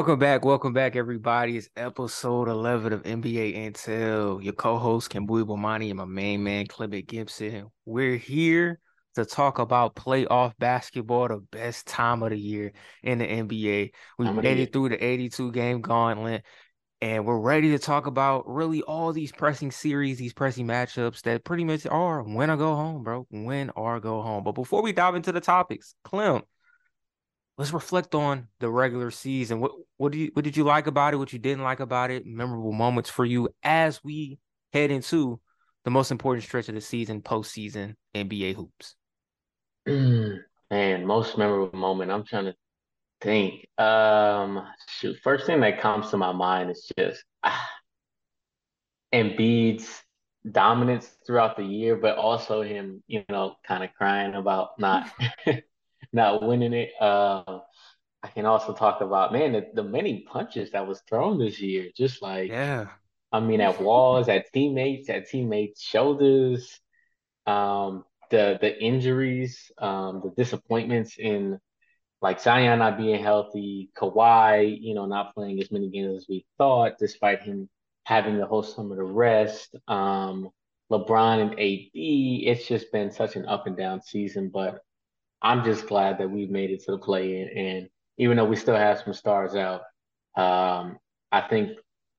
Welcome back, welcome back, everybody. It's episode 11 of NBA Intel. Your co-host, Kambui Bomani, and my main man, Clement Gibson. We're here to talk about playoff basketball, the best time of the year in the NBA. We made it through the 82-game gauntlet, and we're ready to talk about really all these pressing series, these pressing matchups that pretty much are win or go home, bro. Win or go home. But before we dive into the topics, Clem, let's reflect on the regular season. What what do you what did you like about it? What you didn't like about it? Memorable moments for you as we head into the most important stretch of the season, postseason NBA hoops. Mm, man, most memorable moment. I'm trying to think. Um, shoot, first thing that comes to my mind is just ah, Embiid's dominance throughout the year, but also him, you know, kind of crying about not not winning it. Uh, I can also talk about man the, the many punches that was thrown this year. Just like Yeah. I mean, at walls, at teammates, at teammates' shoulders. Um, the the injuries, um, the disappointments in like Zion not being healthy, Kawhi, you know, not playing as many games as we thought, despite him having the whole summer to rest. Um, LeBron and AD, it's just been such an up and down season, but I'm just glad that we've made it to the play in. And even though we still have some stars out, um, I think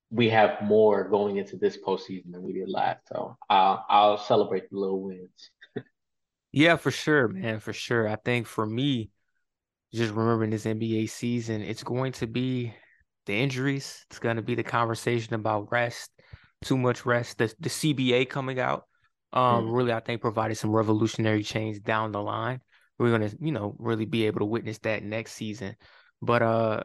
we have more going into this postseason than we did last. So I'll I'll celebrate the little wins. Yeah, for sure, man, for sure. I think for me, just remembering this NBA season, it's going to be the injuries. It's going to be the conversation about rest, too much rest. The the CBA coming out, um, mm. really I think provided some revolutionary change down the line. We're gonna, you know, really be able to witness that next season. But uh,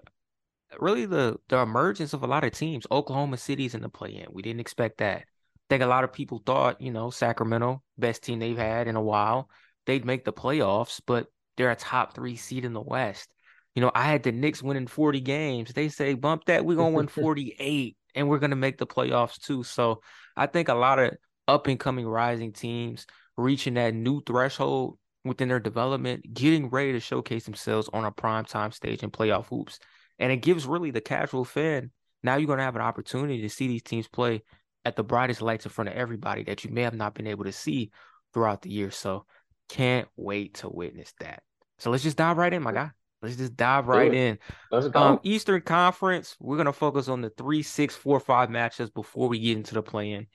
really the the emergence of a lot of teams. Oklahoma City's in the play in. We didn't expect that. I think a lot of people thought, you know, Sacramento, best team they've had in a while, they'd make the playoffs, but they're a top three seed in the West. You know, I had the Knicks winning 40 games. They say bump that, we're gonna win 48 and we're gonna make the playoffs too. So I think a lot of up and coming rising teams reaching that new threshold within their development, getting ready to showcase themselves on a prime time stage in playoff hoops. And it gives really the casual fan now you're going to have an opportunity to see these teams play at the brightest lights in front of everybody that you may have not been able to see throughout the year. So can't wait to witness that. So let's just dive right in, my guy. Let's just dive right in. Let's go. Um, Eastern Conference, we're gonna focus on the three, six, four, five matches before we get into the play-in.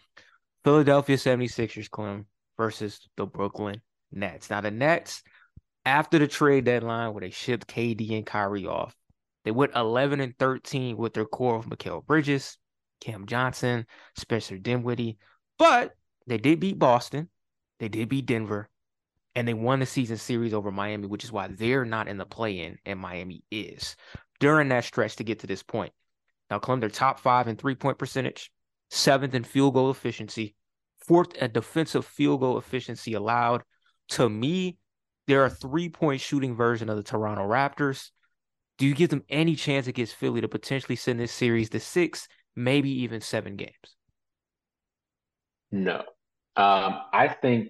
Philadelphia 76ers, Clem, versus the Brooklyn Nets. Now the Nets, after the trade deadline where they shipped KD and Kyrie off, they went 11 and 13 with their core of Mikal Bridges, Cam Johnson, Spencer Dinwiddie, but they did beat Boston, they did beat Denver, and they won the season series over Miami, which is why they're not in the play-in and Miami is during that stretch to get to this point. Now, Clem, they're top five in three-point percentage, seventh in field goal efficiency, fourth at defensive field goal efficiency allowed. To me, they're a three-point shooting version of the Toronto Raptors. Do you give them any chance against Philly to potentially send this series to six, maybe even seven games? No. Um, I think,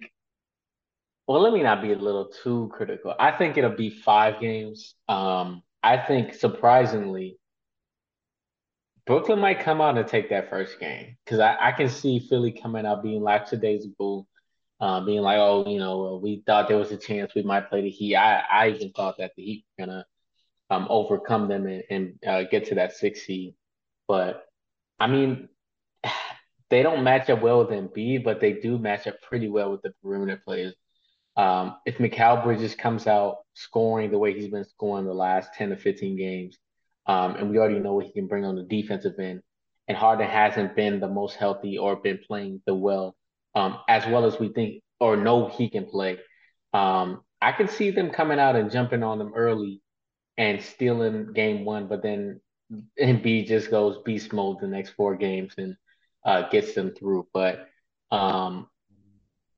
well, let me not be a little too critical. I think it'll be five games. Um, I think surprisingly, Brooklyn might come out and take that first game because I, I can see Philly coming out being lackadaisical, uh, being like, oh, you know, we thought there was a chance we might play the Heat. I, I even thought that the Heat were gonna um, overcome them and, and uh, get to that six seed. But I mean, they don't match up well with Embiid, but they do match up pretty well with the perimeter players. Um, if Mikal Bridges comes out scoring the way he's been scoring the last 10 to 15 games, um, and we already know what he can bring on the defensive end, and Harden hasn't been the most healthy or been playing the well, um, as well as we think or know he can play. Um, I can see them coming out and jumping on them early and stealing game one, but then Embiid just goes beast mode the next four games and uh, gets them through. But um,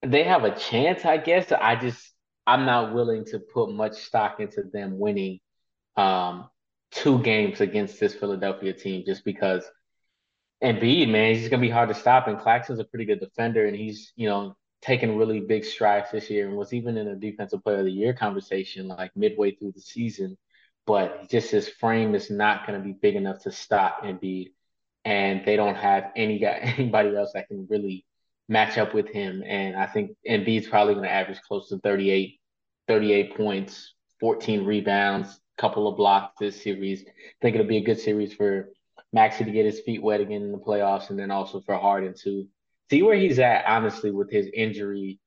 they have a chance, I guess. I just I'm not willing to put much stock into them winning um, two games against this Philadelphia team just because Embiid, man, he's gonna be hard to stop. And Claxton's a pretty good defender, and he's you know taking really big strides this year and was even in a defensive player of the year conversation like midway through the season but just his frame is not to be big enough to stop Embiid. And they don't have any guy, anybody else that can really match up with him. And I think Embiid's probably to average close to 38, 38 points, 14 rebounds, couple of blocks this series. I think it'll be a good series for Maxey to get his feet wet again in the playoffs, and then also for Harden to see where he's at. Honestly, with his injury,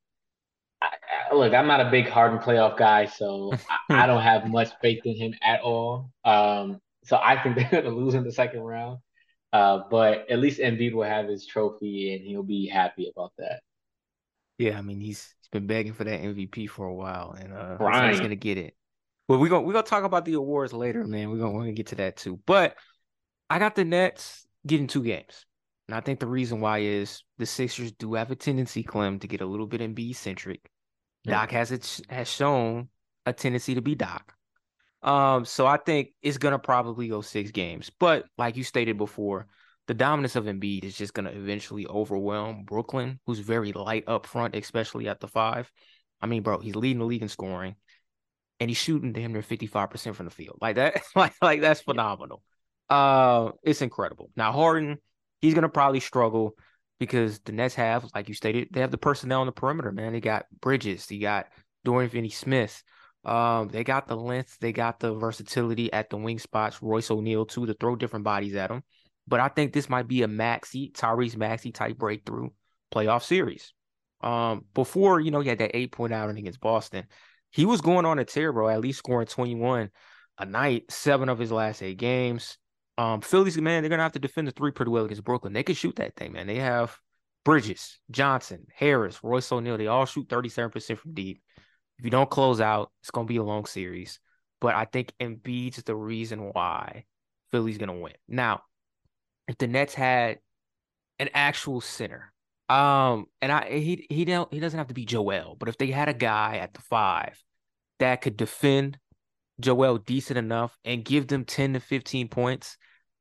I, I, look, I'm not a big Harden playoff guy, so I, I, don't have much faith in him at all. Um, so I think they're going to lose in the second round. Uh, but at least Embiid will have his trophy, and he'll be happy about that. Yeah, I mean he's he's been begging for that MVP for a while, and uh, he's gonna get it. Well, we're gonna we're gonna talk about the awards later, man. We're gonna we're gonna get to that too. But I got the Nets getting two games. And I think the reason why is the Sixers do have a tendency, Clem, to get a little bit Embiid centric. Doc has it has shown a tendency to be Doc. Um, so I think it's gonna probably go six games. But like you stated before, the dominance of Embiid is just gonna eventually overwhelm Brooklyn, who's very light up front, especially at the five. I mean, bro, he's leading the league in scoring, and he's shooting damn near fifty five percent from the field. Like that, like like that's phenomenal. Uh, it's incredible. Now Harden, he's gonna probably struggle because the Nets have, like you stated, they have the personnel on the perimeter. Man, they got Bridges, they got Dorian Finney-Smith. Um, they got the length, they got the versatility at the wing spots. Royce O'Neale too to throw different bodies at them. But I think this might be a Maxey, Tyrese Maxey type breakthrough playoff series. Um, before you know he had that eight point outing against Boston, he was going on a tear, bro. At least scoring twenty one a night, seven of his last eight games. Um, Phillies, man, they're gonna have to defend the three pretty well against Brooklyn. They can shoot that thing, man. They have Bridges, Johnson, Harris, Royce O'Neale. They all shoot 37% from deep. If you don't close out, it's gonna be a long series. But I think Embiid's the reason why Philly's gonna win. Now, if the Nets had an actual center, um, and I he he don't he doesn't have to be Joel, but if they had a guy at the five that could defend Joel decent enough and give them 10 to 15 points,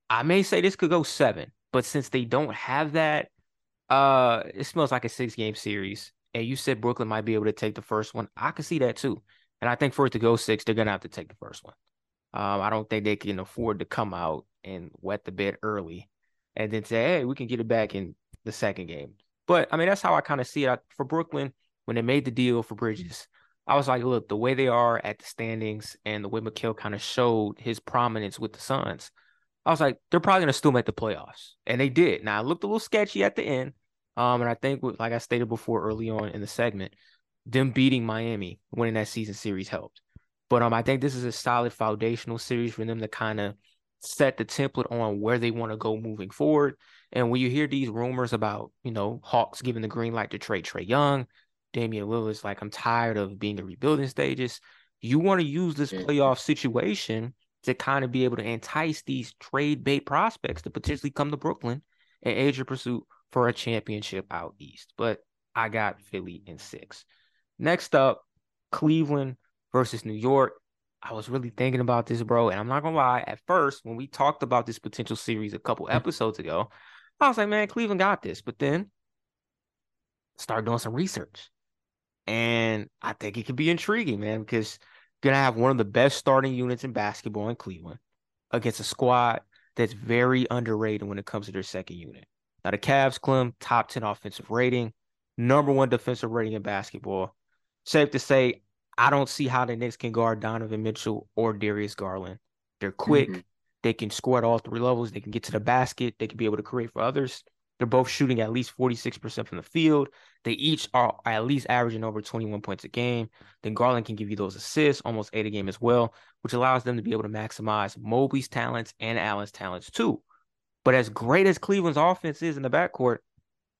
I may say this could go seven. But since they don't have that, uh, it smells like a six game series. And you said Brooklyn might be able to take the first one. I could see that too. And I think for it to go six, they're gonna have to take the first one. Um, I don't think they can afford to come out and wet the bed early and then say, hey, we can get it back in the second game. But I mean, that's how I kind of see it for Brooklyn when they made the deal for Bridges. I was like, look, the way they are at the standings and the way Mikal kind of showed his prominence with the Suns, I was like, they're probably gonna still make the playoffs, and they did. Now it looked a little sketchy at the end, um, and I think, like I stated before early on in the segment, them beating Miami, winning that season series helped. But um, I think this is a solid foundational series for them to kind of set the template on where they want to go moving forward. And when you hear these rumors about, you know, Hawks giving the green light to trade Trae Young, Damian Lillard's like, I'm tired of being in rebuilding stages. You want to use this playoff situation to kind of be able to entice these trade bait prospects to potentially come to Brooklyn and aid your pursuit for a championship out east. But I got Philly in six. Next up, Cleveland versus New York. I was really thinking about this, bro. And I'm not gonna lie, at first, when we talked about this potential series a couple mm. episodes ago, I was like, man, Cleveland got this. But then start doing some research. And I think it could be intriguing, man, because you're gonna have one of the best starting units in basketball in Cleveland against a squad that's very underrated when it comes to their second unit. Now the Cavs, Clem, top 10 offensive rating, number one defensive rating in basketball. Safe to say, I don't see how the Knicks can guard Donovan Mitchell or Darius Garland. They're quick. Mm-hmm. They can score at all three levels. They can get to the basket. They can be able to create for others. They're both shooting at least 46% from the field. They each are at least averaging over 21 points a game. Then Garland can give you those assists, almost eight a game as well, which allows them to be able to maximize Mobley's talents and Allen's talents too. But as great as Cleveland's offense is in the backcourt,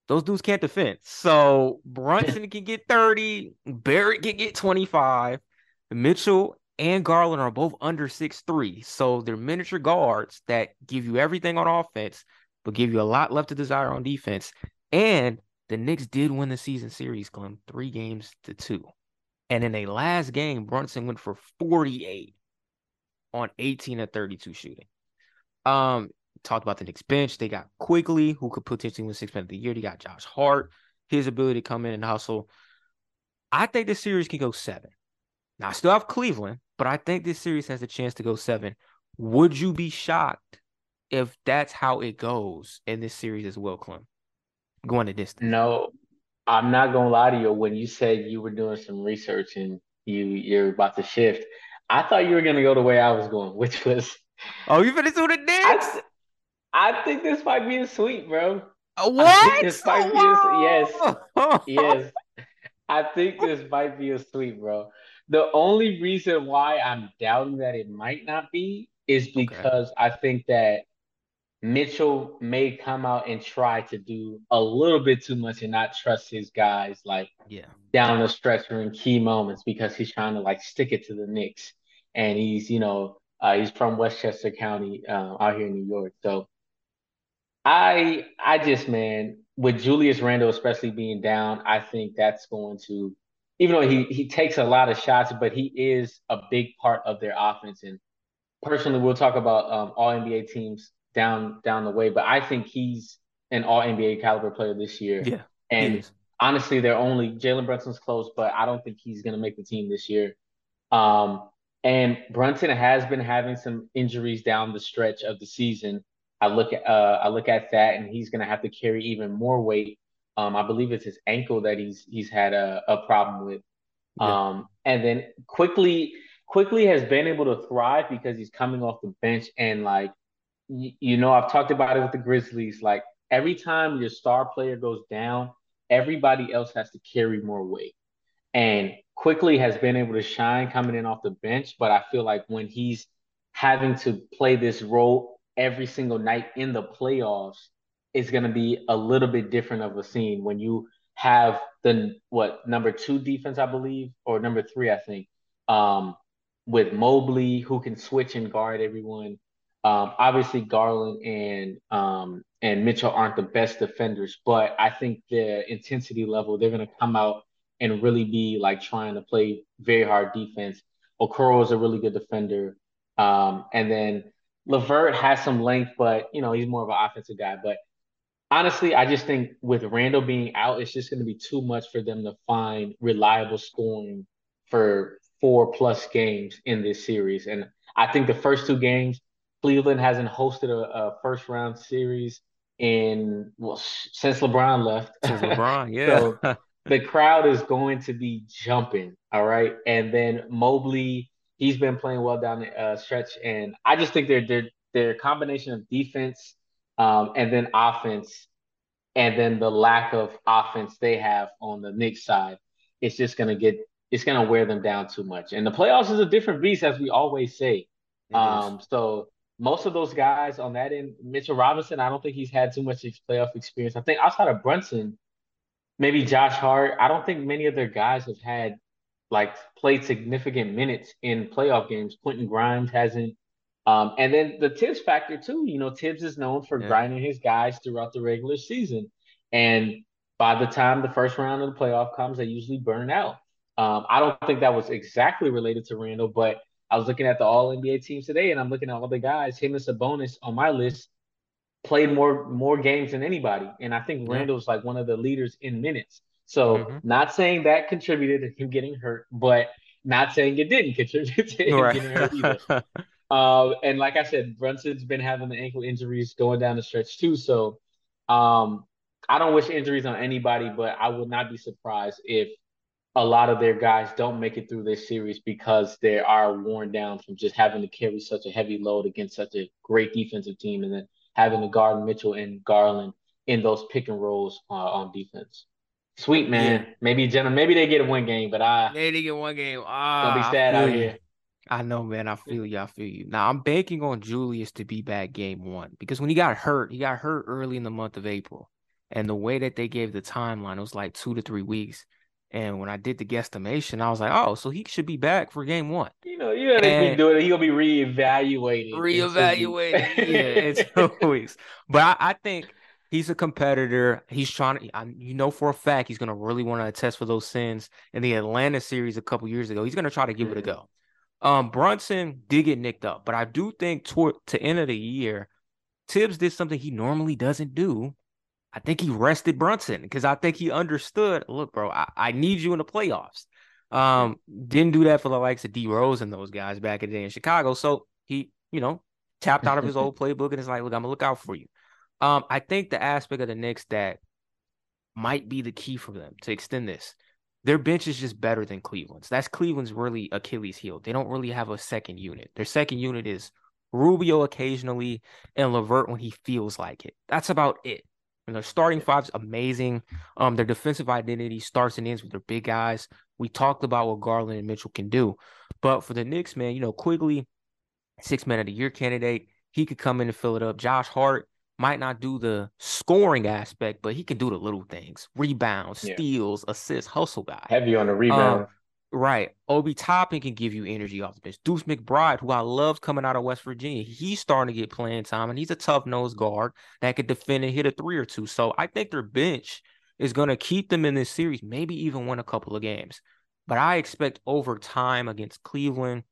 those dudes can't defend. So Brunson can get 30, Barrett can get 25. Mitchell and Garland are both under six three. So they're miniature guards that give you everything on offense but give you a lot left to desire on defense. And the Knicks did win the season series, Glenn, three games to two. And in a last game, Brunson went for 48 on 18 of 32 shooting. Um, talked about the Knicks bench. They got Quickley, who could potentially win six man of the year. They got Josh Hart, his ability to come in and hustle. I think this series can go seven. Now I still have Cleveland, but I think this series has a chance to go seven. Would you be shocked if that's how it goes in this series as well, Clem? Going to distance. No, I'm not gonna lie to you. When you said you were doing some research and you you're about to shift, I thought you were gonna go the way I was going, which was Oh, you finished do the Knicks? I, I think this might be a sweep, bro. what? I think this might be a, yes, yes. I think this might be a sweep, bro. The only reason why I'm doubting that it might not be is because okay. I think that Mitchell may come out and try to do a little bit too much and not trust his guys like yeah. down the stretch or in key moments because he's trying to like stick it to the Knicks. And he's you know uh, he's from Westchester County uh, out here in New York. So I I just man with Julius Randle especially being down I think that's going to even though he he takes a lot of shots but he is a big part of their offense. And personally we'll talk about um, all NBA teams down down the way. But I think he's an All NBA caliber player this year. Yeah, and honestly, they're only Jalen Brunson's close, but I don't think he's going to make the team this year. Um, and Brunson has been having some injuries down the stretch of the season. I look at uh, I look at that, and he's going to have to carry even more weight. Um, I believe it's his ankle that he's he's had a, a problem with. Yeah. Um, and then Quickley Quickley has been able to thrive because he's coming off the bench and like you know, I've talked about it with the Grizzlies. Like every time your star player goes down, everybody else has to carry more weight. And Quickley has been able to shine coming in off the bench, but I feel like when he's having to play this role every single night in the playoffs, it's going to be a little bit different of a scene when you have the what number two defense, I believe, or number three, I think, um, with Mobley who can switch and guard everyone. Um, obviously, Garland and um, and Mitchell aren't the best defenders, but I think the intensity level they're going to come out and really be like trying to play very hard defense. Okoro is a really good defender, um, and then LeVert has some length, but you know he's more of an offensive guy. But honestly, I just think with Randle being out, it's just going to be too much for them to find reliable scoring for four plus games in this series. And I think the first two games Cleveland hasn't hosted a, a first round series in well since LeBron left. Since LeBron, yeah. so the crowd is going to be jumping. All right, and then Mobley, he's been playing well down the uh, stretch, and I just think they're they're their combination of defense um, and then offense, and then the lack of offense they have on the Knicks side, it's just gonna get it's gonna wear them down too much. And the playoffs is a different beast, as we always say. Um, so most of those guys on that end, Mitchell Robinson, I don't think he's had too much playoff experience. I think outside of Brunson, maybe Josh Hart, I don't think many of their guys have had like played significant minutes in playoff games. Quentin Grimes hasn't. Um, and then the Thibs factor too. You know, Thibs is known for yeah. grinding his guys throughout the regular season, and by the time the first round of the playoff comes, they usually burn out. Um, I don't think that was exactly related to Randle, but I was looking at the All NBA teams today, and I'm looking at all the guys. Him and Sabonis on my list played more more games than anybody, and I think. Randle's like one of the leaders in minutes. So, mm-hmm. not saying that contributed to him getting hurt, but not saying it didn't contribute to him right. getting hurt either. uh, and like I said, Brunson's been having the ankle injuries going down the stretch too. So, um, I don't wish injuries on anybody, but I would not be surprised if a lot of their guys don't make it through this series because they are worn down from just having to carry such a heavy load against such a great defensive team and then having to guard Mitchell and Garland in those pick and rolls uh, on defense. Sweet man, yeah. maybe Jenna, maybe they get a one game, but I they get one game. Ah, gonna be sad out here. I know, man. I feel you. I feel you. Now I'm banking on Julius to be back game one because when he got hurt, he got hurt early in the month of April, and the way that they gave the timeline, it was like two to three weeks. And when I did the guesstimation, I was like, oh, so he should be back for game one. You know, you know they be doing it. He'll be reevaluating. Reevaluating. yeah, it's two weeks. But I, I, think he's a competitor. He's trying to, I, you know, for a fact, he's going to really want to test for those sins in the Atlanta series a couple years ago. He's going to try to give mm-hmm. it a go. Um, Brunson did get nicked up, but I do think toward to end of the year, Thibs did something he normally doesn't do, I think he rested Brunson because I think he understood. Look, bro, I, I need you in the playoffs. Um, didn't do that for the likes of D Rose and those guys back in the day in Chicago. So he, you know, tapped out of his old playbook and is like, look, I'm gonna look out for you. Um, I think the aspect of the Knicks that might be the key for them to extend this. Their bench is just better than Cleveland's. That's Cleveland's really Achilles heel. They don't really have a second unit. Their second unit is Rubio occasionally and LeVert when he feels like it. That's about it. And their starting five's amazing. Um, their defensive identity starts and ends with their big guys. We talked about what Garland and Mitchell can do. But for the Knicks, man, you know, Quickley, six man of the year candidate, he could come in and fill it up. Josh Hart might not do the scoring aspect, but he can do the little things rebounds, yeah. steals, assists, hustle guy. Heavy on the rebound. Um, right. Obi Toppin can give you energy off the bench. Deuce McBride, who I love coming out of West Virginia, he's starting to get playing time and he's a tough nosed guard that could defend and hit a three or two. So I think their bench is going to keep them in this series, maybe even win a couple of games. But I expect over time against Cleveland,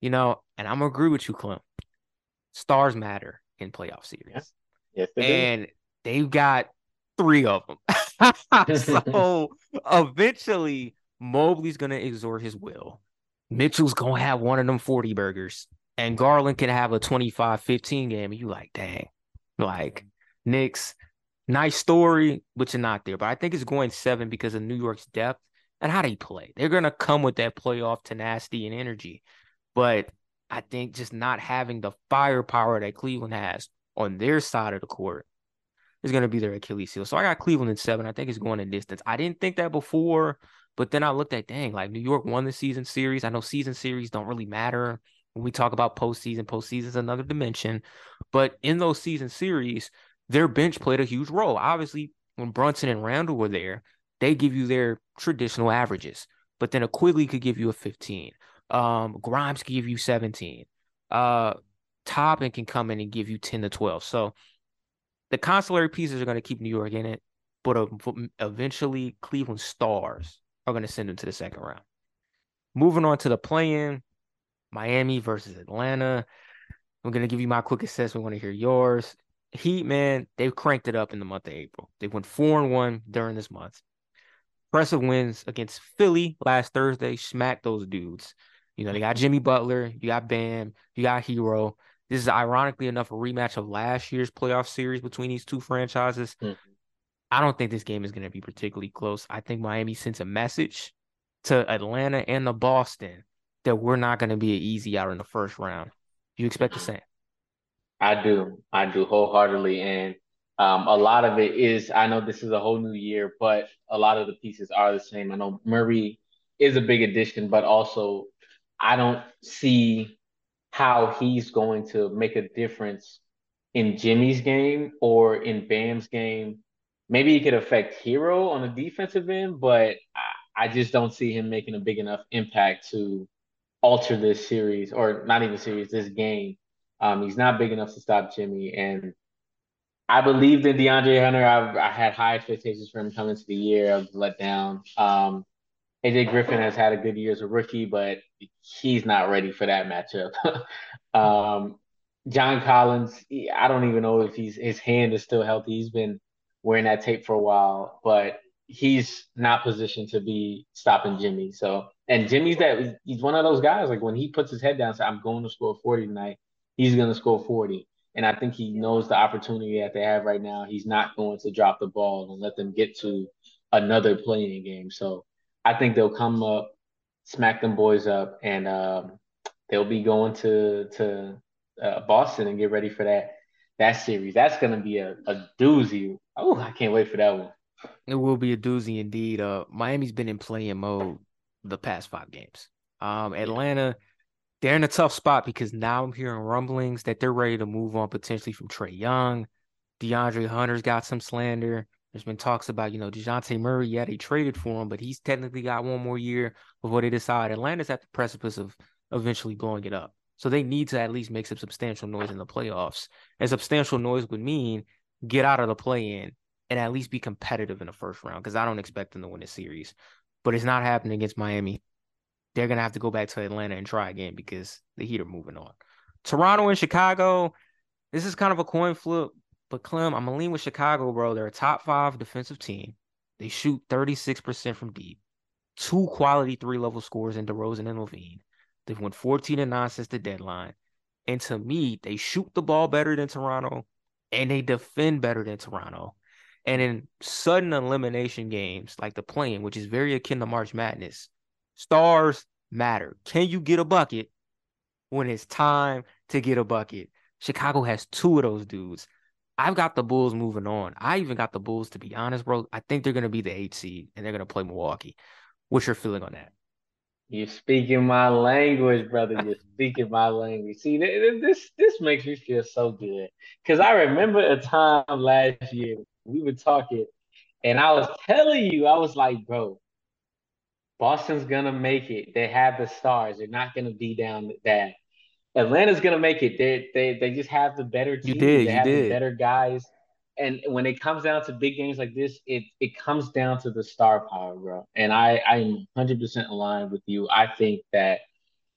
you know, and I'm going to agree with you, Clem. Stars matter in playoff series. Yes, yes they and do. they've got three of them. so eventually, Mobley's gonna exert his will. Mitchell's gonna have one of them 40 burgers, and Garland can have a 25-15 game. And you like, dang, like Knicks, nice story, but you're not there. But I think it's going seven because of New York's depth and how they play. They're gonna come with that playoff tenacity and energy. But I think just not having the firepower that Cleveland has on their side of the court is going to be their Achilles heel. So I got Cleveland in seven. I think it's going in distance. I didn't think that before, but then I looked at, dang, like New York won the season series. I know season series don't really matter when we talk about postseason. Postseason is another dimension. But in those season series, their bench played a huge role. Obviously, when Brunson and Randle were there, they give you their traditional averages. But then a Quickley could give you a 15. Um, Grimes can give you 17. Uh, Toppin can come in and give you 10 to 12. So the consular pieces are going to keep New York in it, but eventually Cleveland Stars are going to send them to the second round. Moving on to the play-in, Miami versus Atlanta. I'm going to give you my quick assessment. We want to hear yours. Heat, man, they've cranked it up in the month of April. They went four and one during this month. Impressive wins against Philly last Thursday. Smacked those dudes. You know, they got Jimmy Butler, you got Bam, you got Herro. This is ironically enough a rematch of last year's playoff series between these two franchises. Mm-hmm. I don't think this game is going to be particularly close. I think Miami sends a message to Atlanta and the Boston that we're not going to be an easy out in the first round. You expect the same? I do. I do wholeheartedly. And um, a lot of it is, I know this is a whole new year, but a lot of the pieces are the same. I know Murray is a big addition, but also I don't see how he's going to make a difference in Jimmy's game or in Bam's game. Maybe he could affect Herro on the defensive end, but I, I just don't see him making a big enough impact to alter this series or not even series, this game. Um, he's not big enough to stop Jimmy. And I believed in DeAndre Hunter. I, I had high expectations for him coming to the year. I was let down. Um, AJ Griffin has had a good year as a rookie, but he's not ready for that matchup. um, John Collins, I don't even know if he's his hand is still healthy. He's been wearing that tape for a while, but he's not positioned to be stopping Jimmy. So, and Jimmy's that he's one of those guys. Like when he puts his head down, say, "I'm going to score 40 tonight," he's going to score 40. And I think he knows the opportunity that they have right now. He's not going to drop the ball and let them get to another play-in game. So I think they'll come up, smack them boys up, and um, they'll be going to to uh, Boston and get ready for that that series. That's gonna be a, a doozy. Oh, I can't wait for that one. It will be a doozy indeed. Uh, Miami's been in playing mode the past five games. Um, Atlanta, they're in a tough spot because now I'm hearing rumblings that they're ready to move on potentially from Trae Young. DeAndre Hunter's got some slander. There's been talks about, you know, DeJounte Murray. Yeah, they traded for him, but he's technically got one more year before they decide. Atlanta's at the precipice of eventually blowing it up. So they need to at least make some substantial noise in the playoffs. And substantial noise would mean get out of the play in and at least be competitive in the first round because I don't expect them to win the series. But it's not happening against Miami. They're going to have to go back to Atlanta and try again because the Heat are moving on. Toronto and Chicago, this is kind of a coin flip. But Clem, I'm gonna lean with Chicago, bro. They're a top five defensive team. They shoot 36% from deep. two quality three level scores in DeRozan and LaVine. They've won 14 and 9 since the deadline. And to me, they shoot the ball better than Toronto and they defend better than Toronto. And in sudden elimination games like the play-in, which is very akin to March Madness, stars matter. Can you get a bucket when it's time to get a bucket? Chicago has two of those dudes. I've got the Bulls moving on. I even got the Bulls, to be honest, bro. I think they're going to be the eight seed and they're going to play Milwaukee. What's your feeling on that? You're speaking my language, brother. You're speaking my language. See, this this makes me feel so good because I remember a time last year we were talking, and I was telling you, I was like, bro, Boston's gonna make it. They have the stars. They're not gonna be down bad. Atlanta's gonna make it. They they they just have the better team. You did. They you have did. the better guys. And when it comes down to big games like this, it it comes down to the star power, bro. And I I'm 100% aligned with you. I think that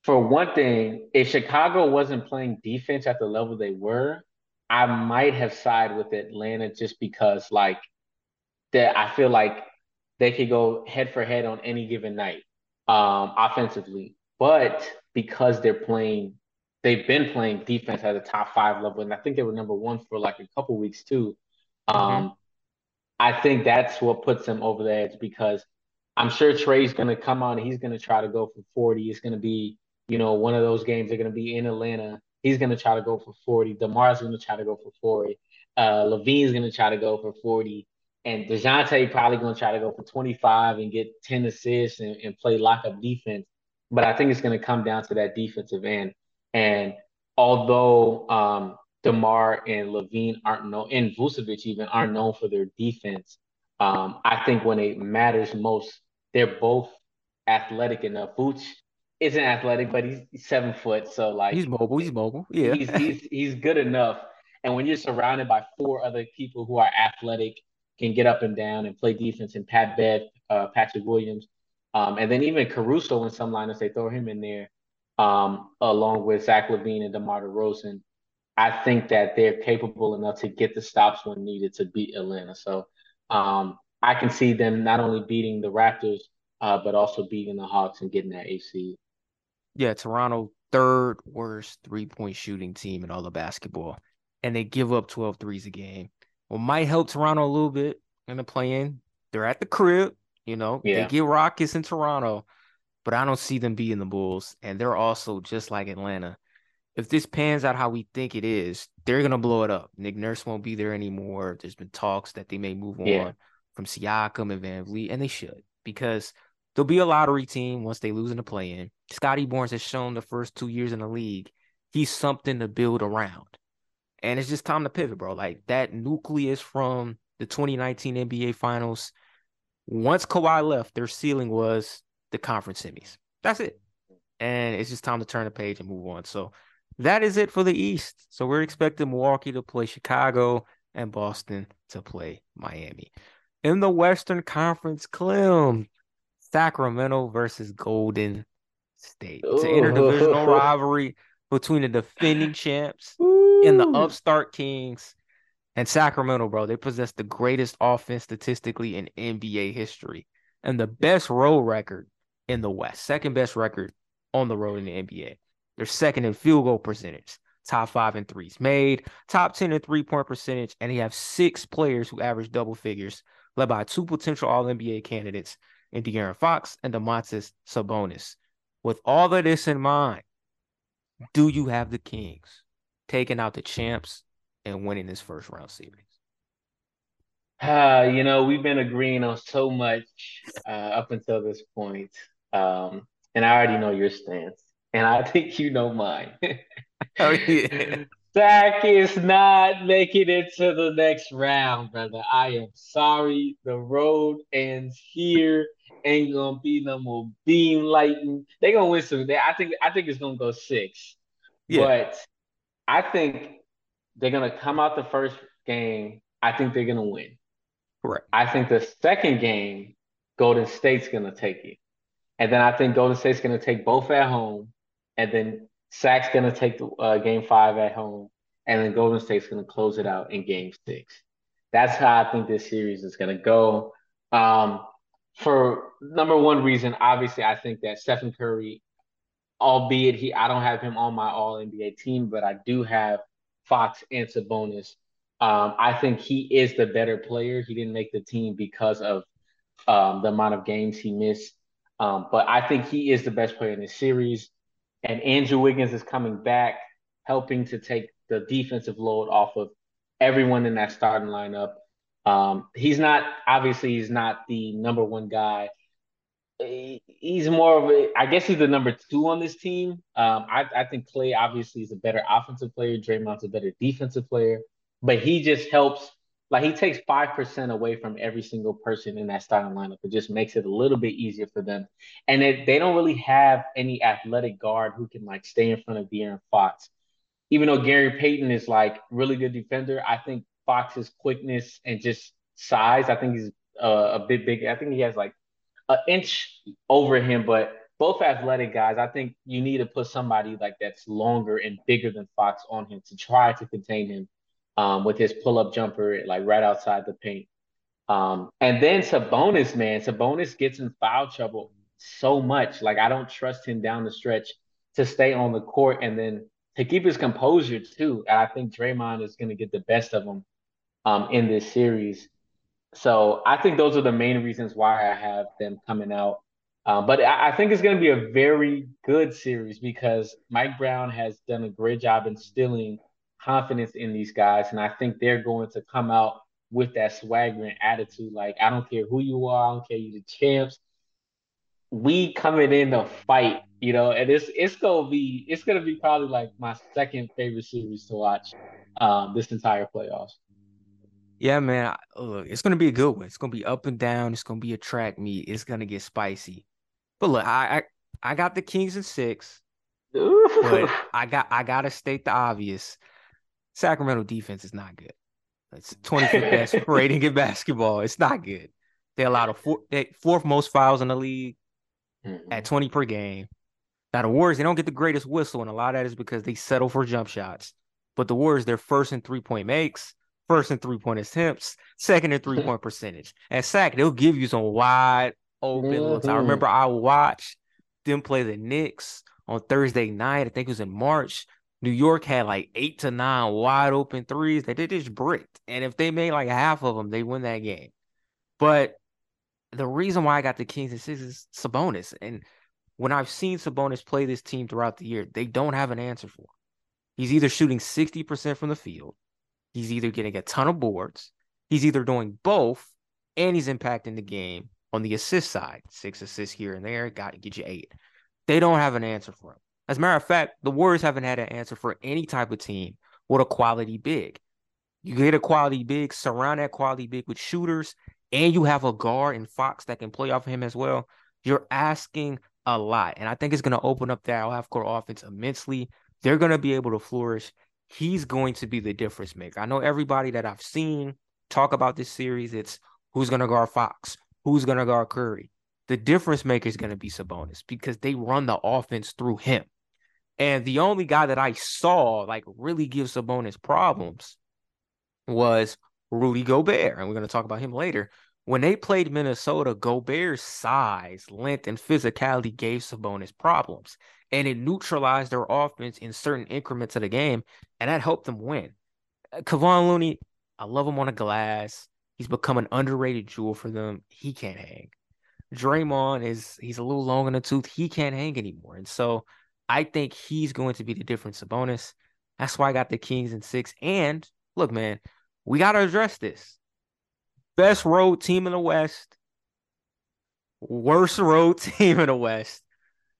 for one thing, if Chicago wasn't playing defense at the level they were, I might have sided with Atlanta just because like that I feel like they could go head for head on any given night um offensively. But because they're playing they've been playing defense at the top five level, and I think they were number one for like a couple weeks too. Mm-hmm. Um. I think that's what puts them over the edge because I'm sure Trae's going to come on he's going to try to go for 40. It's going to be, you know, one of those games. They're going to be in Atlanta. He's going to try to go for 40. DeMar's going to try to go for 40. Uh, LaVine's going to try to go for 40. And DeJounte probably going to try to go for 25 and get 10 assists and, and play lockup defense. But I think it's going to come down to that defensive end. And although um, DeMar and LaVine aren't known, and Vucevic even aren't known for their defense, um, I think when it matters most, they're both athletic enough. Vooch isn't athletic, but he's seven foot, so like he's mobile. He's mobile. Yeah, he's he's he's good enough. And when you're surrounded by four other people who are athletic, can get up and down and play defense, and Pat Bev, uh, Patrick Williams, um, and then even Caruso in some lineups, they throw him in there um, along with Zach LaVine and DeMar DeRozan, I think that they're capable enough to get the stops when needed to beat Atlanta. So um, I can see them not only beating the Raptors, uh, but also beating the Hawks and getting that AC. Yeah, Toronto third worst three point shooting team in all of basketball, and they give up 12 threes a game. What might help Toronto a little bit in the play-in. They're at the crib, you know. Yeah. They get Rockets in Toronto but I don't see them beating the Bulls. And they're also just like Atlanta. If this pans out how we think it is, they're gonna blow it up. Nick Nurse won't be there anymore. There's been talks that they may move yeah. on from Siakam and VanVleet, and they should because they'll be a lottery team once they lose in the play-in. Scottie Barnes has shown the first two years in the league he's something to build around, and it's just time to pivot, bro. Like that nucleus from the 2019 NBA Finals. Once Kawhi left, their ceiling was the conference semis. That's it. And it's just time to turn the page and move on. So that is it for the East. So we're expecting Milwaukee to play Chicago and Boston to play Miami. In the Western Conference, Clem, Sacramento versus Golden State. It's an oh. interdivisional rivalry between the defending champs Ooh. and the upstart Kings. And Sacramento, bro, they possess the greatest offense statistically in NBA history and the best road record in the West, second best record on the road in the NBA. They're second in field goal percentage, top five in threes made, top 10 in three point percentage, and they have six players who average double figures, led by two potential All NBA candidates in De'Aaron Fox and Domantas Sabonis. With all of this in mind, do you have the Kings taking out the champs and winning this first round series? Uh, you know, we've been agreeing on so much uh, up until this point. Um, and I already know your stance, and I think you know mine. oh yeah. Sac is not making it to the next round, brother. I am sorry. The road ends here. Ain't gonna be no more beam lighting. They gonna win some. I think. I think it's gonna go six. Yeah. But I think they're gonna come out the first game. I think they're gonna win. Correct. I think the second game, Golden State's gonna take it. And then I think Golden State's going to take both at home. And then Sac's going to take the uh, game five at home. And then Golden State's going to close it out in game six. That's how I think this series is going to go. Um, for number one reason, obviously, I think that Stephen Curry, albeit he, I don't have him on my All NBA team, but I do have Fox and Sabonis. Um, I think he is the better player. He didn't make the team because of um, the amount of games he missed, um, but I think he is the best player in this series. And Andrew Wiggins is coming back, helping to take the defensive load off of everyone in that starting lineup. Um, he's not obviously he's not the number one guy. He's more of a, I guess he's the number two on this team. Um, I, I think Clay obviously is a better offensive player. Draymond's a better defensive player, but he just helps. Like he takes five percent away from every single person in that starting lineup. It just makes it a little bit easier for them. And it, they don't really have any athletic guard who can like stay in front of De'Aaron Fox. Even though Gary Payton is like really good defender, I think Fox's quickness and just size. I think he's uh, a bit big. I think he has like an inch over him, but both athletic guys. I think you need to put somebody like that's longer and bigger than Fox on him to try to contain him um, with his pull up jumper, like right outside the paint. Um, and then Sabonis, man, Sabonis gets in foul trouble so much. Like I don't trust him down the stretch to stay on the court and then to keep his composure too. And I think Draymond is going to get the best of him um, in this series. So I think those are the main reasons why I have them coming out. Uh, but I, I, think it's going to be a very good series because Mike Brown has done a great job instilling confidence in these guys. And I think they're going to come out with that swaggering attitude. Like, I don't care who you are, I don't care you the champs. We coming in to fight, you know, and it's it's gonna be it's gonna be probably like my second favorite series to watch um, this entire playoffs. Yeah, man. Look, it's gonna be a good one. It's gonna be up and down. It's gonna be a track meet. It's gonna get spicy. But look, I I, I got the Kings in six. but I got I gotta state the obvious. Sacramento defense is not good. It's 25th best rating in basketball. It's not good. They allowed a four, they, fourth most fouls in the league mm-hmm. at 20 per game. Now the Warriors, they don't get the greatest whistle, and a lot of that is because they settle for jump shots. But the Warriors, they're first in three point makes first in three point attempts, second in three point percentage. And Sac, they'll give you some wide open mm-hmm. looks. I mm-hmm. remember I watched them play the Knicks on Thursday night. I think it was in March. New York had like eight to nine wide open threes that they just bricked. And if they made like half of them, they win that game. But the reason why I got the Kings and is Sabonis. And when I've seen Sabonis play this team throughout the year, they don't have an answer for him. He's either shooting 60% from the field He's either getting a ton of boards, he's either doing both, and he's impacting the game on the assist side. Six assists here and there, got to get you eight. They don't have an answer for him. As a matter of fact, the Warriors haven't had an answer for any type of team with a quality big. You get a quality big, surround that quality big with shooters, and you have a guard and Fox that can play off of him as well. You're asking a lot. And I think it's going to open up that half court offense immensely. They're going to be able to flourish he's going to be the difference maker. I know everybody that I've seen talk about this series, it's who's going to guard Fox, who's going to guard Curry. The difference maker is going to be Sabonis because they run the offense through him. And the only guy that I saw like really give Sabonis problems was Rudy Gobert. And we're going to talk about him later. When they played Minnesota, Gobert's size, length, and physicality gave Sabonis problems and it neutralized their offense in certain increments of the game, and that helped them win. Uh, Kevon Looney, I love him on a glass. He's become an underrated jewel for them. He can't hang. Draymond is he's a little long in the tooth. He can't hang anymore, and so I think he's going to be the difference bonus. That's why I got the Kings in six. And look, man, we got to address this. Best road team in the West, worst road team in the West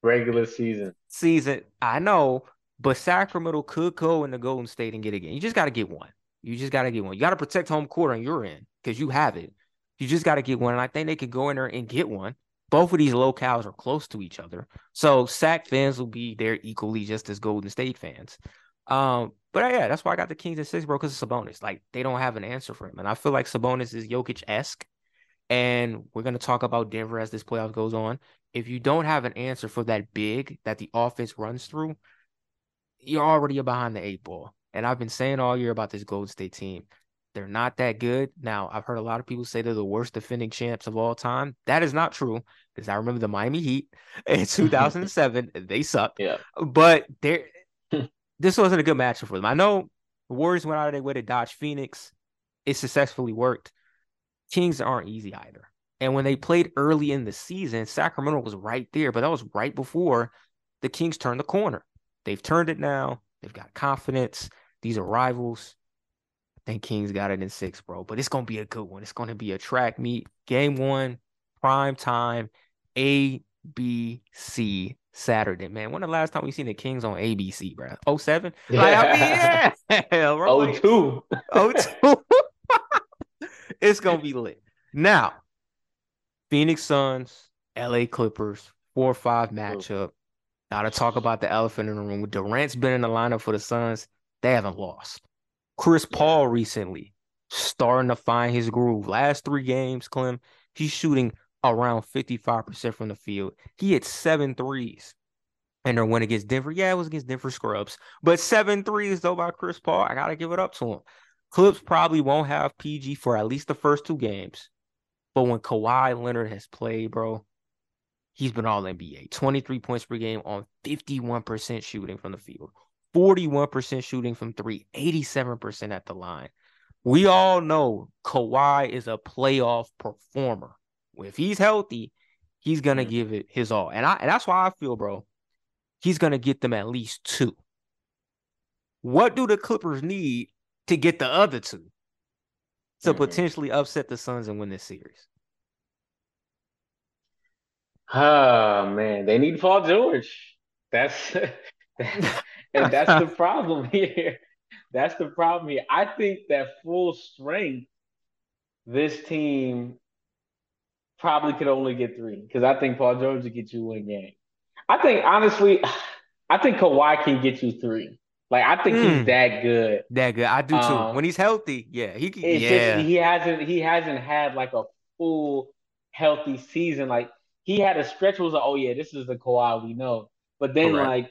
regular season. Season, I know, but Sacramento could go in the Golden State and get again. You just got to get one. You just got to get one. You got to protect home court on your end because you have it. You just got to get one. And I think they could go in there and get one. Both of these locales are close to each other. So Sac fans will be there equally just as Golden State fans. Um, but yeah, that's why I got the Kings at six, bro, because it's Sabonis. Like they don't have an answer for him. And I feel like Sabonis is Jokic esque. And we're to talk about Denver as this playoff goes on if you don't have an answer for that big that the offense runs through, you're already behind the eight ball. And I've been saying all year about this Golden State team. They're not that good. Now, I've heard a lot of people say they're the worst defending champs of all time. That is not true because I remember the Miami Heat in 2007. they sucked. Yeah. But they this wasn't a good matchup for them. I know the Warriors went out of their way to dodge Phoenix. It successfully worked. Kings aren't easy either. And when they played early in the season, Sacramento was right there, but that was right before the Kings turned the corner. They've turned it now. They've got confidence. These are rivals. Think Kings got it in six, bro. But it's gonna be a good one. It's gonna be a track meet. Game one, prime time, A, B, C, Saturday, man. When the last time we seen the Kings on ABC, bro? 07? Yeah. Like, I mean, yeah. bro. Oh two. Oh two. it's gonna be lit. Now, Phoenix Suns, LA Clippers, four or five matchup. Now to talk about the elephant in the room. Durant's been in the lineup for the Suns. They haven't lost. Chris Paul recently starting to find his groove. Last three games, Clem, he's shooting around 55% from the field. He hit seven threes and their win against Denver. Yeah, it was against Denver Scrubs, but seven threes though by Chris Paul. I gotta give it up to him. Clips probably won't have PG for at least the first two games, but when Kawhi Leonard has played, bro, he's been all NBA. 23 points per game on 51% shooting from the field, 41% shooting from three, 87% at the line. We all know Kawhi is a playoff performer. If he's healthy, he's gonna give it his all. And I and that's why I feel, bro, he's gonna get them at least two. What do the Clippers need to get the other two to Mhm. potentially upset the Suns and win this series? Oh man, they need Paul George. That's and that's the problem here. That's the problem here. I think that full strength, this team probably could only get three because I think Paul George will get you one game. I think honestly, I think Kawhi can get you three. Like I think Mm. he's that good. That good. I do too. Um, when he's healthy, yeah, he can. Yeah, just he hasn't he hasn't had like a full healthy season. Like he had a stretch was like, oh yeah, this is the Kawhi we know. But then Correct. like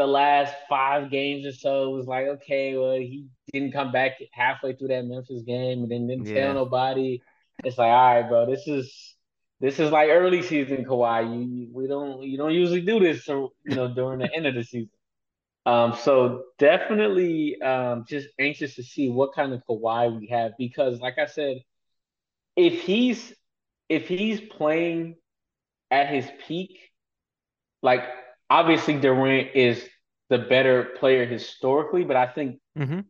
the last five games or so was like, okay, well he didn't come back halfway through that Memphis game and then didn't Yeah. tell nobody. It's like, all right, bro, this is this is like early season Kawhi. You, we don't you don't usually do this, so you know during the end of the season. Um, so definitely um, just anxious to see what kind of Kawhi we have because, like I said, if he's if he's playing at his peak, like obviously Durant is the better player historically, but I think hmm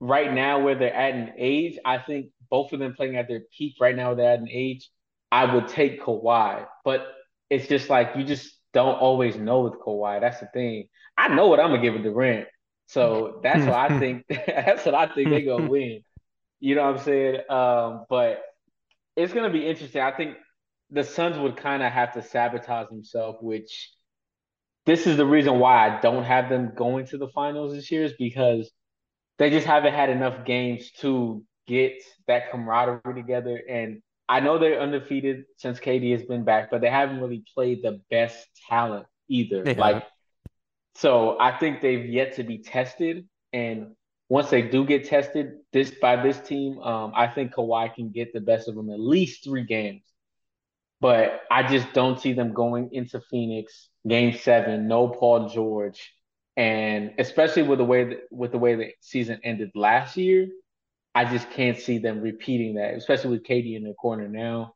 right now where they're at in age, I think both of them playing at their peak right now they're at an age, I would take Kawhi. But it's just like you just don't always know with Kawhi. That's the thing. I know what I'm gonna give with Durant. So that's what I think that's what I think they're gonna win. You know what I'm saying? Um, but it's gonna be interesting. I think the Suns would kind of have to sabotage themselves, which this is the reason why I don't have them going to the finals this year, is because they just haven't had enough games to get that camaraderie together. And I know they're undefeated since KD has been back, but they haven't really played the best talent either. They Like, so I think they've yet to be tested. And once they do get tested this by this team, um, I think Kawhi can get the best of them at least three games. But I just don't see them going into Phoenix game seven, no Paul George, and especially with the way that, with the way the season ended last year, I just can't see them repeating that, especially with KD in the corner now.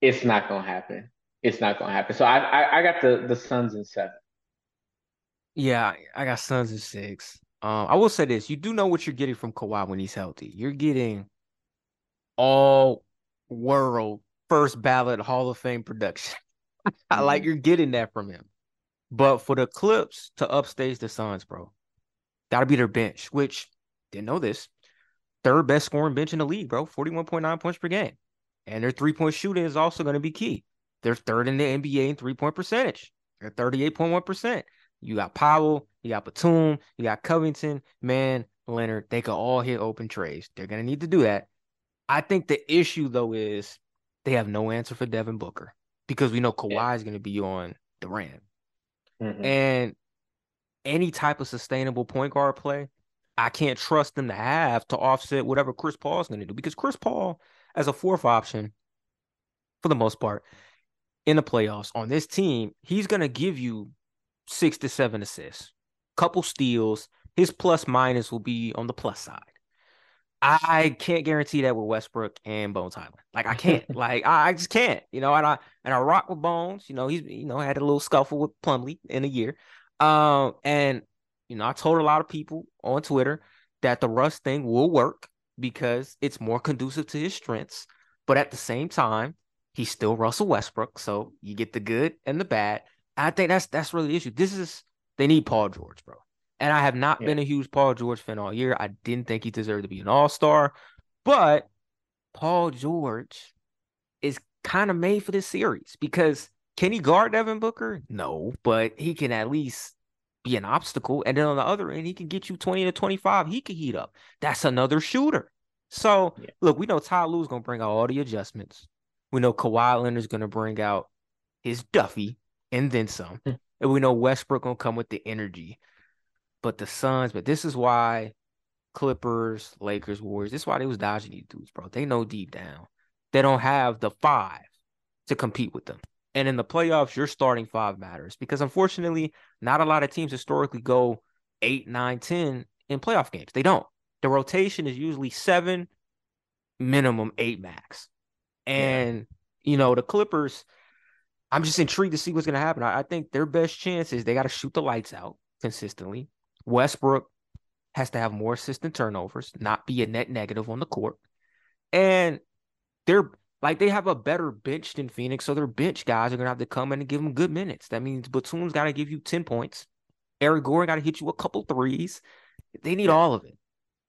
It's not gonna happen. It's not gonna happen. So I I, I got the the Suns in seven. Yeah, I- got Suns in six. Um, I will say this: you do know what you're getting from Kawhi when he's healthy. You're getting all world first ballot Hall of Fame production. I like you're getting that from him. But for the Clips to upstage the Suns, bro, that'll be their bench, which didn't know this. Third best scoring bench in the league, bro. 41.9 points per game. And their three point shooting is also going to be key. They're third in the NBA in three point percentage. They're 38.1%. You got Powell, you got Batum, you got Covington, man, Leonard. They can all hit open treys. They're going to need to do that. I think the issue, though, is they have no answer for Devin Booker because we know Kawhi is going to be on the Durant. Mhm. And any type of sustainable point guard play, I can't trust them to have to offset whatever Chris Paul's going to do because Chris Paul, as a fourth option, for the most part, in the playoffs on this team, he's going to give you six to seven assists, couple steals. His plus minus will be on the plus side. I can't guarantee that with Westbrook and Bones Hyland. Like I can't. like I, I, just can't. You know, and I and I rock with Bones. You know, he's you know had a little scuffle with Plumlee in a year. Um, and you know, I told a lot of people on Twitter that the Russ thing will work because it's more conducive to his strengths. But at the same time, he's still Russell Westbrook. So you get the good and the bad. I think that's that's really the issue. This is they need Paul George, bro. And I have not yeah. been a huge Paul George fan all year. I didn't think he deserved to be an all star, but Paul George is kind of made for this series because can he guard Devin Booker? No, but he can at least be an obstacle. And then on the other end, he can get you 20 to 25. He can heat up. That's another shooter. So yeah. look, we know Ty Lue's gonna bring out all the adjustments. We know Kawhi Leonard's gonna bring out his Duffy and then some. Hmm. and we know Westbrook gonna come with the energy but the Suns, but this is why Clippers, Lakers, Warriors, this is why they was dodging these dudes, bro. They know deep down they don't have the five to compete with them. And in the playoffs, your starting five matters because unfortunately, not a lot of teams historically go eight, nine, ten in playoff games. They don't. The rotation is usually seven, minimum eight max. And yeah. you know, the Clippers, I'm just intrigued to see what's gonna happen. I, I think their best chance is they got to shoot the lights out consistently. Westbrook has to have more assistant turnovers, not be a net negative on the court. And they're like they have a better bench than Phoenix, so their bench guys are gonna have to come in and give them good minutes. That means Batum's got to give you ten points. Eric Gordon got to hit you a couple threes. They need all of it,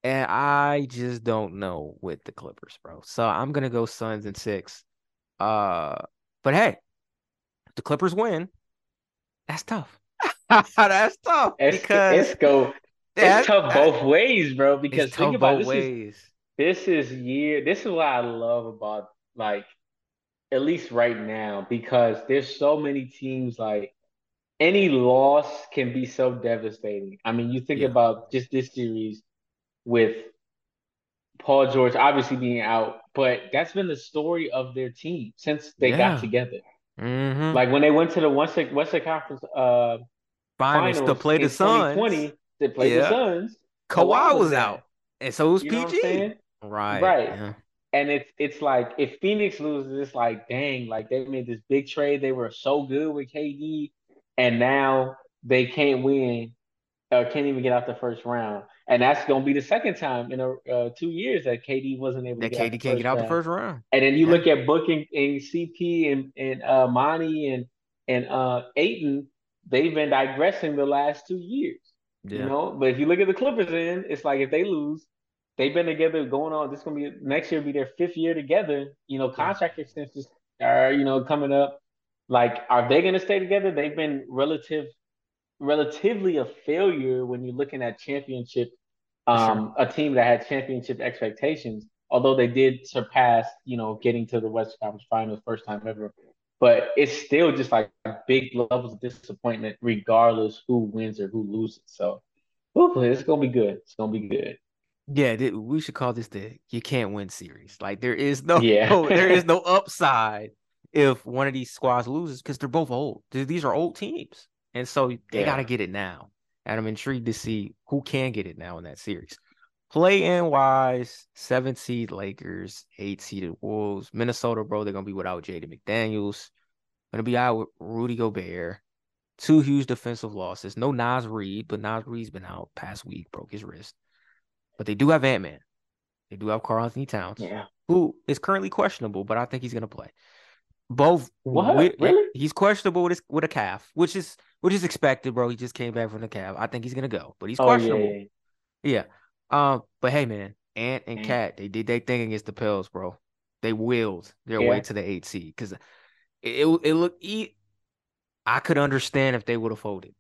and I just don't know with the Clippers, bro. So I'm gonna go Suns and six. Uh, but hey, the Clippers win. That's tough. That's tough it's, because it's go. It's tough both ways, bro. Because think about this ways. Is, this is year. This is what I love about like at least right now because there's so many teams like any loss can be so devastating. I mean, you think yeah. about just this series with Paul George obviously being out, but that's been the story of their team since they yeah. got together. Mm-hmm. Like when they went to the Western Western Conference uh, finals, finals to play the Suns. Twenty to play yeah. the Suns. Kawhi, was, out, and so was you PG. Right. Right. Yeah. And it's it's like if Phoenix loses, it's like dang, like they made this big trade. They were so good with KD, and now they can't win, or can't even get out the first round. And that's gonna be the second time in a uh, two years that KD wasn't able that to get KD can't get out round. the first round. And then you yeah. look at Booker and CP and and uh, Monty and and uh Ayton, they've been digressing the last two years. Yeah. You know, but if you look at the Clippers, in it's like if they lose, they've been together going on. This is gonna be next year. Be their fifth year together. You know, contract yeah. extensions are you know coming up. Like, are they gonna stay together? They've been relative, relatively a failure when you're looking at championship. Um, sure. a team that had championship expectations, although they did surpass, you know, getting to the West Conference Finals first time ever. But it's still just like big levels of disappointment, regardless who wins or who loses. So, hopefully, it's gonna be good. It's gonna be good. Yeah, th- we should call this the you can't win series. Like there is no, yeah. there is no upside if one of these squads loses because they're both old. These are old teams, and so they yeah. got to get it now. And I'm intrigued to see who can get it now in that series. Play in wise, seven seed Lakers, eight seeded Wolves, Minnesota, bro. They're gonna be without Jaden McDaniels. Gonna be out with Rudy Gobert. Two huge defensive losses. No Naz Reid, but Naz Reid's been out past week, broke his wrist. But they do have Ant Man. They do have Karl-Anthony Towns, yeah. who is currently questionable, but I think he's gonna play. Both what? With, really? He's questionable with his, with a calf, which is which is expected, bro. He just came back from the calf. I think he's gonna go, but he's oh, questionable. Yeah, yeah. yeah. Um, but hey, man, Ant and KAT, they did their thing against the Pels, bro. They willed their way to the eight seed because it, it it looked. I could understand if they would have folded,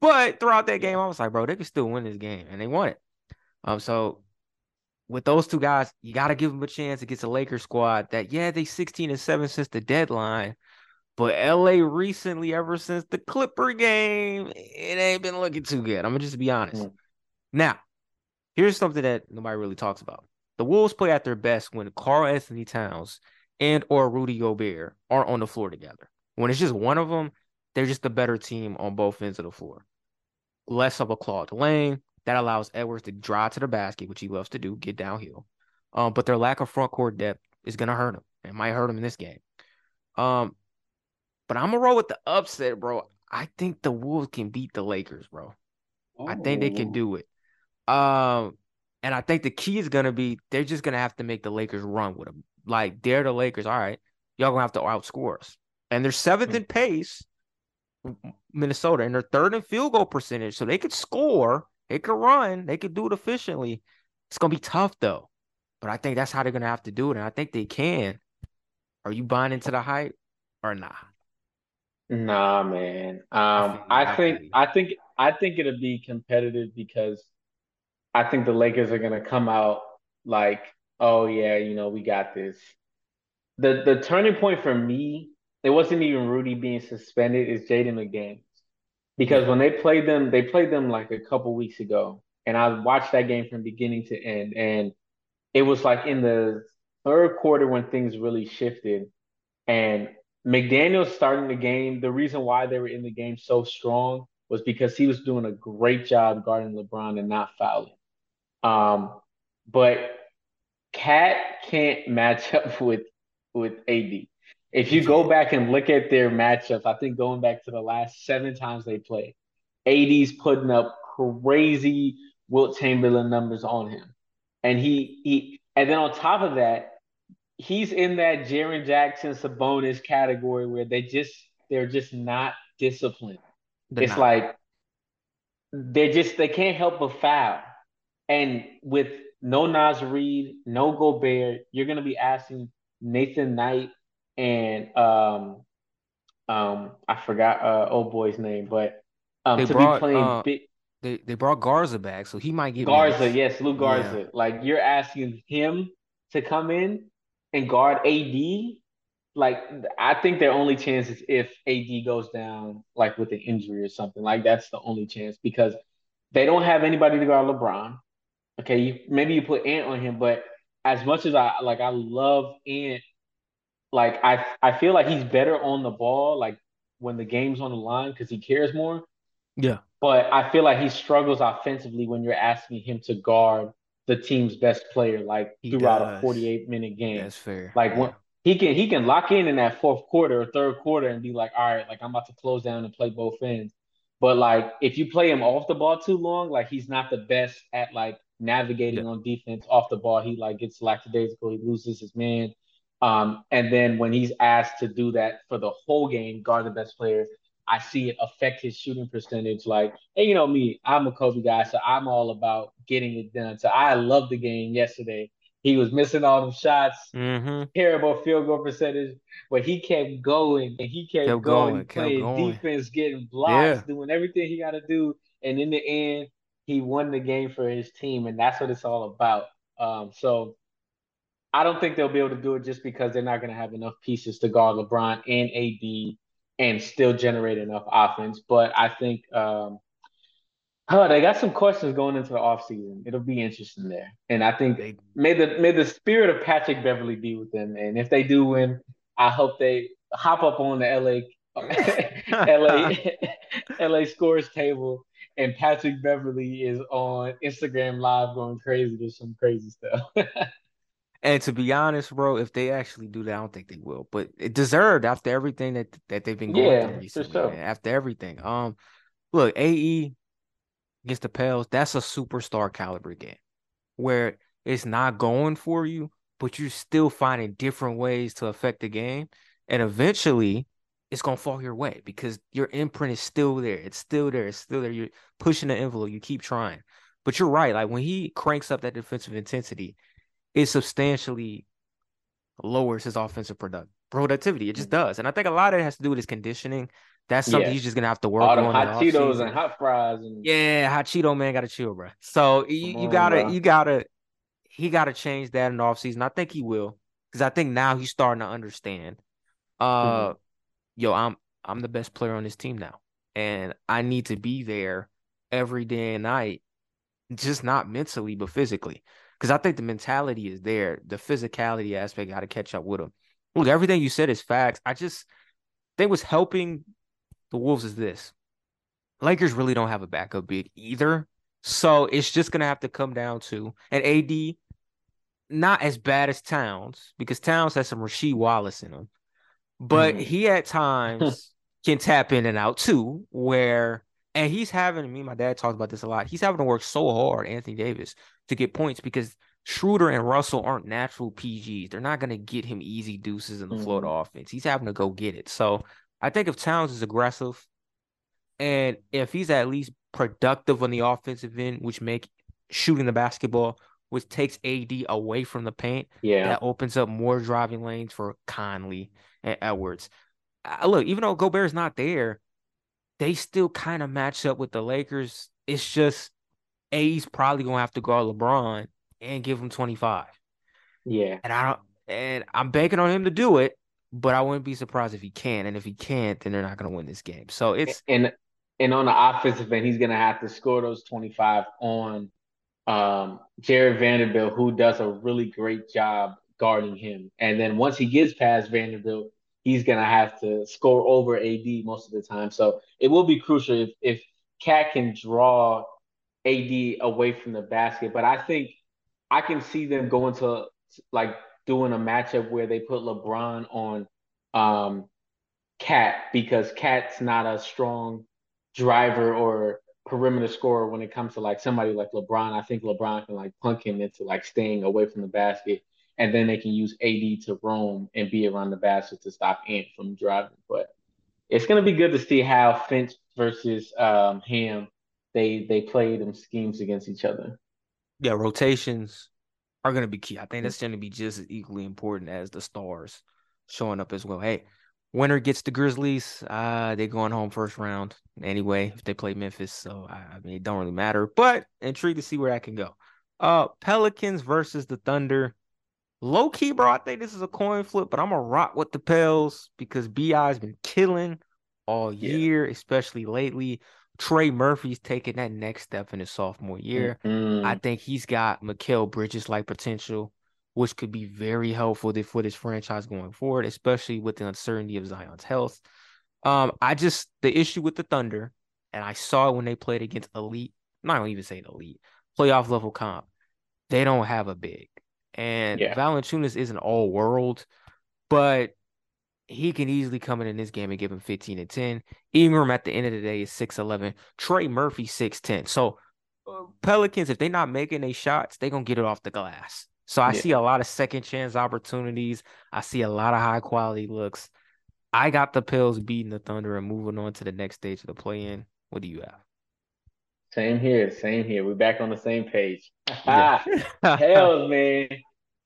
but throughout that game, I was like, bro, they could still win this game, and they won it. Um, so with those two guys, you got to give them a chance against a Lakers squad that, yeah, they 16 and 7 since the deadline. But LA recently, ever since the Clipper game, it ain't been looking too good. I'm gonna just be honest. Mm. Now, here's something that nobody really talks about. The Wolves play at their best when Karl-Anthony Towns and or Rudy Gobert aren't on the floor together. When it's just one of them, they're just a better team on both ends of the floor. Less of a clogged lane that allows Edwards to drive to the basket, which he loves to do, get downhill. Um, but their lack of front court depth is gonna hurt him. It might hurt him in this game. Um, but I'm gonna roll with the upset, bro. I think the Wolves can beat the Lakers, bro. Oh. I think they can oh. do it. Um, and I think the key is gonna be they're just gonna have to make the Lakers run with them. Like they're the Lakers. All right, y'all gonna have to outscore us. And they're seventh in pace, Minnesota, and they're third in field goal percentage. So they could score, they could run, they could do it efficiently. It's gonna be tough though. But I think that's how they're gonna have to do it. And I think they can. Are you buying into the hype or not? Nah, man. Um, I think I think I think it'll be competitive because I think the Lakers are gonna come out like, oh yeah, you know, we got this. The the turning point for me, it wasn't even Rudy being suspended, it's Jaden McDaniels. Because yeah. when they played them, they played them like a couple weeks ago. And I watched that game from beginning to end. And it was like in the third quarter when things really shifted. And McDaniels starting the game, the reason why they were in the game so strong was because he was doing a great job guarding LeBron and not fouling. Um, but KAT can't match up with with AD. If you go back and look at their matchups, I think going back to the last seven times they played, AD's putting up crazy Wilt Chamberlain numbers on him. And he he and then on top of that, he's in that Jaren Jackson Sabonis category where they just they're just not disciplined. They're it's not. like they just they can't help but foul. And with no Naz Reid, no Gobert, you're gonna be asking Nathan Knight and um um I forgot uh old boy's name, but um they to brought, be playing uh, big they, they brought Garza back, so he might get Garza, yes, Lou Garza. Yeah. Like you're asking him to come in and guard AD. Like I think their only chance is if AD goes down, like with an injury or something. Like that's the only chance because they don't have anybody to guard LeBron. Okay, you, maybe you put Ant on him, but as much as I like, I love Ant. Like I, I feel like he's better on the ball, like when the game's on the line, because he cares more. Yeah. But I feel like he struggles offensively when you're asking him to guard the team's best player, like he throughout does. a 48 minute game. That's fair. Like yeah. when he can, he can lock in in that fourth quarter or third quarter and be like, all right, like I'm about to close down and play both ends. But like if you play him off the ball too long, like he's not the best at like navigating yeah. on defense off the ball. He like gets lackadaisical. He loses his man. Um, and then when he's asked to do that for the whole game, guard the best player, I see it affect his shooting percentage. Like, and you know me, I'm a Kobe guy, so I'm all about getting it done. So I love the game yesterday. He was missing all them shots, mm-hmm. terrible field goal percentage, but he kept going and he kept, kept going, going playing going. defense, getting blocks, yeah. doing everything he got to do. And in the end, he won the game for his team, and that's what it's all about. Um, so I don't think they'll be able to do it just because they're not going to have enough pieces to guard LeBron and AD and still generate enough offense. But I think um, oh, they got some questions going into the offseason. It'll be interesting there. And I think they, may the may the spirit of Patrick Beverley be with them. And if they do win, I hope they hop up on the LA LA LA scores table and Patrick Beverley is on Instagram live going crazy to some crazy stuff. And to be honest, bro, if they actually do that, I don't think they will. But it deserved after everything that that they've been going yeah, through recently. Sure. After everything, um, look, AE against the Pels, that's a superstar caliber game where it's not going for you, but you're still finding different ways to affect the game, and eventually, it's gonna fall your way because your imprint is still there. It's still there. It's still there. You're pushing the envelope. You keep trying. But you're right. Like when he cranks up that defensive intensity, it substantially lowers his offensive product productivity. It just mm-hmm. does, and I think a lot of it has to do with his conditioning. That's something yeah. he's just gonna have to work All on. Hot Cheetos and hot fries and yeah, hot Cheeto man got to chill, bro. So you, you gotta bro. you gotta he gotta change that in the offseason. I think he will because I think now he's starting to understand. Uh, mm-hmm. Yo, I'm I'm the best player on this team now, and I need to be there every day and night just not mentally, but physically. Because I think the mentality is there. The physicality aspect got to catch up with them. Look, everything you said is facts. I just think what's helping the Wolves is this. Lakers really don't have a backup big either. So it's just gonna have to come down to an AD not as bad as Towns, because Towns has some Rasheed Wallace in him. But mm. he at times can tap in and out too, where and he's having me, my dad talks about this a lot. He's having to work so hard, Anthony Davis, to get points because Schroeder and Russell aren't natural PGs. They're not going to get him easy deuces in the mm-hmm. Florida offense. He's having to go get it. So I think if Towns is aggressive and if he's at least productive on the offensive end, which make shooting the basketball, which takes AD away from the paint, yeah, that opens up more driving lanes for Conley and Edwards. Uh, look, even though Gobert's not there, they still kind of match up with the Lakers. It's just A's probably gonna have to guard LeBron and give him 25. Yeah. And I don't and I'm banking on him to do it, but I wouldn't be surprised if he can. And if he can't, then they're not gonna win this game. So it's and and on the offensive end, he's gonna have to score those 25 on um Jarred Vanderbilt, who does a really great job guarding him. And then once he gets past Vanderbilt, he's gonna have to score over AD most of the time. So it will be crucial if if KAT can draw AD away from the basket. But I think I can see them going to like doing a matchup where they put LeBron on um, KAT because KAT's not a strong driver or perimeter scorer when it comes to like somebody like LeBron. I think LeBron can like punk him into like staying away from the basket, and then they can use AD to roam and be around the basket to stop Ant from driving. But it's gonna be good to see how Finch versus um, Ham they they play them schemes against each other. Yeah, rotations are going to be key. I think that's going to be just as equally important as the stars showing up as well. Hey, winner gets the Grizzlies. Uh, they're going home first round anyway if they play Memphis. So I, I mean, it don't really matter. But intrigued to see where that can go. Uh, Pelicans versus the Thunder. Low key, bro. I think this is a coin flip, but I'm gonna rock with the Pels because BI's been killing all year, yeah. especially lately. Trey Murphy's taking that next step in his sophomore year. Mm-hmm. I think he's got Mikal Bridges like potential, which could be very helpful for this franchise going forward, especially with the uncertainty of Zion's health. Um, I just the issue with the Thunder, and I saw when they played against elite, not even saying elite, playoff level comp, they don't have a big. And yeah. Valanciunas isn't all world, but he can easily come in in this game and give him 15 and 10. Ingram at the end of the day is 6'11. Trey Murphy 6'10. So uh, Pelicans, if they're not making a shots, they're gonna get it off the glass. So I yeah. see a lot of second chance opportunities. I see a lot of high quality looks. I got the Pels beating the Thunder and moving on to the next stage of the play in. What do you have? Same here, same here. We're back on the same page. Yeah. Pels, man.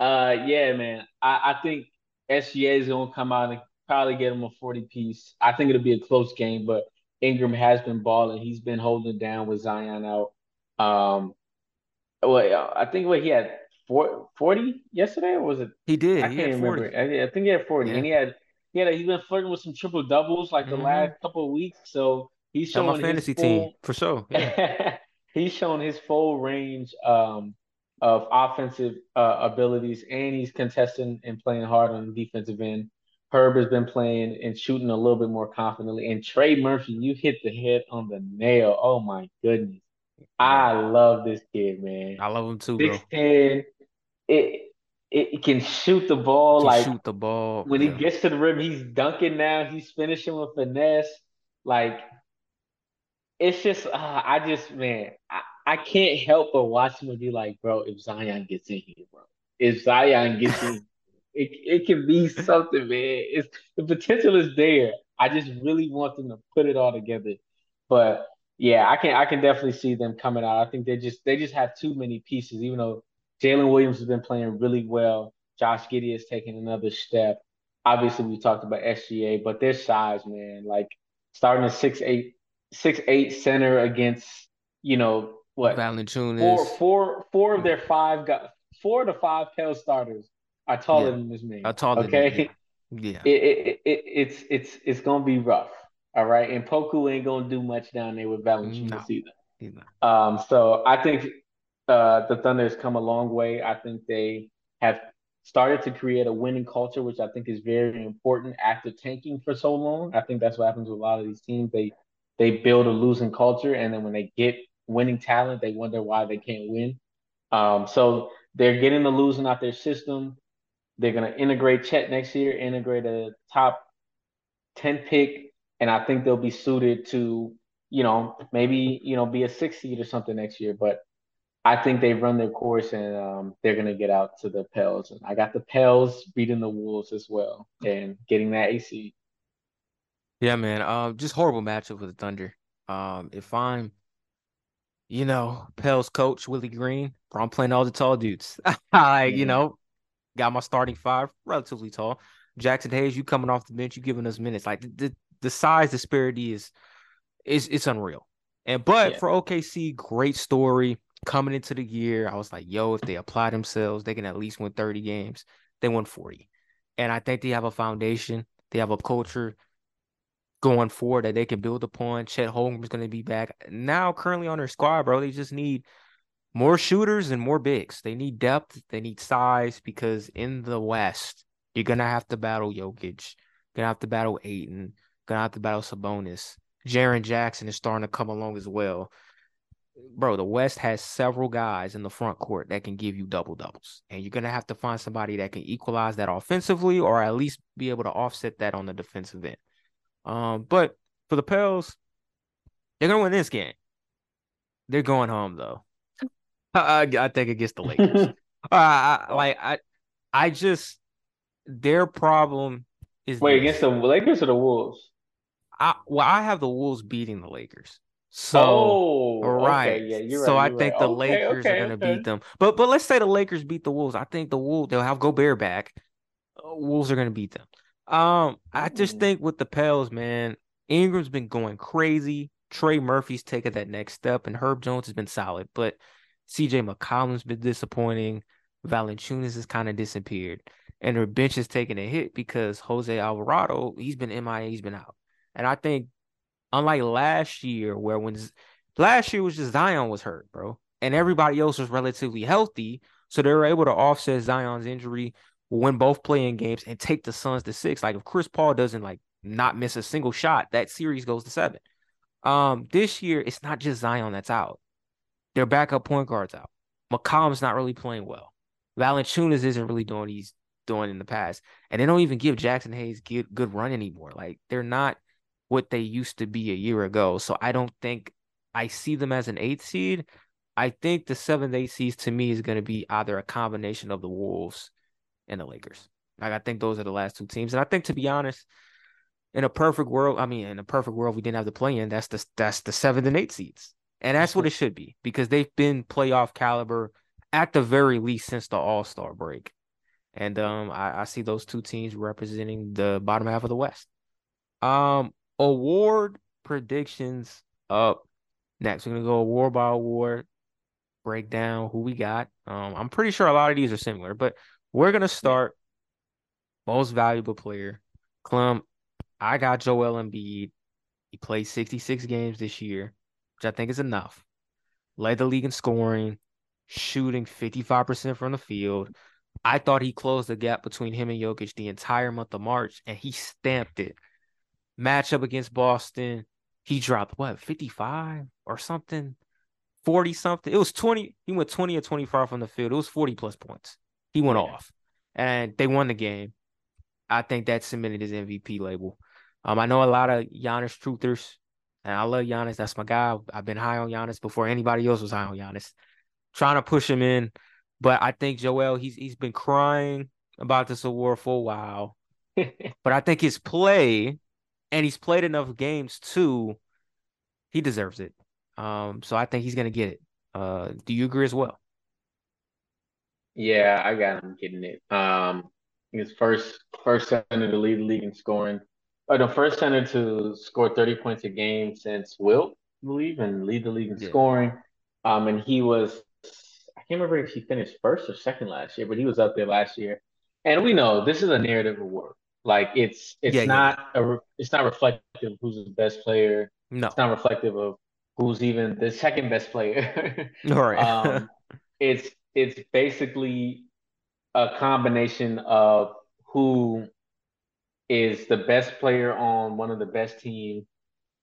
Uh yeah, man. I, I think SGA is gonna come out and probably get him a 40 piece. I think it'll be a close game, but Ingram has been balling. He's been holding down with Zion out. Um, well, I think what he had 40 yesterday, or was it? He did. I he can't remember. I, I, think he had 40, yeah. and he had he had he's been flirting with some triple doubles like the mm-hmm. last couple of weeks. So he's showing my fantasy full, team for sure. Yeah. he's showing his full range um, of offensive uh, abilities, and he's contesting and playing hard on the defensive end. Herb has been playing and shooting a little bit more confidently. And Trey Murphy, you hit the head on the nail. Oh my goodness. I love this kid, man. I love him too, 6'10, It, it it can shoot the ball can like shoot the ball. When yeah. he gets to the rim, he's dunking now. He's finishing with finesse. Like it's just uh, I just man, I, I can't help but watch him and be like, bro, if Zion gets in here, bro. If Zion gets in it it can be something, man. It's the potential is there. I just really want them to put it all together. But yeah, I can I can definitely see them coming out. I think they just they just have too many pieces. Even though Jalen Williams has been playing really well, Josh Giddey is taking another step. Obviously, we talked about SGA, but their size, man, like starting a six eight six eight center against you know what Valanciunas. Four four four of their five got four of the five Pell starters are taller yeah. than this man. Are taller okay? yeah. It, it, it, it's it's it's gonna be rough. All right. And Poku ain't gonna do much down there with Valanciunas no. either. Um, so I think uh, the Thunder has come a long way. I think they have started to create a winning culture, which I think is very important after tanking for so long. I think that's what happens with a lot of these teams. They they build a losing culture, and then when they get winning talent, they wonder why they can't win. Um, so they're getting the losing out their system. They're going to integrate Chet next year, integrate a top 10 pick, and I think they'll be suited to, you know, maybe, you know, be a six seed or something next year. But I think they've run their course and um, they're going to get out to the Pels. And I got the Pels beating the Wolves as well and getting that AC. Yeah, man. Um, just horrible matchup with the Thunder. Um, if I'm, you know, Pels coach Willie Green, bro, I'm playing all the tall dudes. I, you know, got my starting five relatively tall. Jaxson Hayes, you coming off the bench, you giving us minutes. Like the the, the size disparity is is it's unreal. And but yeah. for OKC, great story coming into the year. I was like, yo, if they apply themselves, they can at least win 30 games. They won 40. And I think they have a foundation. They have a culture going forward that they can build upon. Chet Holmgren's going to be back. Now, currently on their squad, bro, they just need more shooters and more bigs. They need depth. They need size because in the West, you're gonna have to battle Jokic. Gonna have to battle Ayton. Gonna have to battle Sabonis. Jaren Jackson is starting to come along as well. Bro, the West has several guys in the front court that can give you double doubles. And you're gonna have to find somebody that can equalize that offensively or at least be able to offset that on the defensive end. Um, but for the Pels, they're gonna win this game. They're going home though. I, I think against the Lakers. uh, I, like I, I just their problem is wait this. against the Lakers or the Wolves. I well, I have the Wolves beating the Lakers. So oh, right, okay. yeah, you're so right, I think right. the okay, Lakers okay, are going to okay. beat them. But but let's say the Lakers beat the Wolves. I think the Wolves they'll have Gobert back. Uh, Wolves are going to beat them. Um, I just think with the Pels, man, Ingram's been going crazy. Trey Murphy's taken that next step, and Herb Jones has been solid. But CJ McCollum's been disappointing. Valanciunas has kind of disappeared. And their bench is taking a hit because Jose Alvarado, he's been MIA, he's been out. And I think, unlike last year, where when last year was just Zion was hurt, bro, and everybody else was relatively healthy. So they were able to offset Zion's injury, win both play-in games, and take the Suns to six. Like if Chris Paul doesn't like not miss a single shot, that series goes to seven. Um, this year it's not just Zion that's out. Their backup point guard's out. McCollum's not really playing well. Valanciunas isn't really doing he's doing in the past, and they don't even give Jaxson Hayes good good run anymore. Like they're not what they used to be a year ago. So I don't think I see them as an eighth seed. I think the seventh, eighth seeds to me is going to be either a combination of the Wolves and the Lakers. Like I think those are the last two teams, and I think to be honest, in a perfect world, I mean, in a perfect world, we didn't have the play in. That's the that's the seventh and eighth seeds. And that's what it should be because they've been playoff caliber at the very least since the All Star break. And um, I, I, see those two teams representing the bottom half of the West. Um, award predictions up next. We're gonna go award by award, break down who we got. Um, I'm pretty sure a lot of these are similar, but we're gonna start most valuable player. Clem, I got Joel Embiid. He played 66 games this year which I think is enough. Led the league in scoring, shooting 55% from the field. I thought he closed the gap between him and Jokic the entire month of March, and he stamped it. Matchup against Boston, he dropped what 55 or something, 40 something. It was 20. He went 20 or 25 from the field. It was 40 plus points. He went off, and they won the game. I think that cemented his MVP label. Um, I know a lot of Giannis truthers and I love Giannis. That's my guy. I've been high on Giannis before anybody else was high on Giannis. Trying to push him in. But I think Joel, he's he's been crying about this award for a while. but I think his play, and he's played enough games too, he deserves it. Um, so I think he's gonna get it. Uh, do you agree as well? Yeah, I got him getting it. Um, his first first center to lead the league in scoring or the first center to score 30 points a game since Wilt, I believe, and lead the league in yeah. scoring. Um, and he was, I can't remember if he finished first or second last year, but he was up there last year. And we know this is a narrative award. Like it's it's yeah, not yeah. a it's not reflective of who's the best player. No, it's not reflective of who's even the second best player. All right. um, it's it's basically a combination of who is the best player on one of the best teams,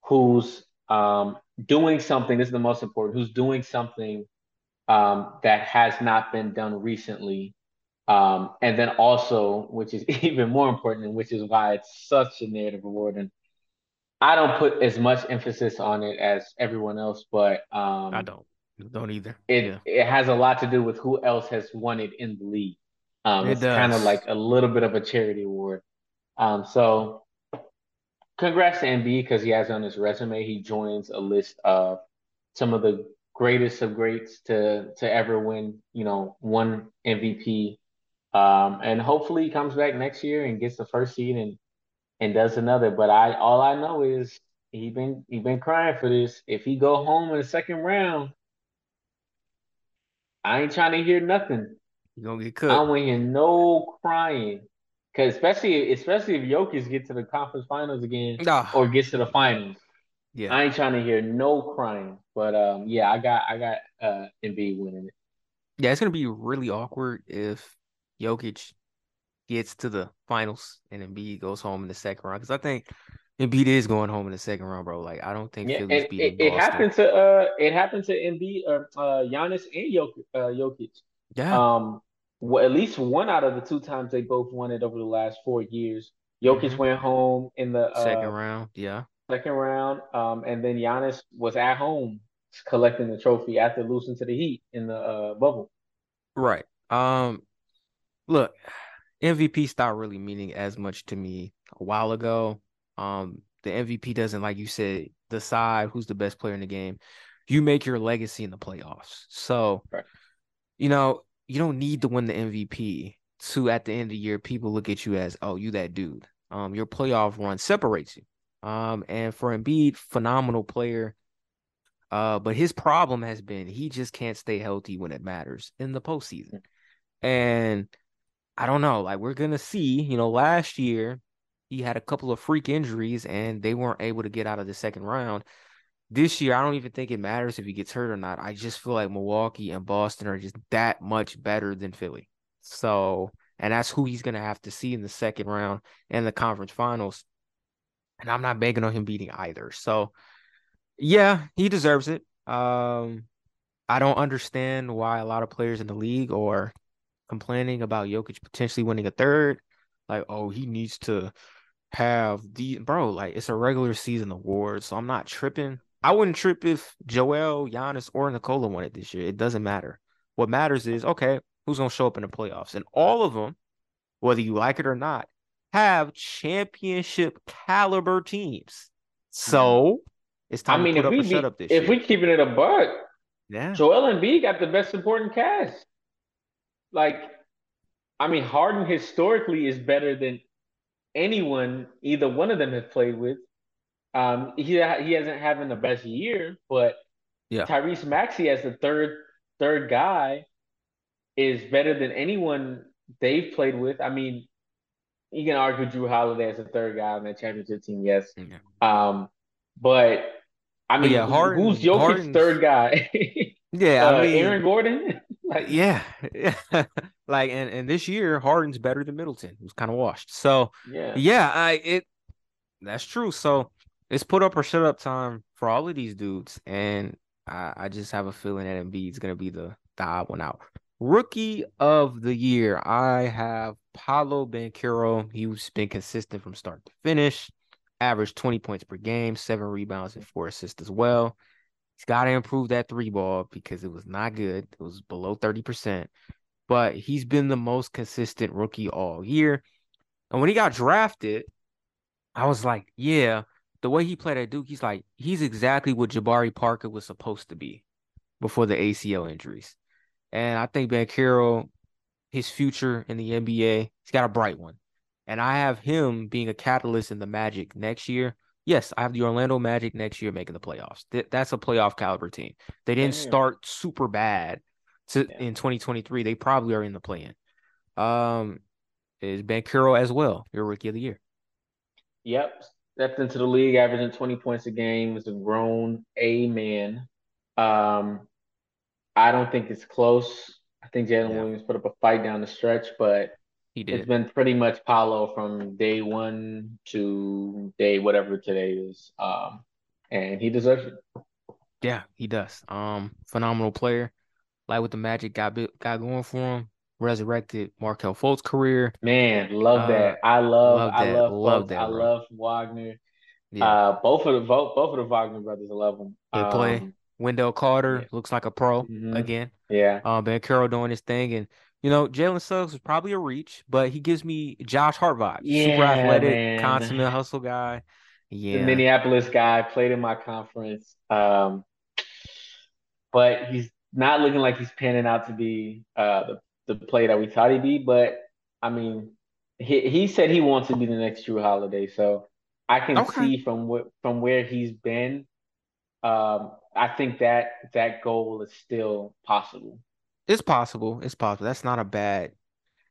who's um, doing something. This is the most important. Who's doing something um, that has not been done recently, um, and then also, which is even more important, and which is why it's such a narrative award. And I don't put as much emphasis on it as everyone else, but um, I don't don't either. It yeah. it has a lot to do with who else has won it in the league. Um, it it's kind of like a little bit of a charity award. Um, so congrats to Embiid because he has on his resume. He joins a list of some of the greatest of greats to to ever win, you know, one MVP. Um, and hopefully he comes back next year and gets the first seed and and does another. But I all I know is he been he been crying for this. If he go home in the second round, I ain't trying to hear nothing. You gonna get cooked. I don't want to hear no crying. Cause especially especially if Jokic get to the conference finals again or gets to the finals. Yeah. I ain't trying to hear no crying. But um yeah, I got I got uh Embiid winning it. Yeah, it's gonna be really awkward if Jokic gets to the finals and Embiid goes home in the second round. Because I think Embiid is going home in the second round, bro. Like I don't think yeah, Philly's beating it, it happened to uh it happened to Embiid or uh Giannis and Jokic, uh, Jokic. Yeah. Um well, at least one out of the two times they both won it over the last four years. Jokic mm-hmm. went home in the uh, second round, yeah. Second round. Um and then Giannis was at home collecting the trophy after losing to the Heat in the uh bubble. Right. Um look, MVP stopped really meaning as much to me a while ago. Um, the MVP doesn't, like you said, decide who's the best player in the game. You make your legacy in the playoffs. So, right. you know, you don't need to win the MVP to at the end of the year, people look at you as, oh, you that dude. Um, your playoff run separates you. Um, and for Embiid, phenomenal player. Uh, but his problem has been he just can't stay healthy when it matters in the postseason. And I don't know, like we're gonna see, you know, last year he had a couple of freak injuries and they weren't able to get out of the second round. This year, I don't even think it matters if he gets hurt or not. I just feel like Milwaukee and Boston are just that much better than Philly. So, and that's who he's going to have to see in the second round and the conference finals. And I'm not banking on him beating either. So, yeah, he deserves it. Um, I don't understand why a lot of players in the league are complaining about Jokic potentially winning a third. Like, oh, he needs to have the bro, like it's a regular season award, so I'm not tripping. I wouldn't trip if Joel, Giannis, or Nikola won it this year. It doesn't matter. What matters is okay, who's gonna show up in the playoffs, and all of them, whether you like it or not, have championship caliber teams. So mm-hmm. it's time I mean, up we, shut up this if year. we keeping it a buck, yeah, Joel Embiid got the best supporting cast. Like, I mean, Harden historically is better than anyone either one of them has played with. Um, he he hasn't having the best year, but yeah. Tyrese Maxey as the third third guy is better than anyone they've played with. I mean, you can argue Jrue Holiday as the third guy on that championship team, yes. Yeah. Um, but I mean, yeah, Harden, who's Jokic's Harden's... third guy? yeah, uh, I mean, Aaron Gordon. Like, yeah, like, and and this year Harden's better than Middleton, who's kind of washed. So yeah, yeah, I it that's true. So it's put up or shut up time for all of these dudes, and I, I just have a feeling that Embiid's gonna be the the odd one out. Rookie of the year, I have Paolo Banchero. He's been consistent from start to finish. Averaged 20 points per game, seven rebounds, and four assists as well. He's got to improve that three ball because it was not good. It was below 30%. But he's been the most consistent rookie all year. And when he got drafted, I was like, yeah, the way he played at Duke, he's like, he's exactly what Jabari Parker was supposed to be before the ACL injuries. And I think Banchero, his future in the NBA, he's got a bright one. And I have him being a catalyst in the Magic next year yes, I have the Orlando Magic next year making the playoffs. that's a playoff caliber team. They didn't yeah. start super bad to, yeah. in 2023. They probably are in the play in. Um, is Banchero as well your rookie of the year? Yep, stepped into the league, averaging 20 points a game. is a grown A man. Um, I, I don't think it's close. I think Jalen Yeah, Williams put up a fight down the stretch, but he it's did. been pretty much Paolo from day one to day whatever today is. Um, and he deserves it. Yeah, he does. Um, phenomenal player. Like with the Magic got got going for him. Resurrected Markelle Fultz career. Man, love Uh, that. I love, love I that. love, Love both. that, I bro. love Wagner. Yeah. Uh, both of the both, both of the Wagner brothers, I love them. Play. Um, Wendell Carter yeah. looks like a pro Mhm. again. yeah, Um, Ben Carroll doing his thing, and you know Jalen Suggs was probably a reach, but he gives me Josh Hart vibes. Super athletic, man. consummate hustle guy. the Yeah, Minneapolis guy played in my conference. Um, but he's not looking like he's panning out to be uh the, the player that we thought he'd be. But I mean, he he said he wants to be the next Jrue Holiday, so I can Okay. see from what from where he's been. Um, I think that that goal is still possible. It's possible. It's possible. That's not a bad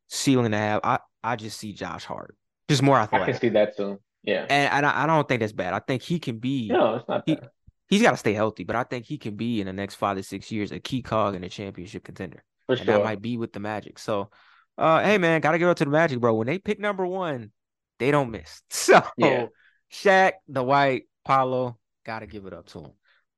ceiling to have. I I just see Josh Hart, just more I can see that too. Yeah. and, and I, I don't think that's bad. I think he can be. No, it's not He bad. he's got to stay healthy, but I think he can be in the next five to six years a key cog in a championship contender. For and that might be with the Magic. So, uh, hey man, gotta give it to the Magic, bro. When they pick number one, they don't miss. So, Yeah. Shaq, the White, Paolo, gotta give it up to him.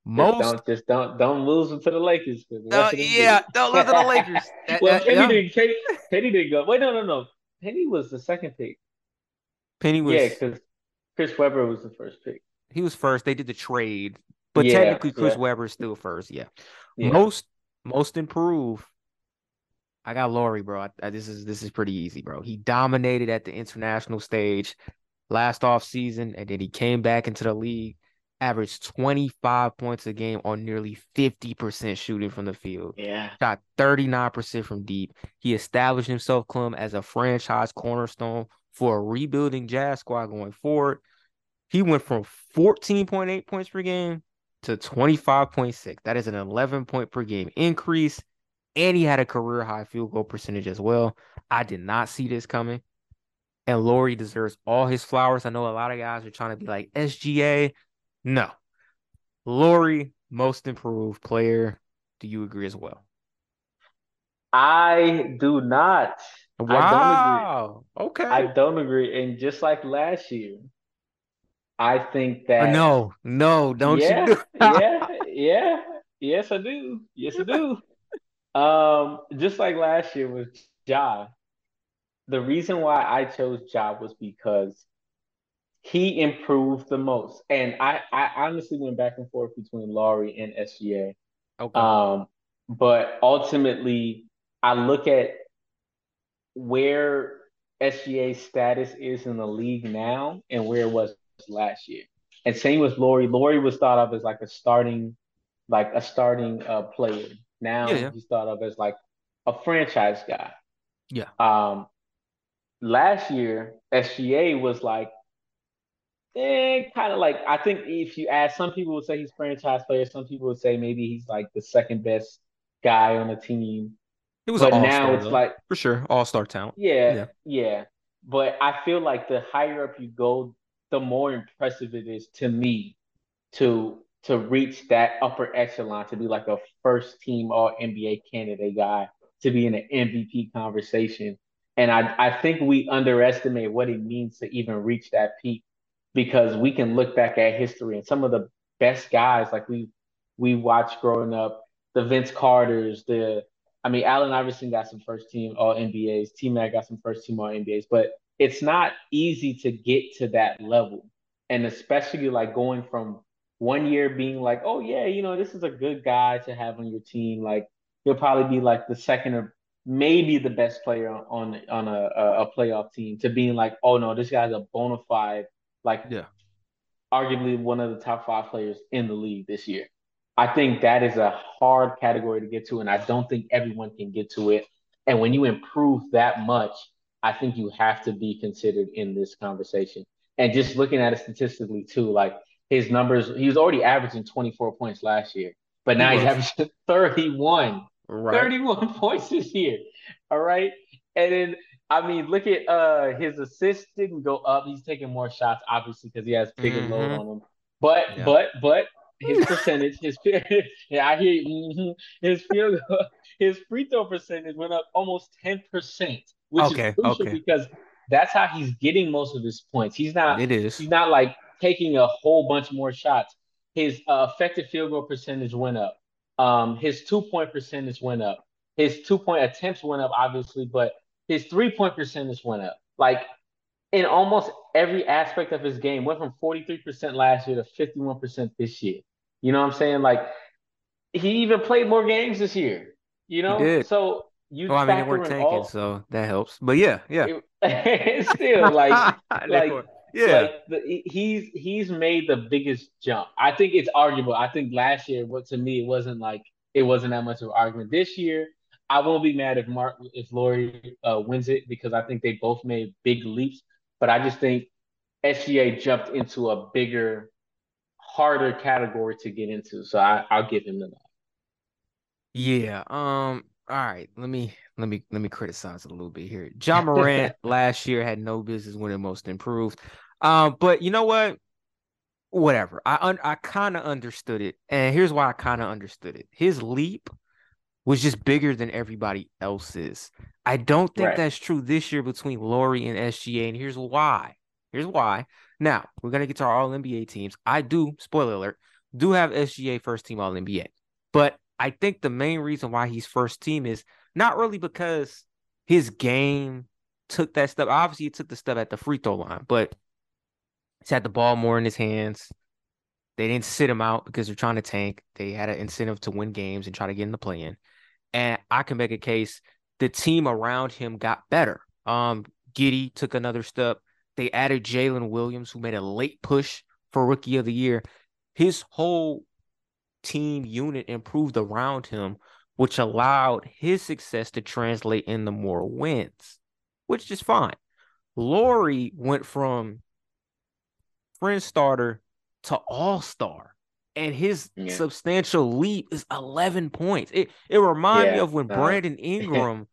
Just don't just don't don't lose them to the Lakers. the rest of them do. yeah, don't lose to the Lakers. That- well, that- Penny yeah. didn't. Penny, Penny didn't go. Wait, no, no, no. Penny was the second pick. Penny was Yeah, because Chris Webber was the first pick. he was first. They did the trade, but Yeah, technically Chris yeah. Webber is still first. Yeah. Yeah. Most most improved. I got Lauri, bro. I, I- this is this is pretty easy, bro. He dominated at the international stage last off season, and then he came back into the league, averaged 25 points a game on nearly 50% shooting from the field. Yeah. Shot 39% from deep. He established himself, Clem, as a franchise cornerstone for a rebuilding Jazz squad going forward. He went from 14.8 points per game to 25.6. That is an 11 point per game increase. And he had a career high field goal percentage as well. I did not see this coming. And Lauri deserves all his flowers. I know a lot of guys are trying to be like SGA. No. Lauri, most improved player. Do you agree as well? I do not. I don't agree. Wow. Okay. I don't agree. And just like last year, I think Uh, that no, no, don't yeah, you do yeah, yeah. Yes, I do. Yes, I do. Um, just like last year with Ja, the reason why I chose Ja was because he improved the most. And I, I honestly went back and forth between Lauri and SGA. Okay. Um, but ultimately, I look at where SGA's status is in the league now and where it was last year. And same with Lauri. Lauri was thought of as like a starting, like a starting uh, player. Now Yeah, yeah. he's thought of as like a franchise guy. Yeah. Um, last year SGA was like, eh, kind of like I think if you ask, some people would say he's franchise player. Some people would say maybe he's like the second best guy on the team. It was But now it's though. like for sure, all-star talent. yeah, Yeah. yeah. But I feel like the higher up you go, the more impressive it is to me to to reach that upper echelon, to be like a first team all NBA candidate guy, to be in an MVP conversation. And I, I think we underestimate what it means to even reach that peak because we can look back at history and some of the best guys like we we watched growing up, the Vince Carters, the I mean, Allen Iverson got some first team All NBAs. T Mac got some first team All NBAs, but it's not easy to get to that level. And especially like going from one year being like, oh, yeah, you know, this is a good guy to have on your team. Like, he'll probably be like the second or maybe the best player on on a, a, playoff team to being like, oh, no, this guy's a bona fide, like, Yeah. arguably one of the top five players in the league this year. I think that is a hard category to get to, and I don't think everyone can get to it. And when you improve that much, I think you have to be considered in this conversation. And just looking at it statistically too, like his numbers, he was already averaging 24 points last year, but now He he's averaging 31. Right. 31 points this year. All right. And then I mean, look at uh his assists didn't go up. He's taking more shots, obviously, because he has bigger load Mhm. on him. But Yeah. but but his percentage, his yeah, I hear you. Mm-hmm. His field his free throw percentage went up almost ten percent, which okay, is crucial okay. because that's how he's getting most of his points. He's not. It is. He's not like taking a whole bunch more shots. His uh, effective field goal percentage went up. Um, his two point percentage went up. His two point attempts went up, obviously, but his three point percentage went up. Like in almost every aspect of his game, went from 43% last year to 51% this year. You know what I'm saying? Like he even played more games this year. You know, so you. Well, I mean, they weren't tanking, all... so that helps. But yeah, yeah. It, still like like. Yeah, like the, he's he's made the biggest jump. I think it's arguable. I think last year, what to me, it wasn't like it wasn't that much of an argument. This year, I won't be mad if Mark if Lauri uh, wins it because I think they both made big leaps. But I just think SGA jumped into a bigger, harder category to get into. So I, I'll give him the nod. Yeah. Um. All right. Let me let me let me criticize it a little bit here. Ja Morant last year had no business winning Most Improved. Um. But you know what? Whatever. I un- I kind of understood it, and here's why I kind of understood it. His leap was just bigger than everybody else's. I don't think right. that's true this year between Lauri and SGA, and here's why. Here's why. Now we're gonna get to our All NBA teams. I do, spoiler alert, do have SGA first team All NBA, but I think the main reason why he's first team is not really because his game took that step. Obviously, he took the step at the free throw line, but he's had the ball more in his hands. They didn't sit him out because they're trying to tank. They had an incentive to win games and try to get in the play in. And I can make a case the team around him got better. Um, Giddey took another step. They added Jalen Williams, who made a late push for rookie of the year. His whole team unit improved around him, which allowed his success to translate into more wins, which is fine. Lauri went from friend starter to all star and his yeah. substantial leap is 11 points. It it reminded yeah. me of when uh, Brandon Ingram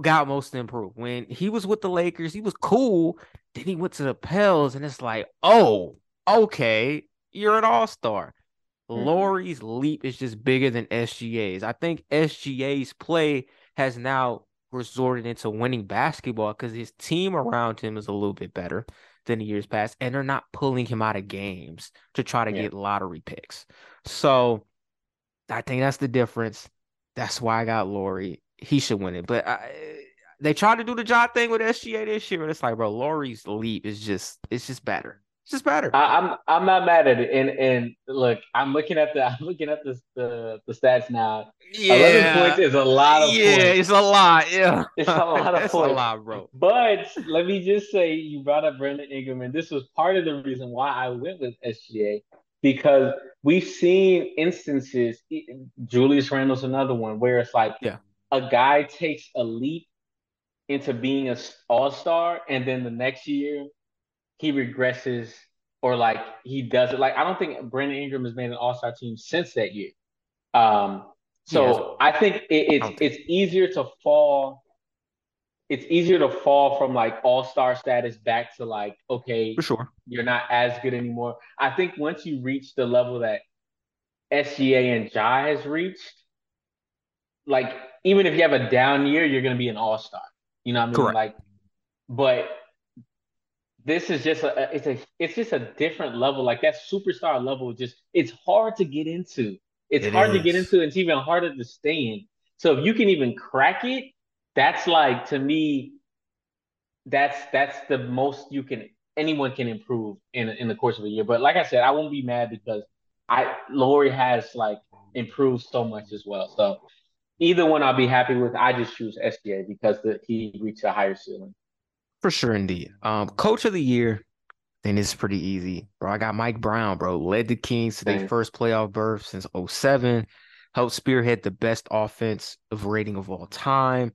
got most improved. When he was with the Lakers, he was cool. Then he went to the Pels, and it's like, oh, okay, you're an all-star. Mm-hmm. Lauri's leap is just bigger than SGA's. I think SGA's play has now resorted into winning basketball because his team around him is a little bit better than the years past, and they're not pulling him out of games to try to yeah. get lottery picks. So I think that's the difference. That's why I got Lauri. He should win it. But I, they tried to do the job thing with SGA this year, and it's like, bro, Lauri's leap is just it's just better. It's just better. I, am I'm, I'm not mad at it. And and look, I'm looking at the I'm looking at the the, the stats now. Yeah. 11 points is a lot of yeah, points. it's a lot. Yeah. It's a lot of it's points. a lot, bro. But let me just say you brought up Brandon Ingram, and this was part of the reason why I went with SGA because we've seen instances, Julius Randle's another one, where it's like yeah. a guy takes a leap into being an all-star, and then the next year he regresses or like he does it. Like I don't think Brandon Ingram has made an All Star team since that year. Um, so I think it, it's think. it's easier to fall. It's easier to fall from like All Star status back to like okay, for sure, you're not as good anymore. I think once you reach the level that SGA and Ja has reached, like even if you have a down year, you're gonna be an All Star. You know what I mean? Correct. Like, but this is just a it's a it's just a different level. Like that superstar level, just it's hard to get into. It's it hard is. to get into. It's even harder to stay in. So if you can even crack it, that's like to me, that's that's the most you can anyone can improve in in the course of a year. But like I said, I won't be mad because I Lauri has like improved so much as well. So either one I'll be happy with. I just choose SGA because the, he reached a higher ceiling. For sure, indeed. Um, coach of the year, then it's pretty easy, bro. I got Mike Brown, bro. Led the Kings to their first playoff berth since 07. Helped spearhead the best offense of rating of all time.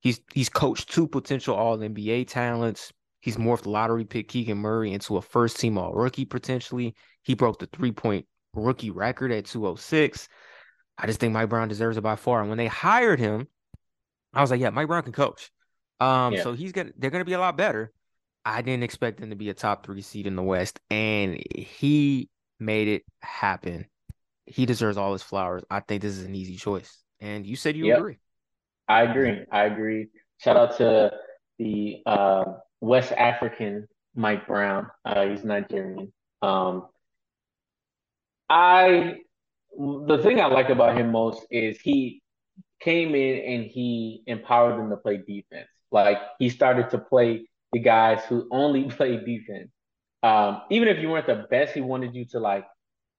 He's he's coached two potential All NBA talents. He's morphed lottery pick Keegan Murray into a first team All Rookie potentially. He broke the three point rookie record at 206. I just think Mike Brown deserves it by far. And when they hired him, I was like, yeah, Mike Brown can coach. Um, yeah. so he's gonna they're gonna be a lot better. I didn't expect them to be a top three seed in the West, and he made it happen. he deserves all his flowers. I think this is an easy choice. And you said you Yep, agree. I agree. I agree. Shout out to the uh, West African Mike Brown. Uh, he's Nigerian. Um, I the thing I like about him most is he came in and he empowered them to play defense. Like he started to play the guys who only play defense. Um, even if you weren't the best, he wanted you to like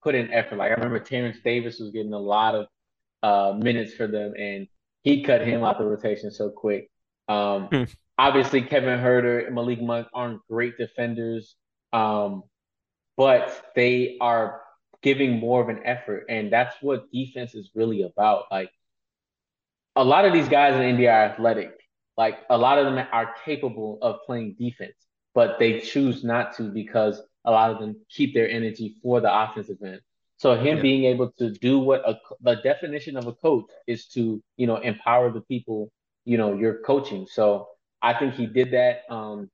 put in effort. Like I remember Terrence Davis was getting a lot of uh, minutes for them, and he cut him out the rotation so quick. Um, Hmm. obviously, Kevin Huerter and Malik Monk aren't great defenders, um, but they are giving more of an effort, and that's what defense is really about. Like a lot of these guys in India are athletic. Like a lot of them are capable of playing defense, but they choose not to because a lot of them keep their energy for the offensive end. So him Yeah. being able to do what a, the definition of a coach is to, you know, empower the people, you know, you're coaching. So I think he did that. Um,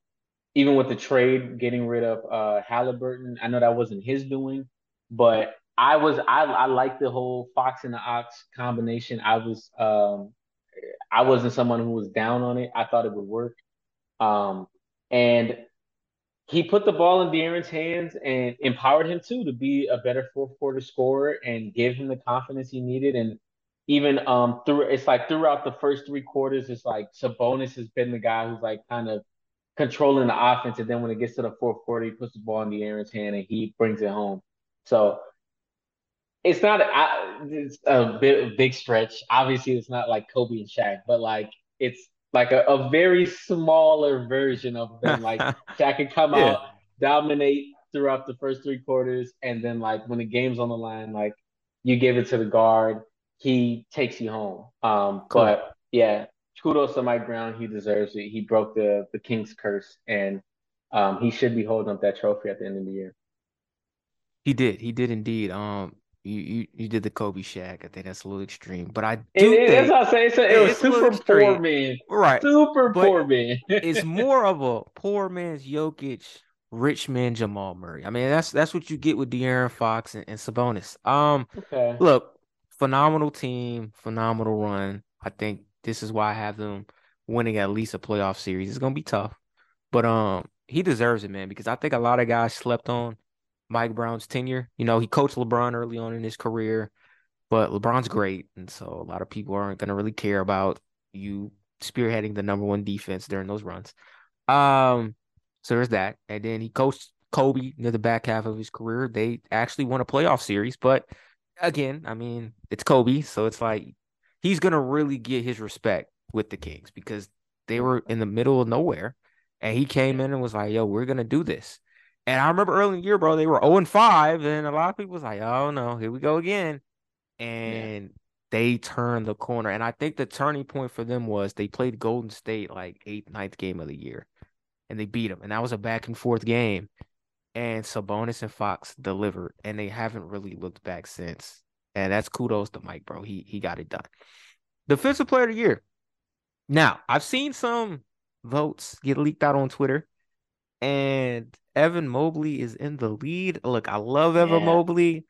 even with the trade, getting rid of uh Halliburton, I know that wasn't his doing, but I was I I like the whole Fox and the Ox combination. I was um I wasn't someone who was down on it. I thought it would work. Um and he put the ball in De'Aaron's hands and empowered him too to be a better fourth quarter scorer and give him the confidence he needed. And even um through it's like throughout the first three quarters, it's like Sabonis has been the guy who's like kind of controlling the offense, and then when it gets to the fourth quarter, he puts the ball in De'Aaron's hand and he brings it home. So it's not I, it's a bit big stretch. Obviously, it's not like Kobe and Shaq, but like it's like a, a very smaller version of them. Like Shaq can come Yeah. out, dominate throughout the first three quarters, and then like when the game's on the line, like you give it to the guard, he takes you home. Um, Correct. but yeah, kudos to Mike Brown. He deserves it. He broke the the King's curse, and um, he should be holding up that trophy at the end of the year. He did. He did indeed. Um, you you, you did the Kobe Shaq. I think that's a little extreme, but I do that's think I say. It's a, it was it's super poor man, right. super But poor man. it's more of a poor man's Jokic, rich man Jamal Murray. I mean, that's that's what you get with De'Aaron Fox and, and Sabonis. Um, okay. look, phenomenal team, phenomenal run. I think this is why I have them winning at least a playoff series. It's gonna be tough, but um, he deserves it, man, because I think a lot of guys slept on Mike Brown's tenure. You know, he coached LeBron early on in his career, but LeBron's great, and so a lot of people aren't gonna really care about you spearheading the number one defense during those runs. Um, so there's that, and then he coached Kobe near the back half of his career. They actually won a playoff series, but again, I mean, it's Kobe, so it's like he's gonna really get his respect with the Kings because they were in the middle of nowhere, and he came in and was like, "Yo, we're gonna do this." And I remember early in the year, bro, they were 0 and 5, and a lot of people was like, "Oh no, here we go again." Yeah. And they turned the corner. And I think the turning point for them was they played Golden State like eighth, ninth game of the year, and they beat them. And that was a back and forth game. And Sabonis and Fox delivered, and they haven't really looked back since. And that's kudos to Mike, bro. He he got it done. Defensive player of the year. Now, I've seen some votes get leaked out on Twitter, and Evan Mobley is in the lead. Look, I love Evan Yeah. Mobley.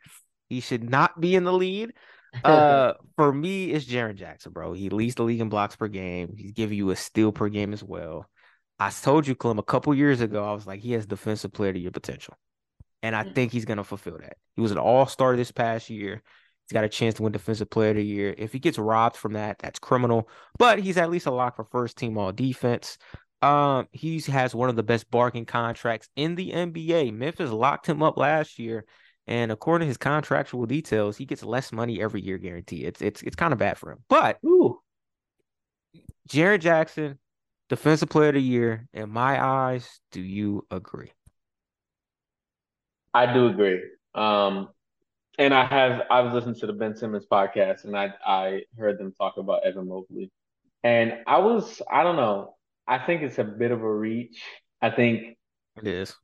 He should not be in the lead. Uh, for me, it's Jaren Jackson, bro. He leads the league in blocks per game. He's giving you a steal per game as well. I told you, Clem, a couple years ago, I was like, he has defensive player to your potential. And I Mhm. think he's gonna fulfill that. He was an all-star this past year. He's got a chance to win defensive player of the year. If he gets robbed from that, that's criminal. But he's at least a lock for first team all defense. Um, he has one of the best bargain contracts in the NBA. Memphis locked him up last year. And according to his contractual details, he gets less money every year guaranteed. It's it's it's kind of bad for him. But Ooh, Jaren Jackson, defensive player of the year, in my eyes, do you agree? I do agree. Um, and I have I was listening to the Ben Simmons podcast, and I I heard them talk about Evan Mobley, and I was I don't know. I think it's a bit of a reach. I think It is.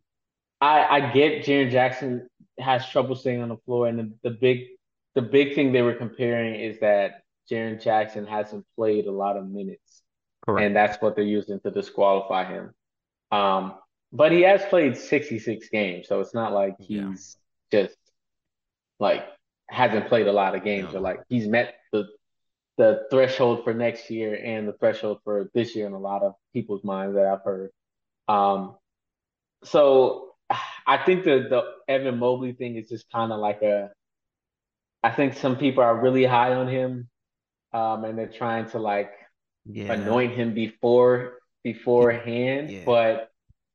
I I get Jaren Jackson has trouble staying on the floor, and the, the big the big thing they were comparing is that Jaren Jackson hasn't played a lot of minutes, Correct. and that's what they're using to disqualify him. Um, but he has played 66 games, so it's not like Yeah. he's just like hasn't played a lot of games, no. or like he's met the the threshold for next year and the threshold for this year in a lot of people's minds that I've heard. Um, so I think the the Evan Mobley thing is just kind of like a. I think some people are really high on him, um, and they're trying to like yeah. anoint him before beforehand, yeah. but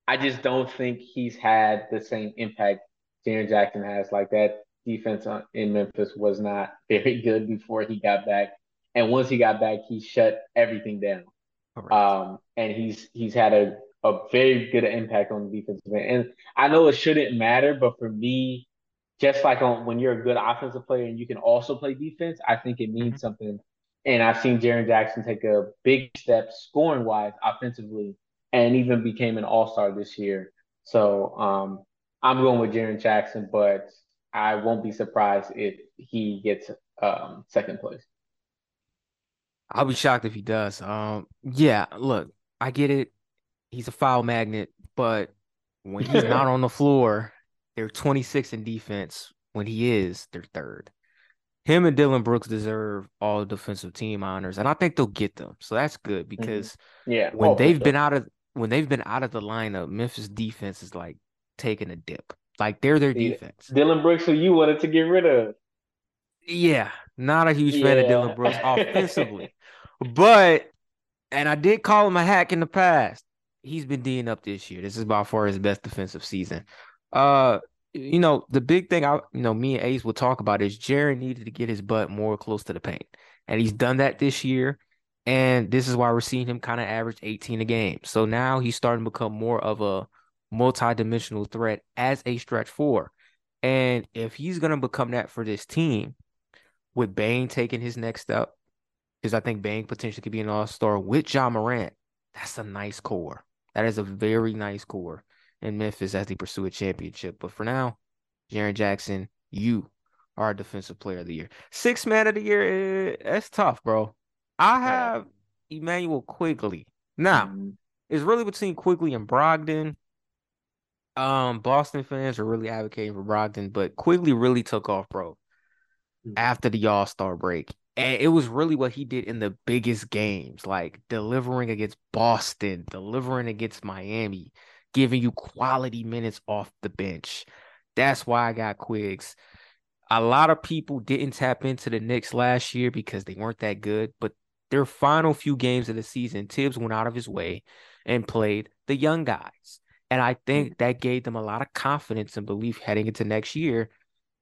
I just don't think he's had the same impact Jaren Jackson has. Like that defense in Memphis was not very good before he got back, and once he got back, he shut everything down. Um, and he's he's had a a very good impact on the defensive end. And I know it shouldn't matter, but for me, just like on when you're a good offensive player and you can also play defense, I think it means mm-hmm. something. And I've seen Jaren Jackson take a big step scoring wise offensively and even became an all star this year. So um, I'm going with Jaren Jackson, but I won't be surprised if he gets um, second place. I'll be shocked if he does. Um, yeah, look, I get it he's a foul magnet, but when he's not on the floor, they're 26 in defense. When he is, they're third. Him and Dillon Brooks deserve all defensive team honors, and I think they'll get them. So that's good mm-hmm. because mm-hmm. yeah, when oh, they've been out of when they've been out of the lineup, Memphis defense is like taking a dip. Like they're their defense. Dillon Brooks, who you wanted to get rid of. Yeah, not a huge yeah. fan of Dillon Brooks offensively, but and I did call him a hack in the past he's been D'ing up this year. This is by far his best defensive season. Uh, you know, the big thing I, you know, me and Ace will talk about is Jaren needed to get his butt more close to the paint, and he's done that this year. And this is why we're seeing him kind of average 18 a game. So now he's starting to become more of a multi-dimensional threat as a stretch four. And if he's gonna become that for this team, with Bane taking his next step, because I think Bane potentially could be an all-star with Ja Morant, that's a nice core. That is a very nice core in Memphis as they pursue a championship. But for now, Jaren Jackson, you are a defensive player of the year. Six man of the year, eh, that's tough, bro. I have Immanuel Quickley. Now, mm-hmm. it's really between Quickley and Brogdon. Um, Boston fans are really advocating for Brogdon, but Quickley really took off, bro, mm-hmm. after the All Star break. And it was really what he did in the biggest games, like delivering against Boston, delivering against Miami, giving you quality minutes off the bench. That's why I got Quigs. A lot of people didn't tap into the Knicks last year because they weren't that good, but their final few games of the season, Thibs went out of his way and played the young guys. And I think mm. that gave them a lot of confidence and belief heading into next year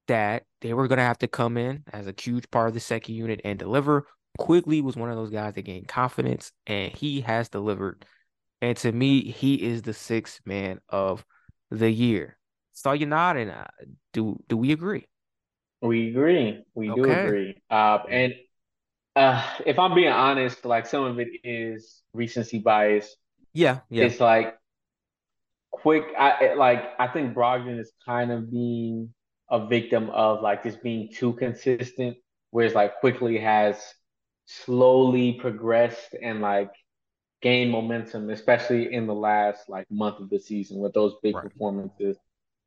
that they were going to have to come in as a huge part of the second unit and deliver. Quickley was one of those guys that gained confidence, and he has delivered. And to me, he is the sixth man of the year. Saw you nodding. Uh, do do we agree? We agree. We okay. do agree. Uh, and uh, if I'm being honest, like some of it is recency bias. Yeah, yeah. It's like quick. I like. I think Brogdon is kind of being a victim of like just being too consistent, whereas like Quickley has slowly progressed and like gained momentum, especially in the last like month of the season with those big right. performances.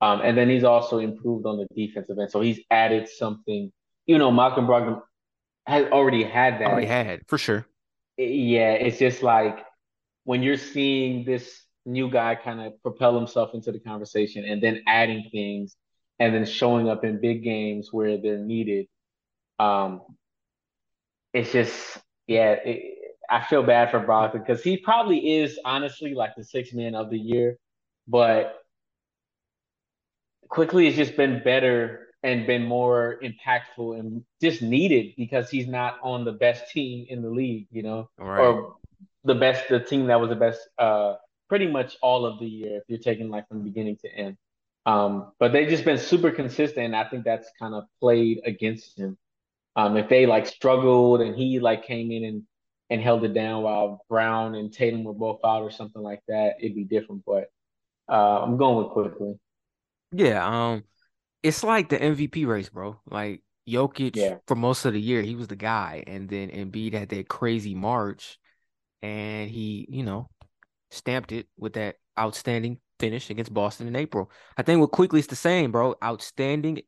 Um, and then he's also improved on the defensive end. So he's added something. You know, Malcolm Brogdon has already had that. Already had for sure. Yeah, it's just like when you're seeing this new guy kind of propel himself into the conversation and then adding things and then showing up in big games where they're needed. Um, it's just, yeah, it, I feel bad for Brogdon because he probably is honestly like the sixth man of the year, but Quickley has just been better and been more impactful and just needed because he's not on the best team in the league, you know, right. or the best, the team that was the best, uh, pretty much all of the year if you're taking like from beginning to end. Um, but they've just been super consistent. And I think that's kind of played against him. Um, if they like struggled and he like came in and and held it down while Brown and Tatum were both out or something like that, it'd be different. But uh, I'm going with Quickley. Yeah, um, it's like the MVP race, bro. Like Jokic yeah. for most of the year, he was the guy, and then Embiid had that crazy March, and he, you know, stamped it with that outstanding finish against Boston in April. I think with Quickley it's the same, bro. Outstanding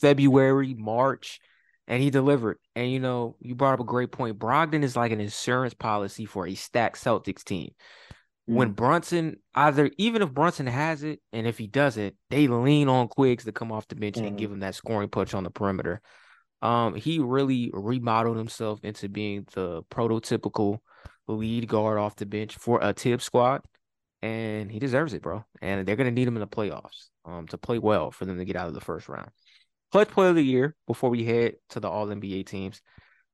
February, March, and he delivered. And you know, you brought up a great point. Brogdon is like an insurance policy for a stacked Celtics team. When Mm. Brunson either even if Brunson has it, and if he doesn't, they lean on Quiggs to come off the bench and Mhm. give him that scoring punch on the perimeter. Um, he really remodeled himself into being the prototypical lead guard off the bench for a tip squad, and he deserves it, bro. And they're gonna need him in the playoffs, um, to play well for them to get out of the first round. Clutch player of the year before we head to the All NBA teams.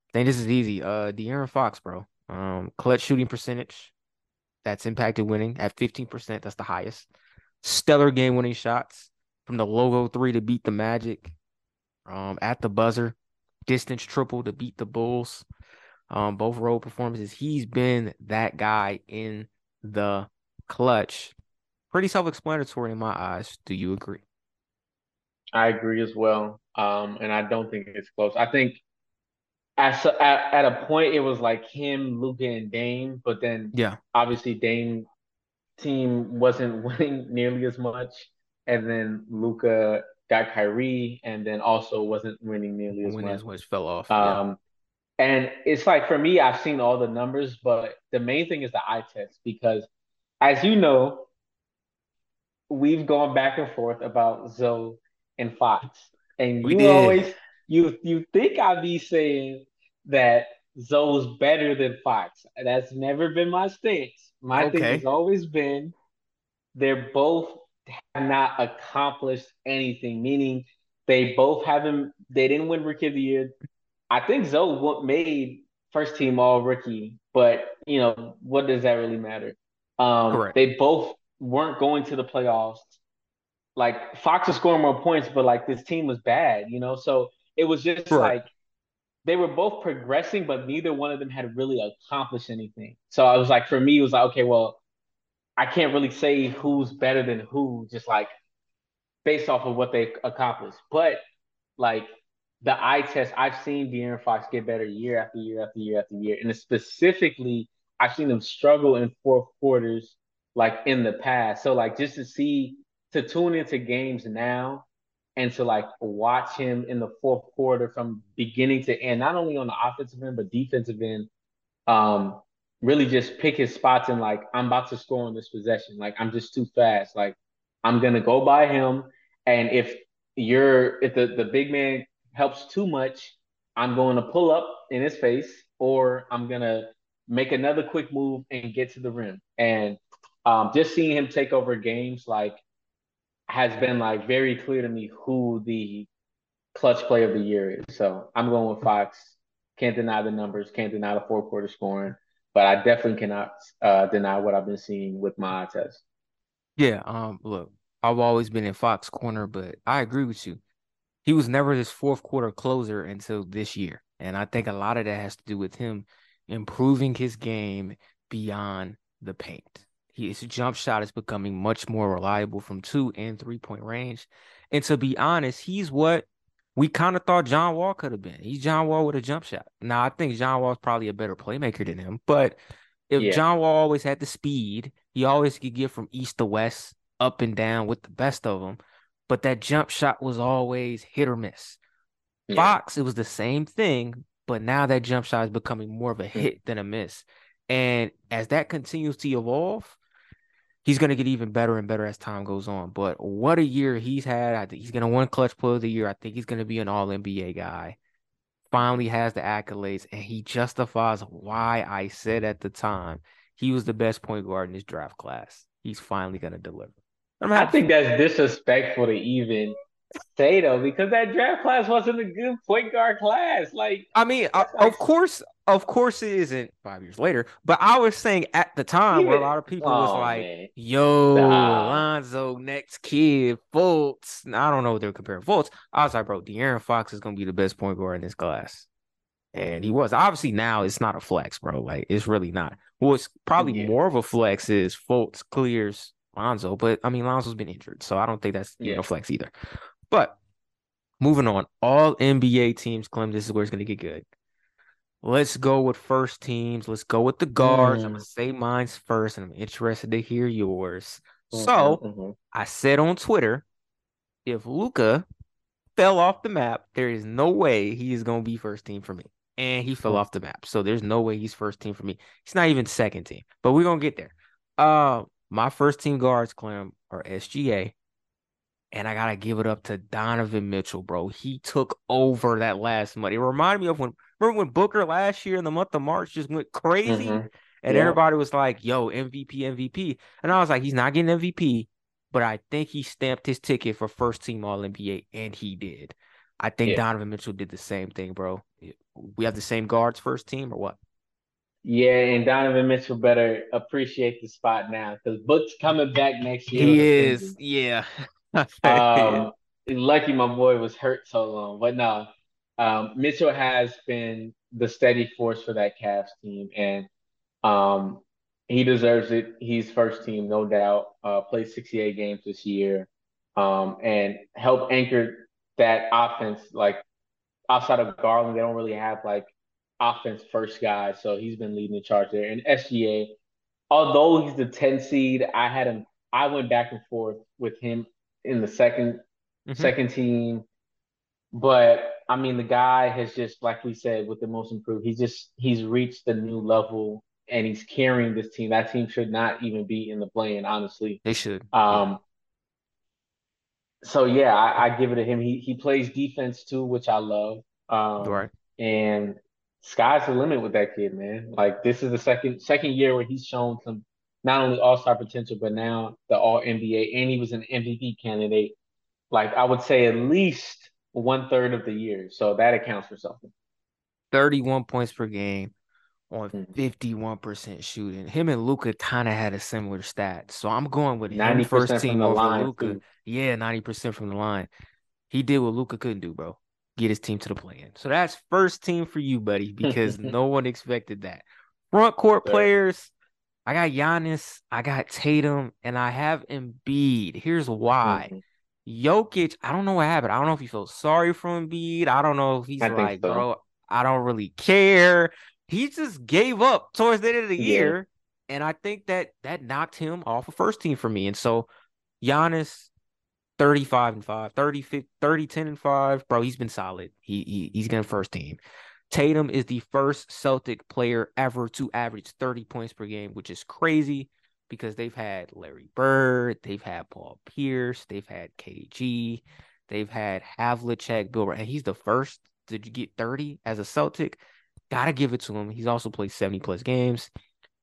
I think this is easy. Uh, De'Aaron Fox, bro. Um, clutch shooting percentage that's impacted winning at 15%. That's the highest. Stellar game winning shots from the logo three to beat the Magic. Um, at the buzzer, distance triple to beat the Bulls. Um, both road performances. He's been that guy in the clutch. Pretty self-explanatory in my eyes. Do you agree? I agree as well. Um, and I don't think it's close. I think at, at at a point it was like him, Luka, and Dame, but then Yeah, obviously Dame team wasn't winning nearly as much, and then Luka got Kyrie, and then also wasn't winning nearly as when much. his which fell off. Yeah. Um, and it's like for me, I've seen all the numbers, but the main thing is the eye test because, as you know, we've gone back and forth about Zo and Fox, and We you did. always you you think I'd be saying that Zo's better than Fox. That's never been my stance. My thing has always been they're both have not accomplished anything, meaning they both haven't they didn't win Rookie of the Year. I think Zo wa- made first team all rookie, but you know, what does that really matter? Um, Correct. they both weren't going to the playoffs. Like Fox was scoring more points, but like this team was bad, you know. So it was just like they were both progressing, but neither one of them had really accomplished anything. So I was like, for me, it was like, okay, well, I can't really say who's better than who, just like based off of what they accomplished. But like the eye test, I've seen De'Aaron Fox get better year after year after year after year. And specifically, I've seen him struggle in fourth quarters like in the past. So like just to see to tune into games now and to like watch him in the fourth quarter from beginning to end, not only on the offensive end but defensive end, um, really just pick his spots and like I'm about to score on this possession. Like I'm just too fast. Like I'm gonna go by him. And if you're if the, the big man helps too much, I'm going to pull up in his face, or I'm gonna make another quick move and get to the rim. And um, just seeing him take over games like has been like very clear to me who the clutch play of the year is. So I'm going with Fox. Can't deny the numbers, can't deny the four quarter scoring, but I definitely cannot uh, deny what I've been seeing with my eye test. Yeah, um, look, I've always been in Fox corner, but I agree with you. He was never this fourth quarter closer until this year. And I think a lot of that has to do with him improving his game beyond the paint. His jump shot is becoming much more reliable from two and three point range. And to be honest, he's what we kind of thought John Wall could have been. He's John Wall with a jump shot. Now, I think John Wall's probably a better playmaker than him, but if Yeah. John Wall always had the speed, he always could get from east to west, up and down with the best of them. But that jump shot was always hit or miss. Yeah. Fox, it was the same thing, but now that jump shot is becoming more of a hmm. hit than a miss. And as that continues to evolve, he's going to get even better and better as time goes on. But what a year he's had. I think he's going to win clutch player of the year. I think he's going to be an all NBA guy. Finally has the accolades, and he justifies why I said at the time he was the best point guard in his draft class. He's finally going to deliver. I'm I think that's disrespectful to even say though, because that draft class wasn't a good point guard class. Like I mean, uh, that's like of course, of course, it isn't five years later. But I was saying at the time, where a lot of people was oh like, man. "Yo, Nah. Alonzo, next kid, Fultz." Now, I don't know what they're comparing Fultz. I was like, bro, De'Aaron Fox is gonna be the best point guard in this class, and he was. Obviously, now it's not a flex, bro. Like it's really not. What's probably Yeah. more of a flex is Fultz clears Lonzo, but I mean, Lonzo's been injured, so I don't think that's Yeah. a flex either. But moving on, all NBA teams claim this is where it's gonna get good. Let's go with first teams. Let's go with the guards. I'm Mm. gonna say mine's first, and I'm interested to hear yours. Mhm, So mhm. I said on Twitter, if Luka fell off the map, there is no way he is going to be first team for me. And he fell off the map. So there's no way he's first team for me. He's not even second team. But we're going to get there. Uh my first team guards, Clem, are SGA. And I gotta give it up to Donovan Mitchell, bro. He took over that last month. It reminded me of when remember when Booker last year in the month of March just went crazy, mm-hmm. and yeah. everybody was like, "Yo, MVP, MVP," and I was like, "He's not getting MVP, but I think he stamped his ticket for first team All NBA, and he did. I think yeah. Donovan Mitchell did the same thing, bro. We have the same guards first team or what? Yeah, and Donovan Mitchell better appreciate the spot now because Book's coming back next year. He is, yeah. um, lucky my boy was hurt so long, but no, um, Mitchell has been the steady force for that Cavs team, and um, he deserves it. He's first team, no doubt. Uh, played 68 games this year, um, and help anchor that offense. Like outside of Garland, they don't really have like offense first guy, so he's been leading the charge there. And SGA, although he's the 10 seed, I had him. I went back and forth with him in the 2nd mm-hmm. second team, but I mean the guy has just like we said with the most improved. He's just he's reached the new level and he's carrying this team. That team should not even be in the play-in, honestly. They should. Um. So yeah, I, I, give it to him. He he plays defense too, which I love. Um, right. And sky's the limit with that kid, man. Like this is the second second year where he's shown some not only All Star potential, but now the All NBA, and he was an MVP candidate. Like I would say, at least one third of the year. So that accounts for something. Thirty-one points per game on 51% hmm. shooting. Him and Luka kind of had a similar stat. So I'm going with him first team over Luka. Yeah, 90% from the line. He did what Luka couldn't do, bro. Get his team to the play in. So that's first team for you, buddy, because no one expected that. Front court players, I got Giannis, I got Tatum, and I have Embiid. Here's why. Mm-hmm. Jokic, I don't know what happened. I don't know if he feels sorry for Embiid. I don't know if he's I like, so. bro, I don't really care he just gave up towards the end of the yeah. year. And I think that that knocked him off of first team for me. And so Giannis, 35 and 5, 30, 30 10 and 5. Bro, he's been solid. He, he he's getting first team. Tatum is the first Celtic player ever to average 30 points per game, which is crazy because they've had Larry Bird, they've had Paul Pierce, they've had KG, they've had Havlicek, Bill, and he's the first to get 30 as a Celtic. Gotta give it to him. He's also played 70 plus games.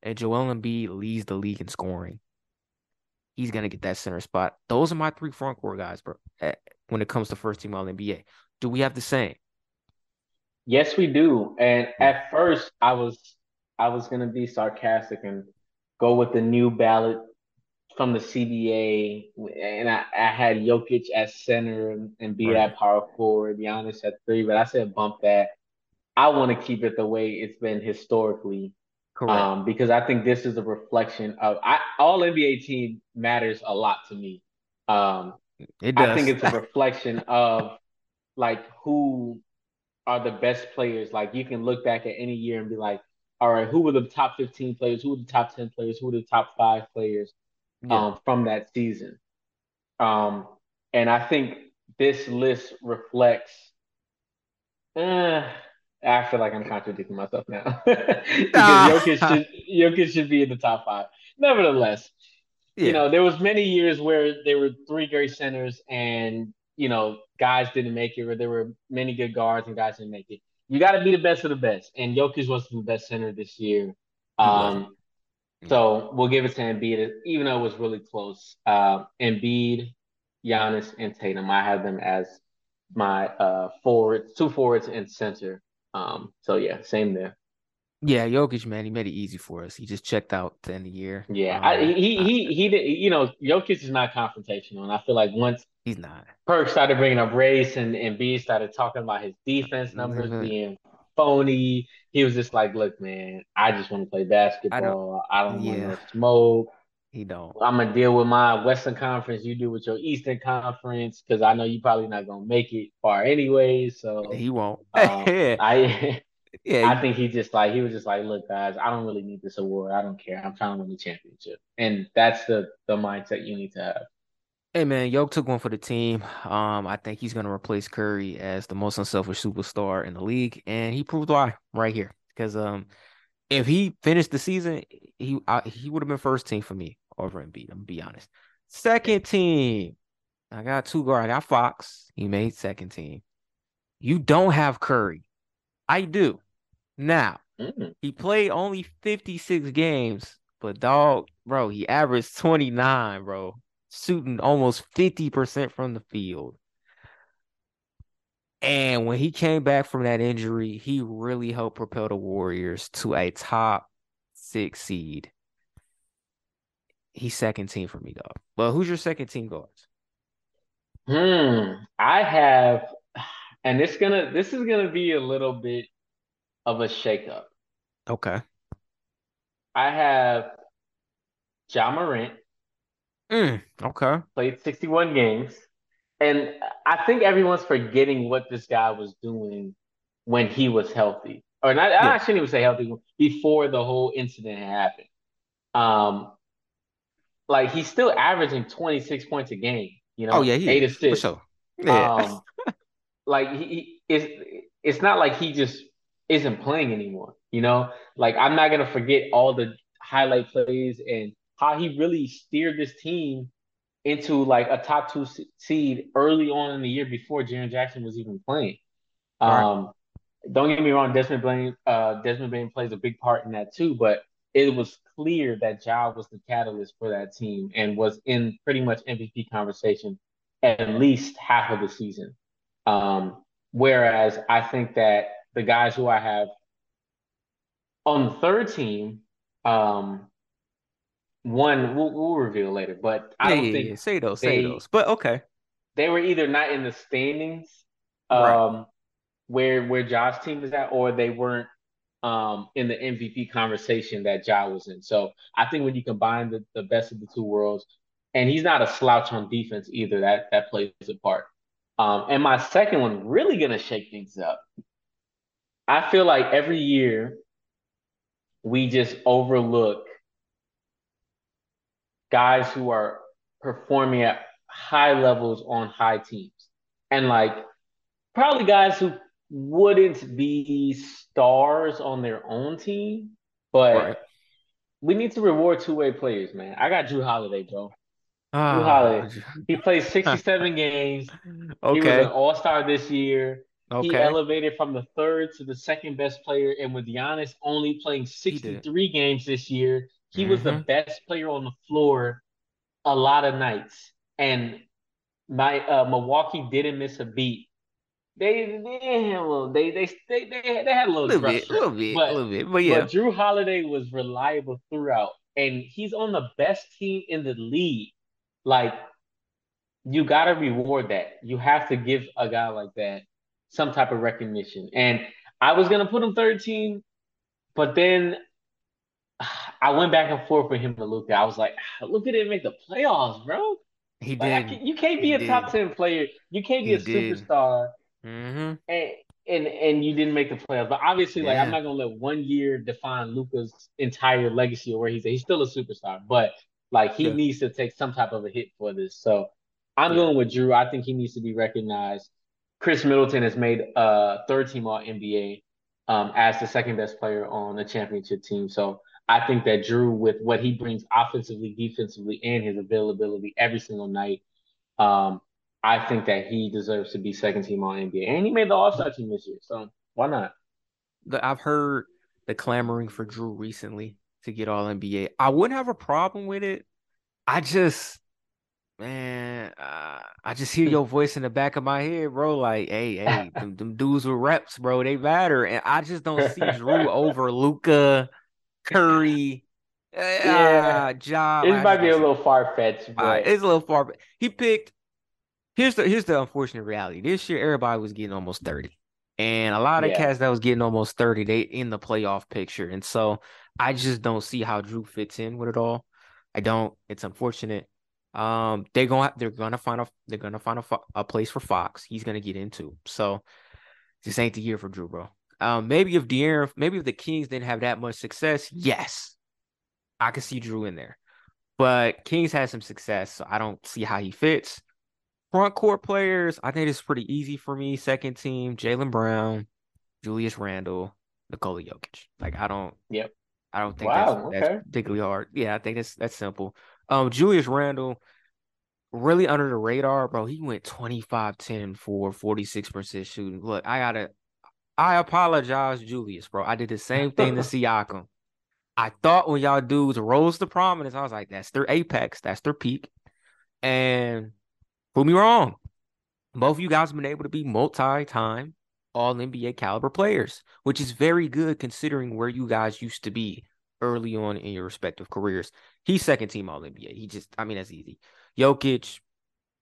And Joel Embiid leads the league in scoring. He's gonna get that center spot. Those are my three front court guys, bro. Eh, when it comes to first team All NBA, do we have the same? Yes, we do. And at first, I was I was gonna be sarcastic and go with the new ballot from the CBA, and I, I had Jokic at center and, and be right. at power forward, Giannis at three, but I said bump that. I want to keep it the way it's been historically. Correct. Um, because I think this is a reflection of I, all NBA team matters a lot to me. Um, it does. I think it's a reflection of like who are the best players. Like you can look back at any year and be like, all right, who were the top 15 players? Who were the top 10 players? Who were the top five players yeah. um, from that season? Um, and I think this list reflects. Uh, I feel like I'm contradicting myself now because Jokic should Jokic should be in the top five. Nevertheless, yeah. you know there was many years where there were three great centers and you know guys didn't make it, or there were many good guards and guys didn't make it. You got to be the best of the best, and Jokic was the best center this year. Um, so we'll give it to Embiid, even though it was really close. Uh, Embiid, Giannis, and Tatum. I have them as my uh forwards, two forwards and center. Um, so yeah, same there. Yeah, Jokic, man, he made it easy for us. He just checked out to end the year. Yeah, um, I, he he he did. You know, Jokic is not confrontational, and I feel like once he's not, Perk started bringing up race, and and B started talking about his defense numbers mm-hmm. being phony. He was just like, "Look, man, I just want to play basketball. I don't, don't yeah. want to smoke. He don't. I'm gonna deal with my Western Conference. You deal with your Eastern Conference because I know you probably not gonna make it far anyway. So he won't. Um, I yeah, I think he just like he was just like, look, guys, I don't really need this award. I don't care. I'm trying to win the championship, and that's the the mindset you need to have. Hey man, Yoke took one for the team. Um, I think he's gonna replace Curry as the most unselfish superstar in the league, and he proved why right here. Because um, if he finished the season, he I, he would have been first team for me over Embiid. I'm gonna be honest. Second team, I got two guard. I got Fox. He made second team. You don't have Curry. I do. Now Mm. he played only 56 games, but dog, bro, he averaged 29, bro, shooting almost 50% from the field. And when he came back from that injury, he really helped propel the Warriors to a top six seed. He's second team for me, dog. Well, who's your second team guards? Hmm. I have, and it's gonna this is gonna be a little bit of a shakeup. Okay. I have Ja Morant, Mm, okay. played 61 games, and I think everyone's forgetting what this guy was doing when he was healthy. Or not, Yeah. I shouldn't even say healthy, before the whole incident happened. Um, like he's still averaging 26 points a game, you know, Oh yeah, he eight is for sure. Yeah. Um, like he, he it's it's not like he just isn't playing anymore, you know? Like I'm not gonna forget all the highlight plays and how he really steered this team into like a top two seed early on in the year before Jaren Jackson was even playing. Right. Um, don't get me wrong, Desmond Bane, uh, Desmond Bane plays a big part in that too, but it was clear that Ja was the catalyst for that team and was in pretty much MVP conversation at least half of the season. Um, whereas I think that the guys who I have on the third team, um, one we'll, we'll reveal later, but I Yeah, don't yeah, think yeah. Say those, say those. But okay. they were either not in the standings Right. um, where where Josh's team is at, or they weren't um, in the MVP conversation that Ja was in. So I think when you combine the, the best of the two worlds, and he's not a slouch on defense either, that that plays a part. Um, and my second one really gonna shake things up. I feel like every year we just overlook guys who are performing at high levels on high teams. And like probably guys who wouldn't be stars on their own team, but Right. we need to reward two-way players, man. I got Jrue Holiday, bro. Jrue Ah, Holiday. He played 67 games. Okay. He was an all-star this year. Okay. He elevated from the third to the second best player. And with Giannis only playing 63 games this year, he was the Mm-hmm. best player on the floor a lot of nights. And my uh, Milwaukee didn't miss a beat. They they had a little they they they they, they had a little little bit, a little bit, a but little bit. But yeah, but Jrue Holiday was reliable throughout, and he's on the best team in the league. Like you got to reward that. You have to give a guy like that some type of recognition. And I was gonna put him 13, but then I went back and forth with him and Luka. I was like, Luka didn't make the playoffs, bro. he Like did. can, you can't be He a top ten player. You can't be He a did. superstar Mm-hmm. and and and you didn't make the playoffs. But obviously, like I'm not gonna let one year define Luka's entire legacy or where he's at. He's still a superstar, but like he Yeah. needs to take some type of a hit for this. So I'm Yeah. going with Jrue. I think he needs to be recognized. Khris Middleton has made uh third team all NBA um as the second best player on the championship team. So I think that Jrue, with what he brings offensively, defensively, and his availability every single night, um, I think that he deserves to be second team all NBA. And he made the All Star team this year. So why not? The, I've heard the clamoring for Jrue recently to get all NBA. I wouldn't have a problem with it. I just, man, uh, I just hear your voice in the back of my head, bro. Like, hey, hey, them, them dudes with reps, bro, they matter. And I just don't see Jrue over Luka, Curry, Yeah. uh, Like, I might be a little far fetched, but it's a little far. He picked. Here's the here's the unfortunate reality. This year, everybody was getting almost thirty, and a lot of yeah. cats that was getting almost thirty, they in the playoff picture, and so I just don't see how Jrue fits in with it all. I don't. It's unfortunate. Um, they're gonna they're gonna find a they're gonna find a, a place for Fox. He's gonna get into. So this ain't the year for Jrue, bro. Um, maybe if De'Aaron, maybe if the Kings didn't have that much success, yes, I could see Jrue in there. But Kings had some success, so I don't see how he fits. Front court players, I think it's pretty easy for me. Second team, Jaylen Brown, Julius Randle, Nikola Jokic. Like I don't Yep. I don't think Wow, that's okay. that's particularly hard. Yeah, I think that's that's simple. Um Julius Randle, really under the radar, bro. He went 25 10 for 46% shooting. Look, I gotta I apologize, Julius, bro. I did the same thing to Siakam. I thought when y'all dudes rose to prominence, I was like, that's their apex, that's their peak. And prove me wrong. Both of you guys have been able to be multi-time all NBA caliber players, which is very good considering where you guys used to be early on in your respective careers. He's second team all NBA. He just, I mean, that's easy. Jokic,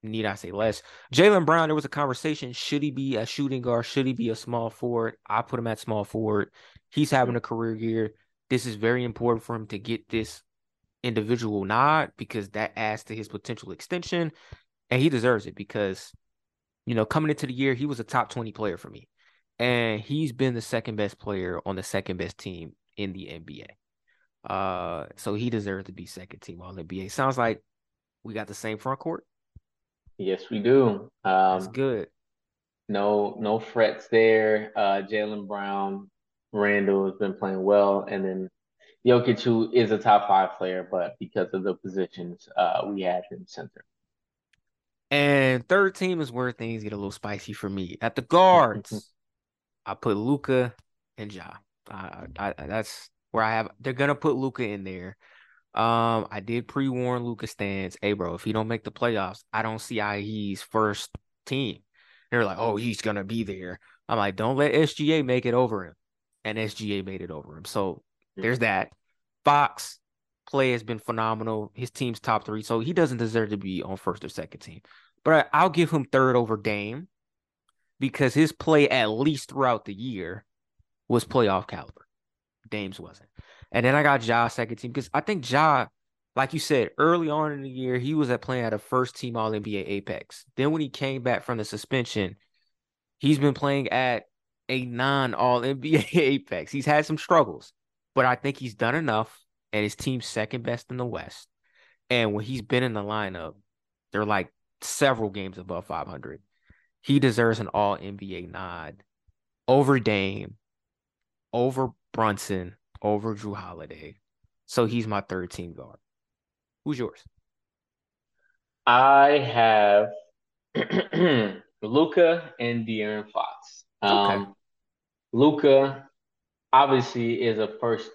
need I say less? Jaylen Brown, there was a conversation. Should he be a shooting guard? Should he be a small forward? I put him at small forward. He's having a career year. This is very important for him to get this individual nod because that adds to his potential extension. And he deserves it because, you know, coming into the year, he was a top 20 player for me. And he's been the second best player on the second best team in the NBA. Uh, so he deserves to be second team all NBA. Sounds like we got the same front court. Yes, we do. That's Um, good. no, no frets there. Uh, Jaylen Brown, Randle has been playing well, and then Jokic, who is a top five player, but because of the positions, uh, we had him center. And third team is where things get a little spicy for me. At the guards, I put Luka and Ja. I, I, that's where I have. They're gonna put Luka in there. Um, I did pre-warn Luka stands. Hey, bro, if he don't make the playoffs, I don't see how he's first team. They're like, oh, he's gonna be there. I'm like, don't let SGA make it over him, and SGA made it over him. So there's that. Fox play has been phenomenal. His team's top three, so he doesn't deserve to be on first or second team. But I'll give him third over Dame because his play, at least throughout the year, was playoff caliber. Dame's wasn't. And then I got Ja second team because I think Ja, like you said, early on in the year, he was at playing at a first team All NBA Apex. Then when he came back from the suspension, he's been playing at a non All NBA Apex. He's had some struggles, but I think he's done enough, and his team's second best in the West. And when he's been in the lineup, they're like several games above 500. He deserves an All NBA nod over Dame, over Brunson, over Jrue Holiday. So he's my third team guard. Who's yours? I have Luka and De'Aaron Fox. Um, Luka obviously is a first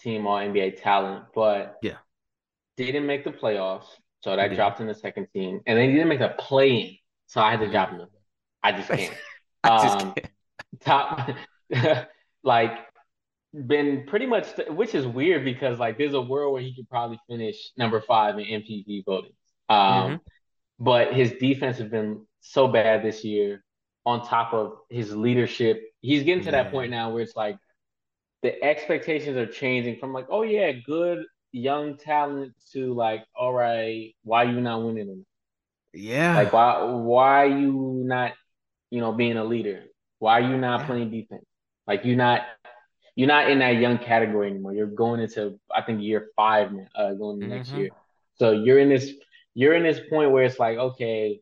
team All NBA talent, but Yeah. didn't make the playoffs, so that Yeah. dropped in the second team, and then he didn't make the play in, so I had to Mhm. drop him. I just can't. I just Um, can't. top like been pretty much which is weird because like there's a world where he could probably finish number five in MVP voting. Um Mhm. but his defense has been so bad this year on top of his leadership. He's getting to that point now where it's like the expectations are changing from like, oh yeah, good young talent to like, all right, why you not winning them? Yeah. Like why why you not, you know, being a leader? Why are you not playing defense? Like you're not you're not in that young category anymore. You're going into I think year five now, uh, going into next Mhm. year. So you're in this you're in this point where it's like, okay,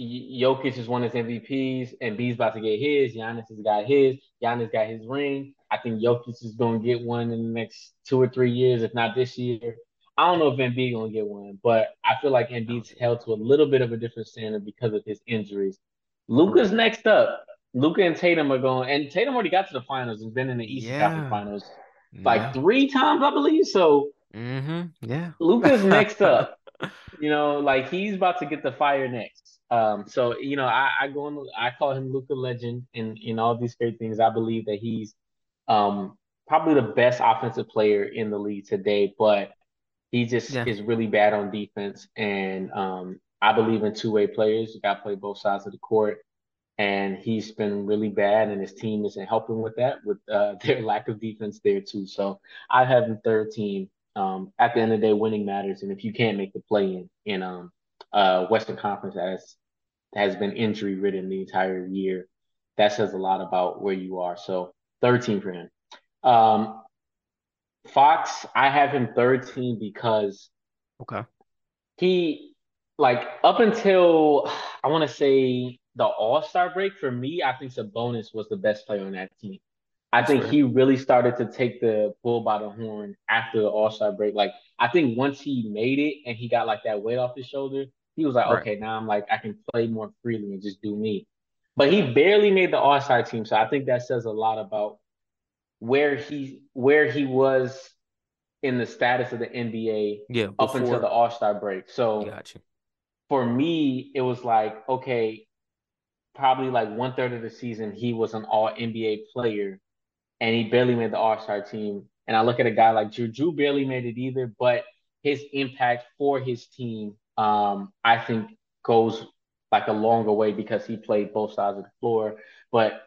Jokic has won his MVPs, and B's about to get his. Giannis has got his. Giannis got his ring. I think Jokic is going to get one in the next two or three years, if not this year. I don't know if Embiid going to get one, but I feel like Embiid's held to a little bit of a different standard because of his injuries. Luka's next up. Luka and Tatum are going, and Tatum already got to the finals and been in the Eastern Conference Yeah. Finals like Yeah. three times, I believe. So Mm-hmm. Yeah. Luka's next up. You know, like he's about to get the fire next. Um, so you know, I, I go on, I call him Luka Legend and in all these great things. I believe that he's um probably the best offensive player in the league today, but he just Yeah. is really bad on defense. And um, I believe in two way players. You got to play both sides of the court. And he's been really bad, and his team isn't helping with that, with uh, their lack of defense there too. So I have him third team. Um, at the end of the day, winning matters, and if you can't make the play in in um uh Western Conference as has been injury ridden the entire year, that says a lot about where you are. So third team for him. Um, Fox, I have him third team because Okay. he like up until I want to say the All Star break for me, I think Sabonis was the best player on that team. I That's think fair. he really started to take the bull by the horn after the All Star break. Like I think once he made it and he got like that weight off his shoulder, he was like, Right. okay, now I'm like I can play more freely and just do me. But he barely made the All Star team, so I think that says a lot about where he where he was in the status of the NBA Yeah, up until the All Star break. So got you. for me, it was like, okay, probably like one third of the season, he was an all NBA player and he barely made the All Star team. And I look at a guy like Jrue. Jrue barely made it either, but his impact for his team, um, I think, goes like a longer way because he played both sides of the floor. But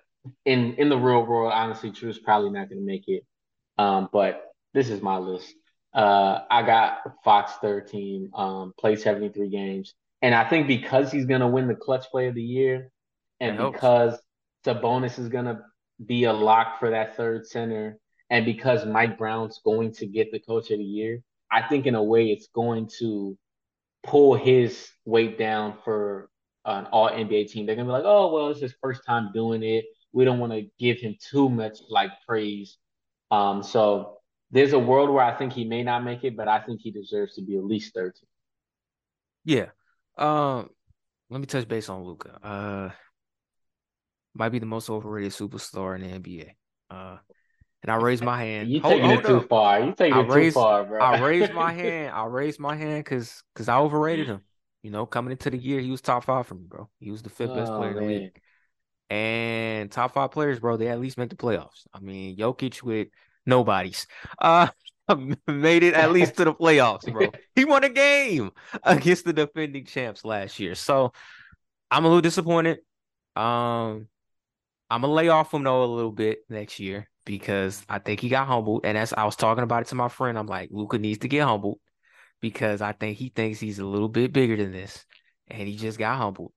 in in the real world, honestly, Jrue's probably not going to make it. Um, but this is my list. Uh, I got Fox 13, um, played 73 games. And I think because he's going to win the clutch play of the year and because Sabonis is going to be a lock for that third center, and because Mike Brown's going to get the coach of the year, I think in a way it's going to pull his weight down for an all NBA team. They're gonna be like, oh well, it's his first time doing it. We don't want to give him too much like praise. Um, so there's a world where I think he may not make it, but I think he deserves to be at least 13. Yeah. Um, let me touch base on Luka. Uh, might be the most overrated superstar in the NBA. Uh, and I raised my hand. You Hold, taking it hold too up. far. You taking I it too far, bro. I raised my hand. I raised my hand because because I overrated him. You know, coming into the year, he was top five for me, bro. He was the fifth best Oh player in the league. And top five players, bro, they at least make the playoffs. I mean, Jokic with nobodies. Uh made it at least to the playoffs, bro. He won a game against the defending champs last year. So I'm a little disappointed. Um, I'm gonna lay off him though a little bit next year because I think he got humbled. And as I was talking about it to my friend, I'm like, Luka needs to get humbled because I think he thinks he's a little bit bigger than this, and he just got humbled.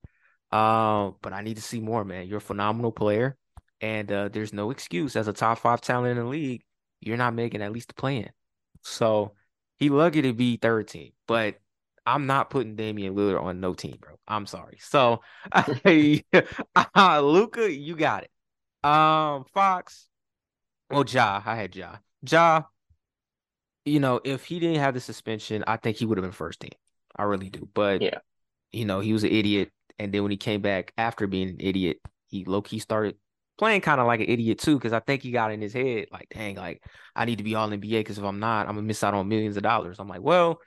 Um, but I need to see more, man. You're a phenomenal player, and uh, there's no excuse as a top five talent in the league. You're not making at least the play-in. So he lucky to be third team, but I'm not putting Damian Lillard on no team, bro. I'm sorry. So, uh, Luka, you got it. Um, Fox. Well, Ja, I had Ja. Ja, you know, if he didn't have the suspension, I think he would have been first team. I really do. But Yeah. you know, he was an idiot. And then when he came back after being an idiot, he low key started playing kind of like an idiot too, because I think he got in his head, like, dang, like I need to be all NBA because if I'm not, I'm gonna miss out on millions of dollars. I'm like, well,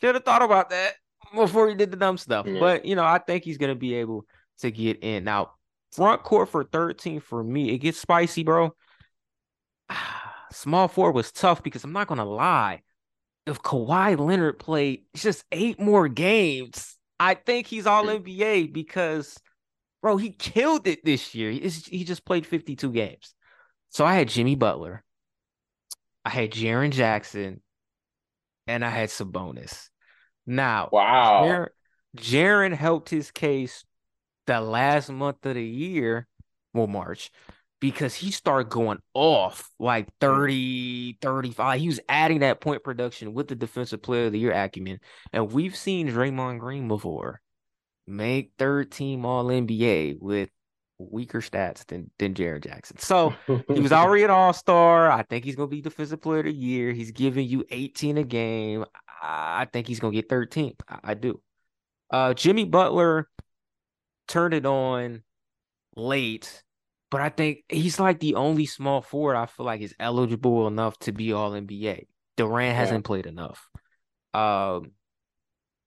should have thought about that before he did the dumb stuff. Yeah. But you know, I think he's gonna be able to get in. Now, front court for 13 for me, it gets spicy, bro. Small four was tough because I'm not gonna lie. If Kawhi Leonard played just eight more games, I think he's all Mm. NBA because, bro, he killed it this year. He's- He just played 52 games. So I had Jimmy Butler, I had Jaren Jackson, and I had Sabonis. Now, Wow. Jaren helped his case the last month of the year, well, March, because he started going off like 30, 35. He was adding that point production with the defensive player of the year acumen. And we've seen Draymond Green before make third team all NBA with weaker stats than, than Jaren Jackson. So he was already an all-star. I think he's gonna be defensive player of the year. He's giving you 18 a game. I think he's gonna get 13. I, I do. Uh Jimmy Butler turned it on late, but I think he's like the only small forward I feel like is eligible enough to be all NBA. Durant hasn't played enough. Um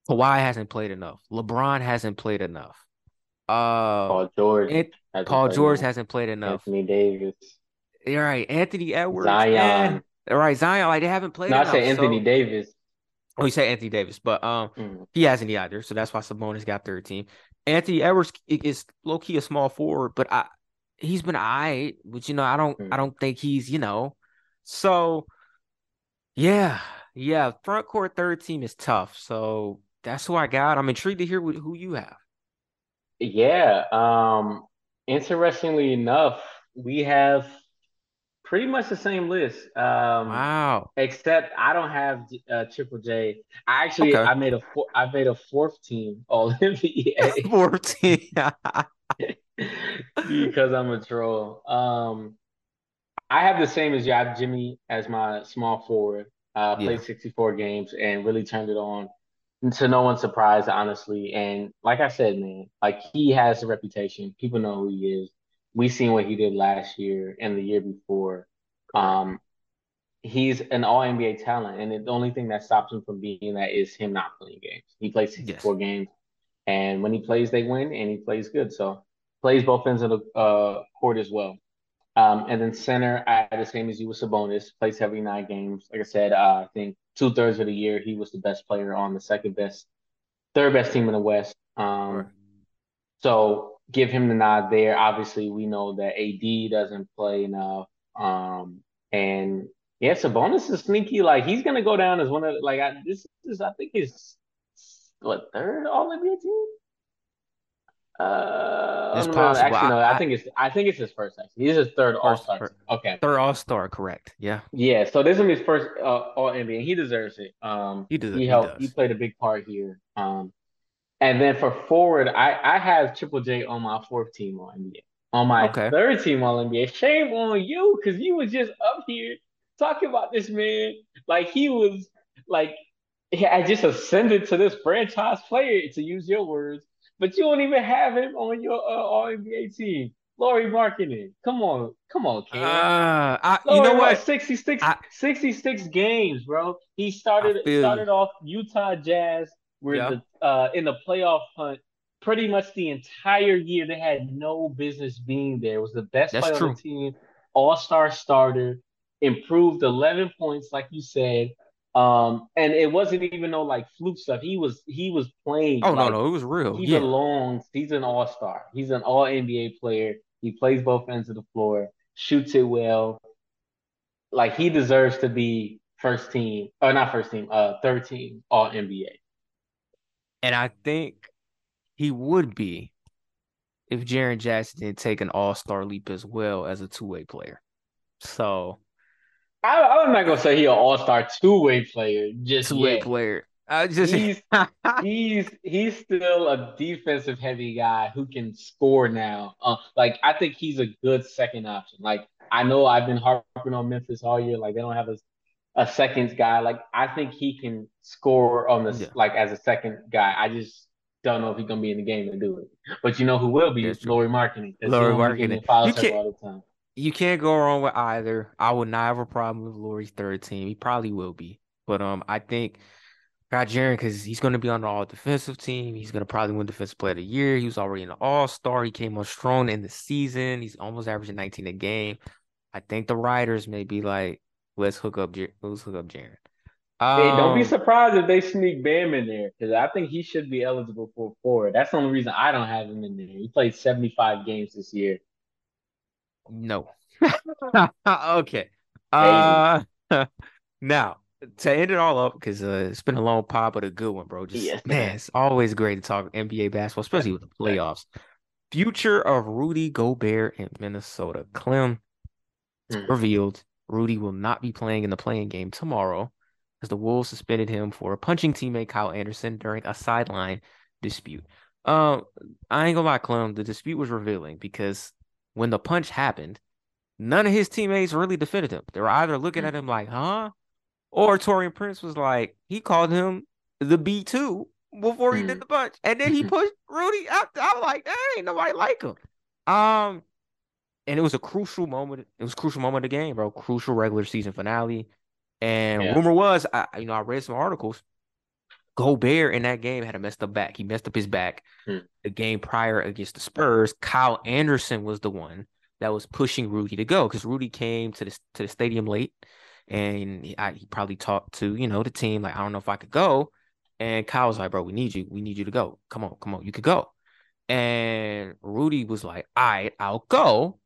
Kawhi hasn't played enough. LeBron hasn't played enough. Uh Paul George. Ant- hasn't Paul George enough. hasn't played enough. Anthony Davis. You're right. Anthony Edwards. Zion. Right, Zion, like they haven't played No, I enough. said Anthony so- Davis. Oh, you say Anthony Davis, but um, Mm. he hasn't either, so that's why Sabonis got third team. Anthony Edwards is low key a small forward, but I he's been alright, but you know I don't Mm. I don't think he's you know, so yeah yeah front court third team is tough, so that's who I got. I'm intrigued to hear who you have. Yeah. Um, interestingly enough, we have pretty much the same list. Um, wow. Except I don't have uh, Triple J. I actually okay. I made a four, I made a fourth team All NBA. fourth team. because I'm a troll. Um, I have the same as you. I have Jimmy as my small forward. Uh, played yeah. 64 games and really turned it on. To no one's surprise, honestly. And like I said, man, like he has a reputation. People know who he is. We seen what he did last year and the year before. Um, he's an all NBA talent, and the only thing that stops him from being that is him not playing games. He plays 64 yes. games, and when he plays, they win, and he plays good. So plays both ends of the uh, court as well. Um, and then center, I had the same as you with Sabonis, plays every nine games. Like I said, uh, I think two thirds of the year he was the best player on the second best, third best team in the West. Um, right. So give him the nod there. Obviously, we know that AD doesn't play enough. Um, and yeah, Sabonis is sneaky. Like he's gonna go down as one of like I, this is I think his what third All NBA team. Uh, it's possible. Actually, no. I, I, think it's. I think it's his first. Actually, he's his third All Star. Okay, third All Star. Correct. Yeah. Yeah. So this is his first uh, All NBA. And he deserves it. Um, he does. He helped. He, he, played a big part here. Um, and then for forward, I I have Triple J on my fourth team on NBA. On my okay. third team on NBA. Shame on you, because you was just up here talking about this man like he was like I just ascended to this franchise player to use your words but you don't even have him on your uh, All NBA team. Lauri Markkanen. Come on. Come on, Cam. Uh, I, you know what? 66, I, 66 games, bro. He started started off Utah Jazz where yeah. the uh, in the playoff hunt pretty much the entire year they had no business being there. It was the best That's player true. on the team, all-star starter, improved 11 points like you said. Um, and it wasn't even no like fluke stuff. He was he was playing. Oh like, no, no, it was real. He's yeah. a long. He's an all star. He's an all NBA player. He plays both ends of the floor, shoots it well. Like he deserves to be first team, or not first team, uh, third team all NBA. And I think he would be if Jaren Jackson didn't take an all star leap as well as a two way player. So I, am not gonna say he's an all star two way player. Just two way player. I just he's he's he's still a defensive heavy guy who can score now. Uh, like I think he's a good second option. Like I know I've been harping on Memphis all year. Like they don't have a a second guy. Like I think he can score on this yeah. like as a second guy. I just don't know if he's gonna be in the game to do it. But you know who will be? Markkanen. Lauri Markkanen. You can't, all the time you can't go wrong with either. I would not have a problem with Lauri's third team. He probably will be, but um, I think got Jaren because he's going to be on the all defensive team. He's going to probably win defensive player of the year. He was already an all star. He came on strong in the season. He's almost averaging 19 a game. I think the Riders may be like, let's hook up, let's hook up Jaren. Um, hey, don't be um, surprised if they sneak Bam in there because I think he should be eligible for forward. That's the only reason I don't have him in there. He played 75 games this year. No. okay. Uh now to end it all up, because uh, it's been a long pod, but a good one, bro. Just yes, man, it's always great to talk NBA basketball, especially with the playoffs. Future of Rudy Gobert in Minnesota. Clem mm. revealed Rudy will not be play-in in the playing game tomorrow as the Wolves suspended him for punching teammate Kyle Anderson during a sideline dispute. Um, I ain't gonna lie, Clem. The dispute was revealing because when the punch happened, none of his teammates really defended him. They were either looking at him like, huh? Or Taurean Prince was like, he called him the B2 before he did mm. the punch. And then he pushed Rudy out. I was like, that ain't nobody like him. Um, and it was a crucial moment. It was a crucial moment of the game, bro. Crucial regular season finale. And yeah. rumor was, I you know, I read some articles. Gobert in that game had a messed up back. He messed up his back. Hmm. The game prior against the Spurs, Kyle Anderson was the one that was pushing Rudy to go because Rudy came to the to the stadium late, and he, I, he probably talked to you know the team like I don't know if I could go, and Kyle was like, bro, we need you, we need you to go. Come on, come on, you could go. And Rudy was like, all right, I'll go,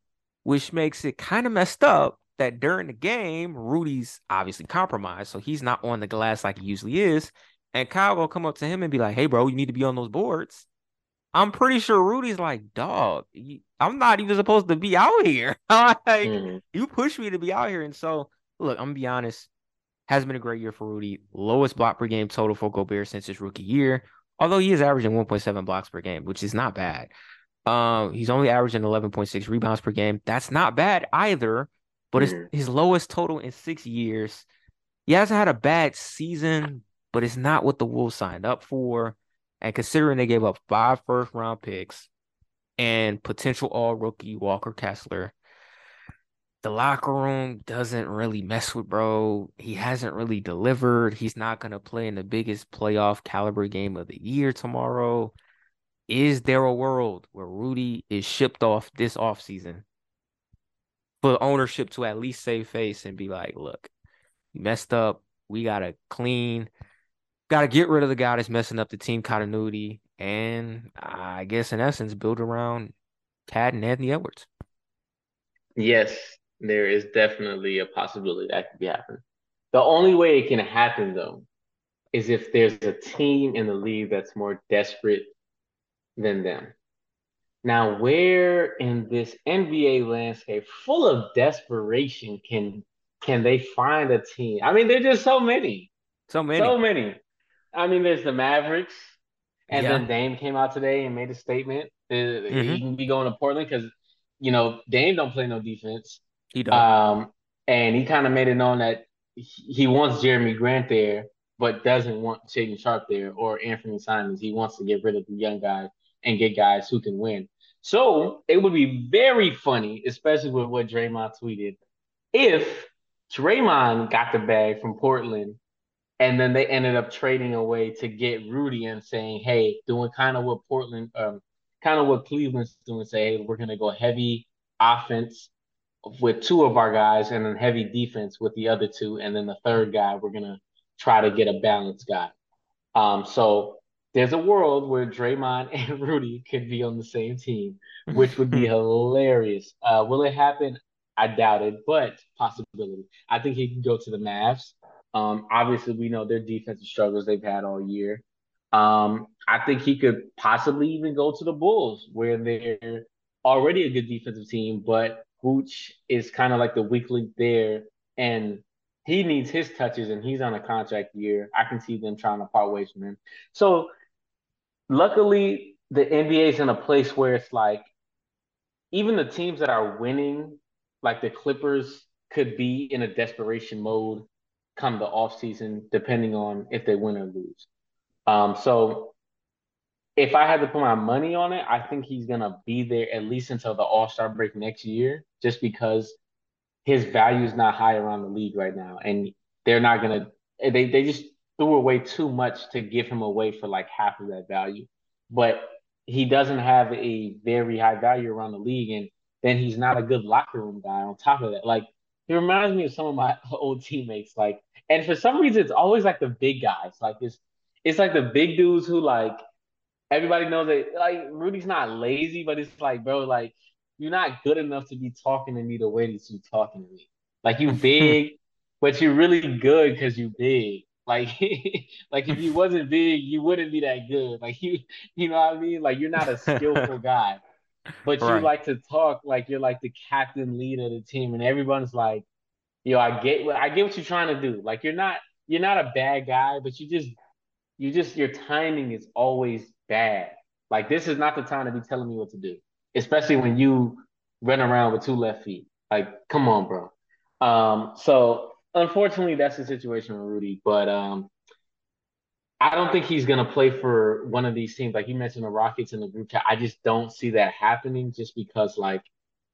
which makes it kind of messed up that during the game, Rudy's obviously compromised, so he's not on the glass like he usually is. And Kyle will come up to him and be like, "Hey, bro, you need to be on those boards." I'm pretty sure Rudy's like, "Dog, I'm not even supposed to be out here. like mm-hmm. you pushed me to be out here. And so look, I'm gonna be honest, has been a great year for Rudy. Lowest block per game total for Gobert since his rookie year. Although he is averaging 1.7 blocks per game, which is not bad. Um, he's only averaging 11.6 rebounds per game. That's not bad either, but mm-hmm. it's his lowest total in six years. He hasn't had a bad season, but it's not what the Wolves signed up for. And considering they gave up five first round picks and potential all rookie Walker Kessler, the locker room doesn't really mess with bro. He hasn't really delivered. He's not going to play in the biggest playoff caliber game of the year tomorrow. Is there a world where Rudy is shipped off this offseason for ownership to at least save face and be like, look, you messed up. We got to clean, got to get rid of the guy that's messing up the team continuity. And I guess in essence, build around KAT and Anthony Edwards. Yes, there is definitely a possibility that could be happening. The only way it can happen though is if there's a team in the league that's more desperate than them. Now, where in this NBA landscape full of desperation can can they find a team? I mean, there's just so many. So many. So many. I mean, there's the Mavericks. And yeah. then Dame came out today and made a statement. Mm-hmm. He can be going to Portland because, you know, Dame don't play no defense. He does. Um, and he kind of made it known that he wants Jerami Grant there, but doesn't want Shaedon Sharpe there or Anthony Simons. He wants to get rid of the young guys and get guys who can win. So it would be very funny, especially with what Draymond tweeted, if Draymond got the bag from Portland and then they ended up trading away to get Rudy and saying, hey, doing kind of what Portland, um, kind of what Cleveland's doing, say, hey, we're going to go heavy offense with two of our guys and then heavy defense with the other two. And then the third guy, we're going to try to get a balanced guy. Um, so there's a world where Draymond and Rudy could be on the same team, which would be hilarious. Uh, will it happen? I doubt it, but possibility. I think he can go to the Mavs. Um, obviously, we know their defensive struggles they've had all year. Um, I think he could possibly even go to the Bulls, where they're already a good defensive team, but Vooch is kind of like the weak link there, and he needs his touches, and he's on a contract year. I can see them trying to part ways from him. So, luckily, the NBA is in a place where it's like even the teams that are winning, like the Clippers, could be in a desperation mode come the off season, depending on if they win or lose. Um, so if I had to put my money on it, I think he's gonna be there at least until the All Star break next year, just because his value is not high around the league right now, and they're not gonna. They they just threw away too much to give him away for like half of that value, but he doesn't have a very high value around the league, and then he's not a good locker room guy. On top of that, like he reminds me of some of my old teammates, like, and for some reason it's always like the big guys, like it's it's like the big dudes who like everybody knows that like Rudy's not lazy, but it's like, bro, like you're not good enough to be talking to me the way that you talking to me. Like you big, but you're really good because you big. Like, like if you wasn't big, you wouldn't be that good. Like you, you know what I mean? Like you're not a skillful guy, but right. you like to talk like you're like the captain leader of the team, and everyone's like, yo, I get, I get what you're trying to do. Like you're not, you're not a bad guy, but you just, you just, your timing is always bad. Like this is not the time to be telling me what to do, especially when you run around with two left feet. Like, come on, bro. Um, so unfortunately, that's the situation with Rudy. But um, I don't think he's gonna play for one of these teams. Like you mentioned, the Rockets in the group chat. I just don't see that happening, just because like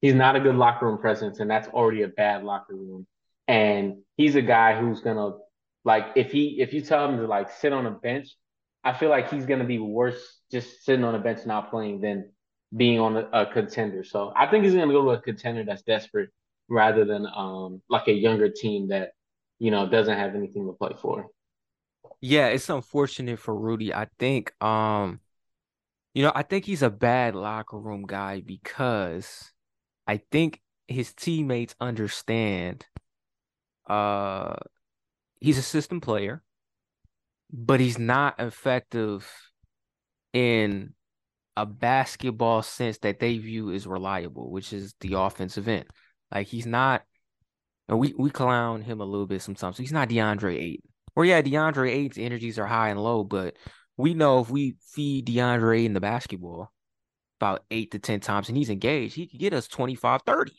he's not a good locker room presence, and that's already a bad locker room. And he's a guy who's gonna like if he if you tell him to like sit on a bench I feel like he's going to be worse just sitting on a bench not playing than being on a, a contender. So I think he's going to go to a contender that's desperate rather than um like a younger team that you know doesn't have anything to play for. Yeah, it's unfortunate for Rudy. I think um you know, I think he's a bad locker room guy because I think his teammates understand uh he's a system player but he's not effective in a basketball sense that they view as reliable, which is the offensive end. Like he's not, and we we clown him a little bit sometimes. He's not DeAndre Ayton. Or yeah, DeAndre Ayton's energies are high and low, but we know if we feed DeAndre Ayton the basketball about eight to ten times and he's engaged, he could get us 25, 30.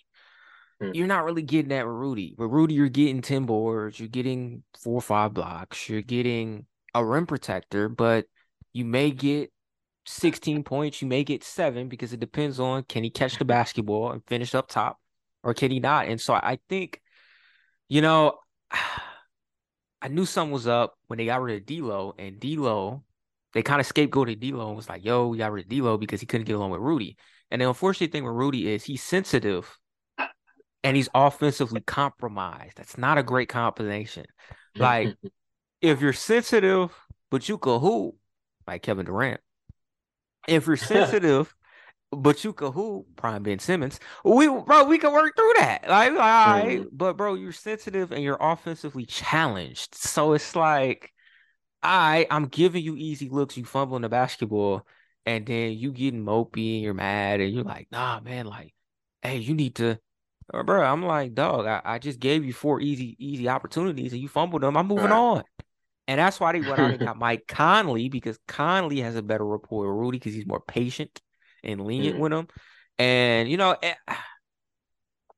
Mm. You're not really getting that with Rudy. With Rudy, you're getting 10 boards, you're getting four or five blocks, you're getting a rim protector, but you may get 16 points, you may get seven because it depends on can he catch the basketball and finish up top or can he not? And so I think, you know, I knew something was up when they got rid of D'Lo, and D'Lo, they kind of scapegoated D'Lo and was like, "Yo, we got rid of D'Lo because he couldn't get along with Rudy." And the unfortunate thing with Rudy is he's sensitive, and he's offensively compromised. That's not a great combination. Like, if you're sensitive but you can hoop, like Kevin Durant. If you're sensitive but you could hoop, Prime Ben Simmons. We bro, we can work through that. Like, all right, mm-hmm. but bro, you're sensitive and you're offensively challenged. So it's like, I I'm giving you easy looks, you fumbling the basketball, and then you getting mopey and you're mad, and you're like, nah, man, like, hey, you need to uh, bro. I'm like, dog, I, I just gave you four easy, easy opportunities and you fumbled them. I'm moving right. on. And that's why they went out and got Mike Conley because Conley has a better rapport with Rudy because he's more patient and lenient mm. with him. And you know, it, eh,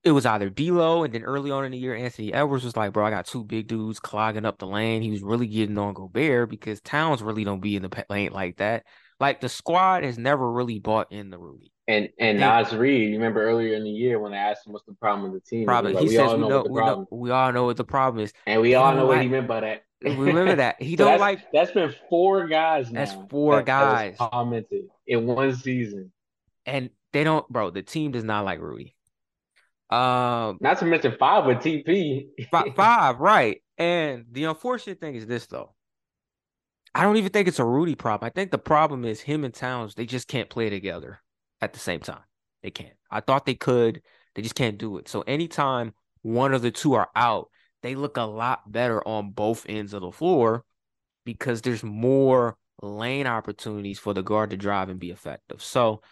it was either D'Lo, and then early on in the year, Anthony Edwards was like, "Bro, I got two big dudes clogging up the lane." He was really getting on Gobert because Towns really don't be in the lane like that. Like the squad has never really bought in the Rudy. And and Naz Reid, you remember earlier in the year when I asked him what's the problem with the team? Problem. He, like, he says we know, we know we all know what the problem is, and we all know what he meant by that. Remember that he so don't that's, like. That's been four guys. Now that's four that, guys that commented in one season and they don't, bro. The team does not like Rudy. Um, not to mention five with TP. five, five, right? And the unfortunate thing is this, though. I don't even think it's a Rudy problem. I think the problem is him and Towns. They just can't play together at the same time. They can't. I thought they could. They just can't do it. So anytime one of the two are out, they look a lot better on both ends of the floor because there's more lane opportunities for the guard to drive and be effective. So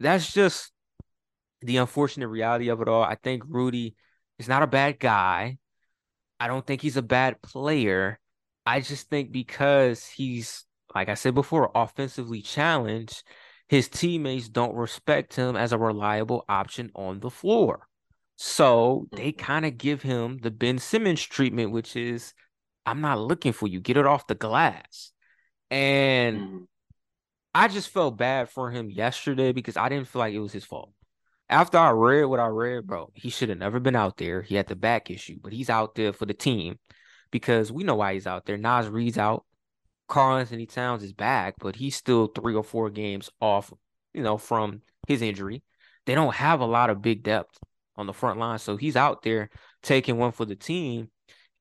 that's just the unfortunate reality of it all. I think Rudy is not a bad guy. I don't think he's a bad player. I just think because he's, like I said before, offensively challenged, his teammates don't respect him as a reliable option on the floor. So they mm-hmm. kind of give him the Ben Simmons treatment, which is, I'm not looking for you. Get it off the glass. And mm-hmm. I just felt bad for him yesterday because I didn't feel like it was his fault. After I read what I read, bro, he should have never been out there. He had the back issue, but he's out there for the team because we know why he's out there. Naz Reid's out. Karl-Anthony Towns is back, but he's still three or four games off, you know, from his injury. They don't have a lot of big depth on the front line. So he's out there taking one for the team.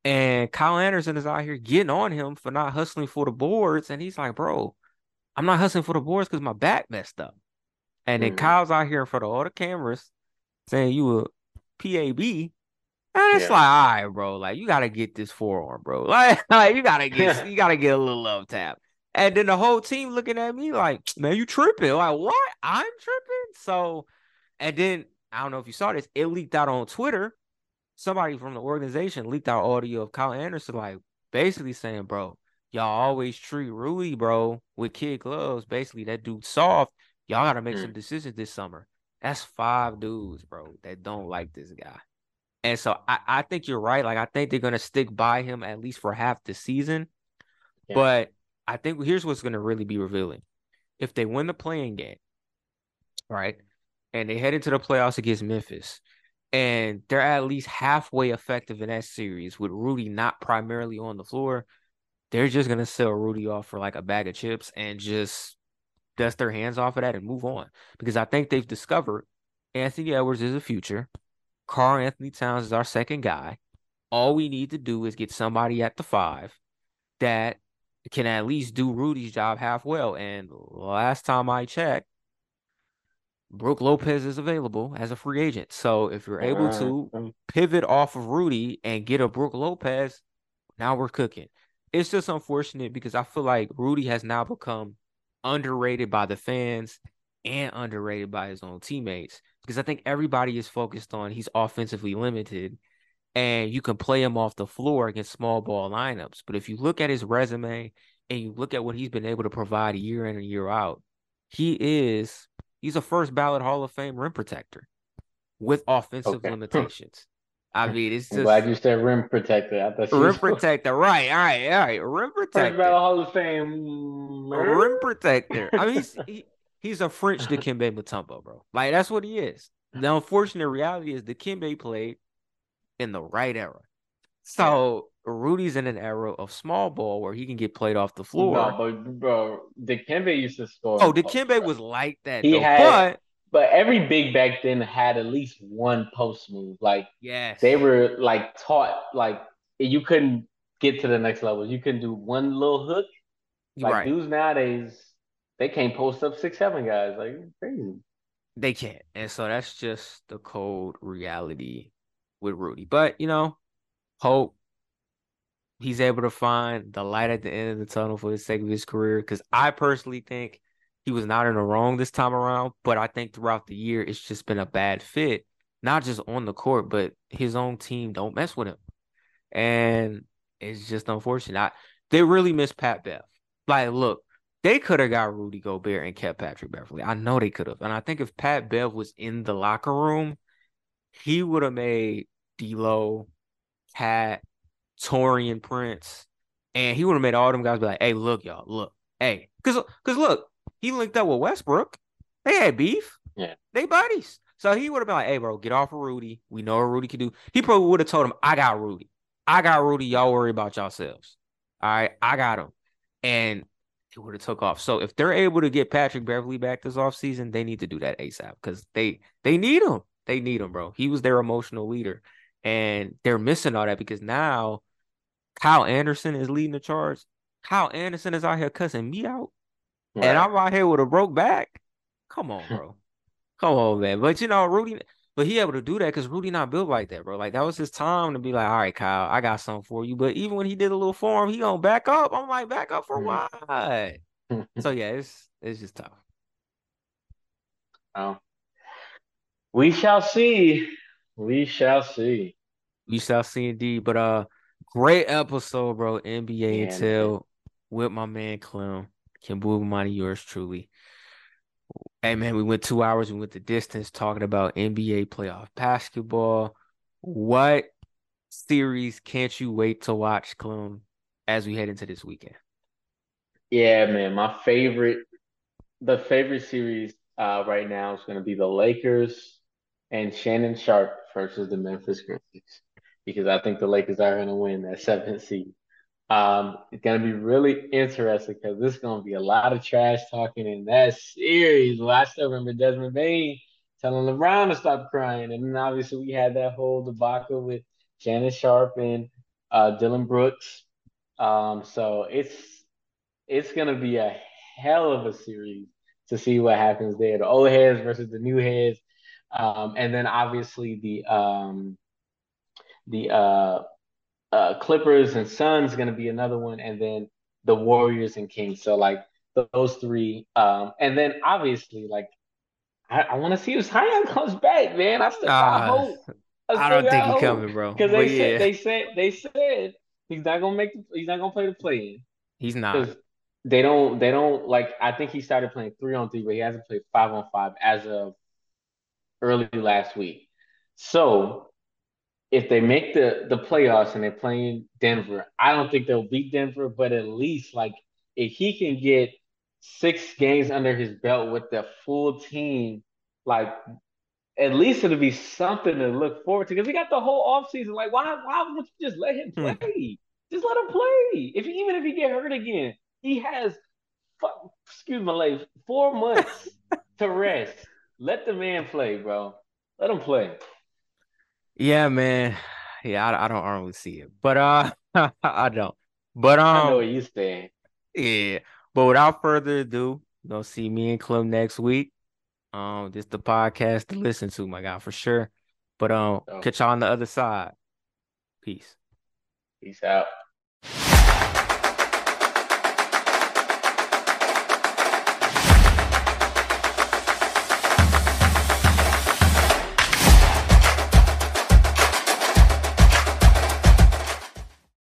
And Kyle Anderson is out here getting on him for not hustling for the boards. And he's like, bro, I'm not hustling for the boards because my back messed up. And then mm. Kyle's out here in front of all the cameras saying you a PAB. And it's yeah. like, all right, bro, like you gotta get this forearm, bro. Like, like you gotta get you gotta get a little love tap. And then the whole team looking at me like, man, you tripping. Like, what? I'm tripping. So, and then I don't know if you saw this, it leaked out on Twitter. Somebody from the organization leaked out audio of Kyle Anderson, like basically saying, bro, y'all always treat Rui, bro, with kid gloves. Basically, that dude soft. Y'all gotta make mm. some decisions this summer. That's five dudes, bro, that don't like this guy. And so I, I think you're right. Like I think they're gonna stick by him at least for half the season. Yeah. But I think here's what's gonna really be revealing. If they win the play-in game, right, and they head into the playoffs against Memphis, and they're at least halfway effective in that series with Rudy not primarily on the floor, they're just gonna sell Rudy off for like a bag of chips and just dust their hands off of that and move on. Because I think they've discovered Anthony Edwards is a future. Karl-Anthony Towns is our second guy. All we need to do is get somebody at the five that can at least do Rudy's job half well. And last time I checked, Brook Lopez is available as a free agent. So if you're able to pivot off of Rudy and get a Brook Lopez, now we're cooking it's just unfortunate because I feel like Rudy has now become underrated by the fans and underrated by his own teammates because I think everybody is focused on he's offensively limited and you can play him off the floor against small ball lineups. But if you look at his resume and you look at what he's been able to provide year in and year out, he is he's a first ballot Hall of Fame rim protector with offensive okay. limitations. I mean, it's just I'm glad you said rim protector. I thought rim protector, right? All right, all right. Rim protector. First ballot Hall of Fame. Rim protector. I mean, he's he, he's a French Dikembe Mutombo, bro. Like that's what he is. The unfortunate reality is Dikembe played in the right era. So Rudy's in an era of small ball where he can get played off the floor. No, but bro, Dikembe used to score. Oh, Dikembe was like that. He though. had, but but every big back then had at least one post move. Like yes, they were like taught like you couldn't get to the next level. You couldn't do one little hook. Like right. dudes nowadays, they can't post up six, seven guys. Like crazy. They can't. And so that's just the cold reality with Rudy. But you know, hope he's able to find the light at the end of the tunnel for the sake of his career. Because I personally think he was not in the wrong this time around, but I think throughout the year it's just been a bad fit, not just on the court, but his own team don't mess with him, and it's just unfortunate. I, they really miss Pat Bev. Like, look, they could have got Rudy Gobert and kept Patrick Beverley. I know they could have, and I think if Pat Bev was in the locker room, he would have made D'Lo, Pat, Taurean Prince, and he would have made all them guys be like, "Hey, look, y'all, look, hey, because because look, he linked up with Westbrook. They had beef. Yeah, they buddies. So he would have been like, "Hey, bro, get off of Rudy. We know what Rudy can do." He probably would have told him, "I got Rudy. I got Rudy. Y'all worry about yourselves. All right, I got him." And it would have took off. So if they're able to get Patrick Beverley back this offseason, they need to do that ASAP because they they need him. They need him, bro. He was their emotional leader. And they're missing all that because now Kyle Anderson is leading the charge. Kyle Anderson is out here cussing me out. Right. And I'm out here with a broke back. Come on, bro. Come on, man. But you know, Rudy, but he able to do that because Rudy not built like that, bro. Like that was his time to be like, all right, Kyle, I got something for you. But even when he did a little form, he gonna back up. I'm like, back up for mm. what? so yeah, it's it's just tough. Oh. We shall see. We shall see. We shall see indeed. But uh great episode, bro. NBA yeah, Intel with my man Clem. Kimbu Money, yours truly. Hey man, we went two hours. We went the distance talking about NBA playoff basketball. What series can't you wait to watch, Clem, as we head into this weekend? Yeah, man. My favorite, the favorite series uh, right now is going to be the Lakers and Shannon Sharpe versus the Memphis Grizzlies because I think the Lakers are going to win that seventh seed. Um, it's going to be really interesting because this is going to be a lot of trash talking in that series. Well, I still remember Desmond Bane telling LeBron to stop crying. And then obviously we had that whole debacle with Shannon Sharpe and uh, Dillon Brooks. Um, so it's it's going to be a hell of a series to see what happens there. The old heads versus the new heads. Um, and then obviously the um, the uh, uh, Clippers and Suns going to be another one, and then the Warriors and Kings. So like those three, um, and then obviously like I, I want to see if Zion comes back, man. I still uh, hope. I, I don't think he's coming, bro. Because they said they said they said he's not gonna make the, he's not gonna play the play. He's not. They don't they don't like I think he started playing three on three, but he hasn't played five on five as of early last week. So if they make the the playoffs and they're playing Denver, I don't think they'll beat Denver, but at least like if he can get six games under his belt with the full team, like at least it'll be something to look forward to. Because we got the whole offseason. Like, why why would you just let him hmm. play? Hmm. Just let him play. If even if he get hurt again, he has excuse my life, four months to rest. Let the man play, bro. Let him play. Yeah, man. Yeah, I, I don't normally see it, but uh, I don't. But um, I know what you saying. Yeah, but without further ado, gonna see me and Clem next week. Um, this the podcast to listen to, my guy, for sure. But um, oh. catch y'all on the other side. Peace. Peace out.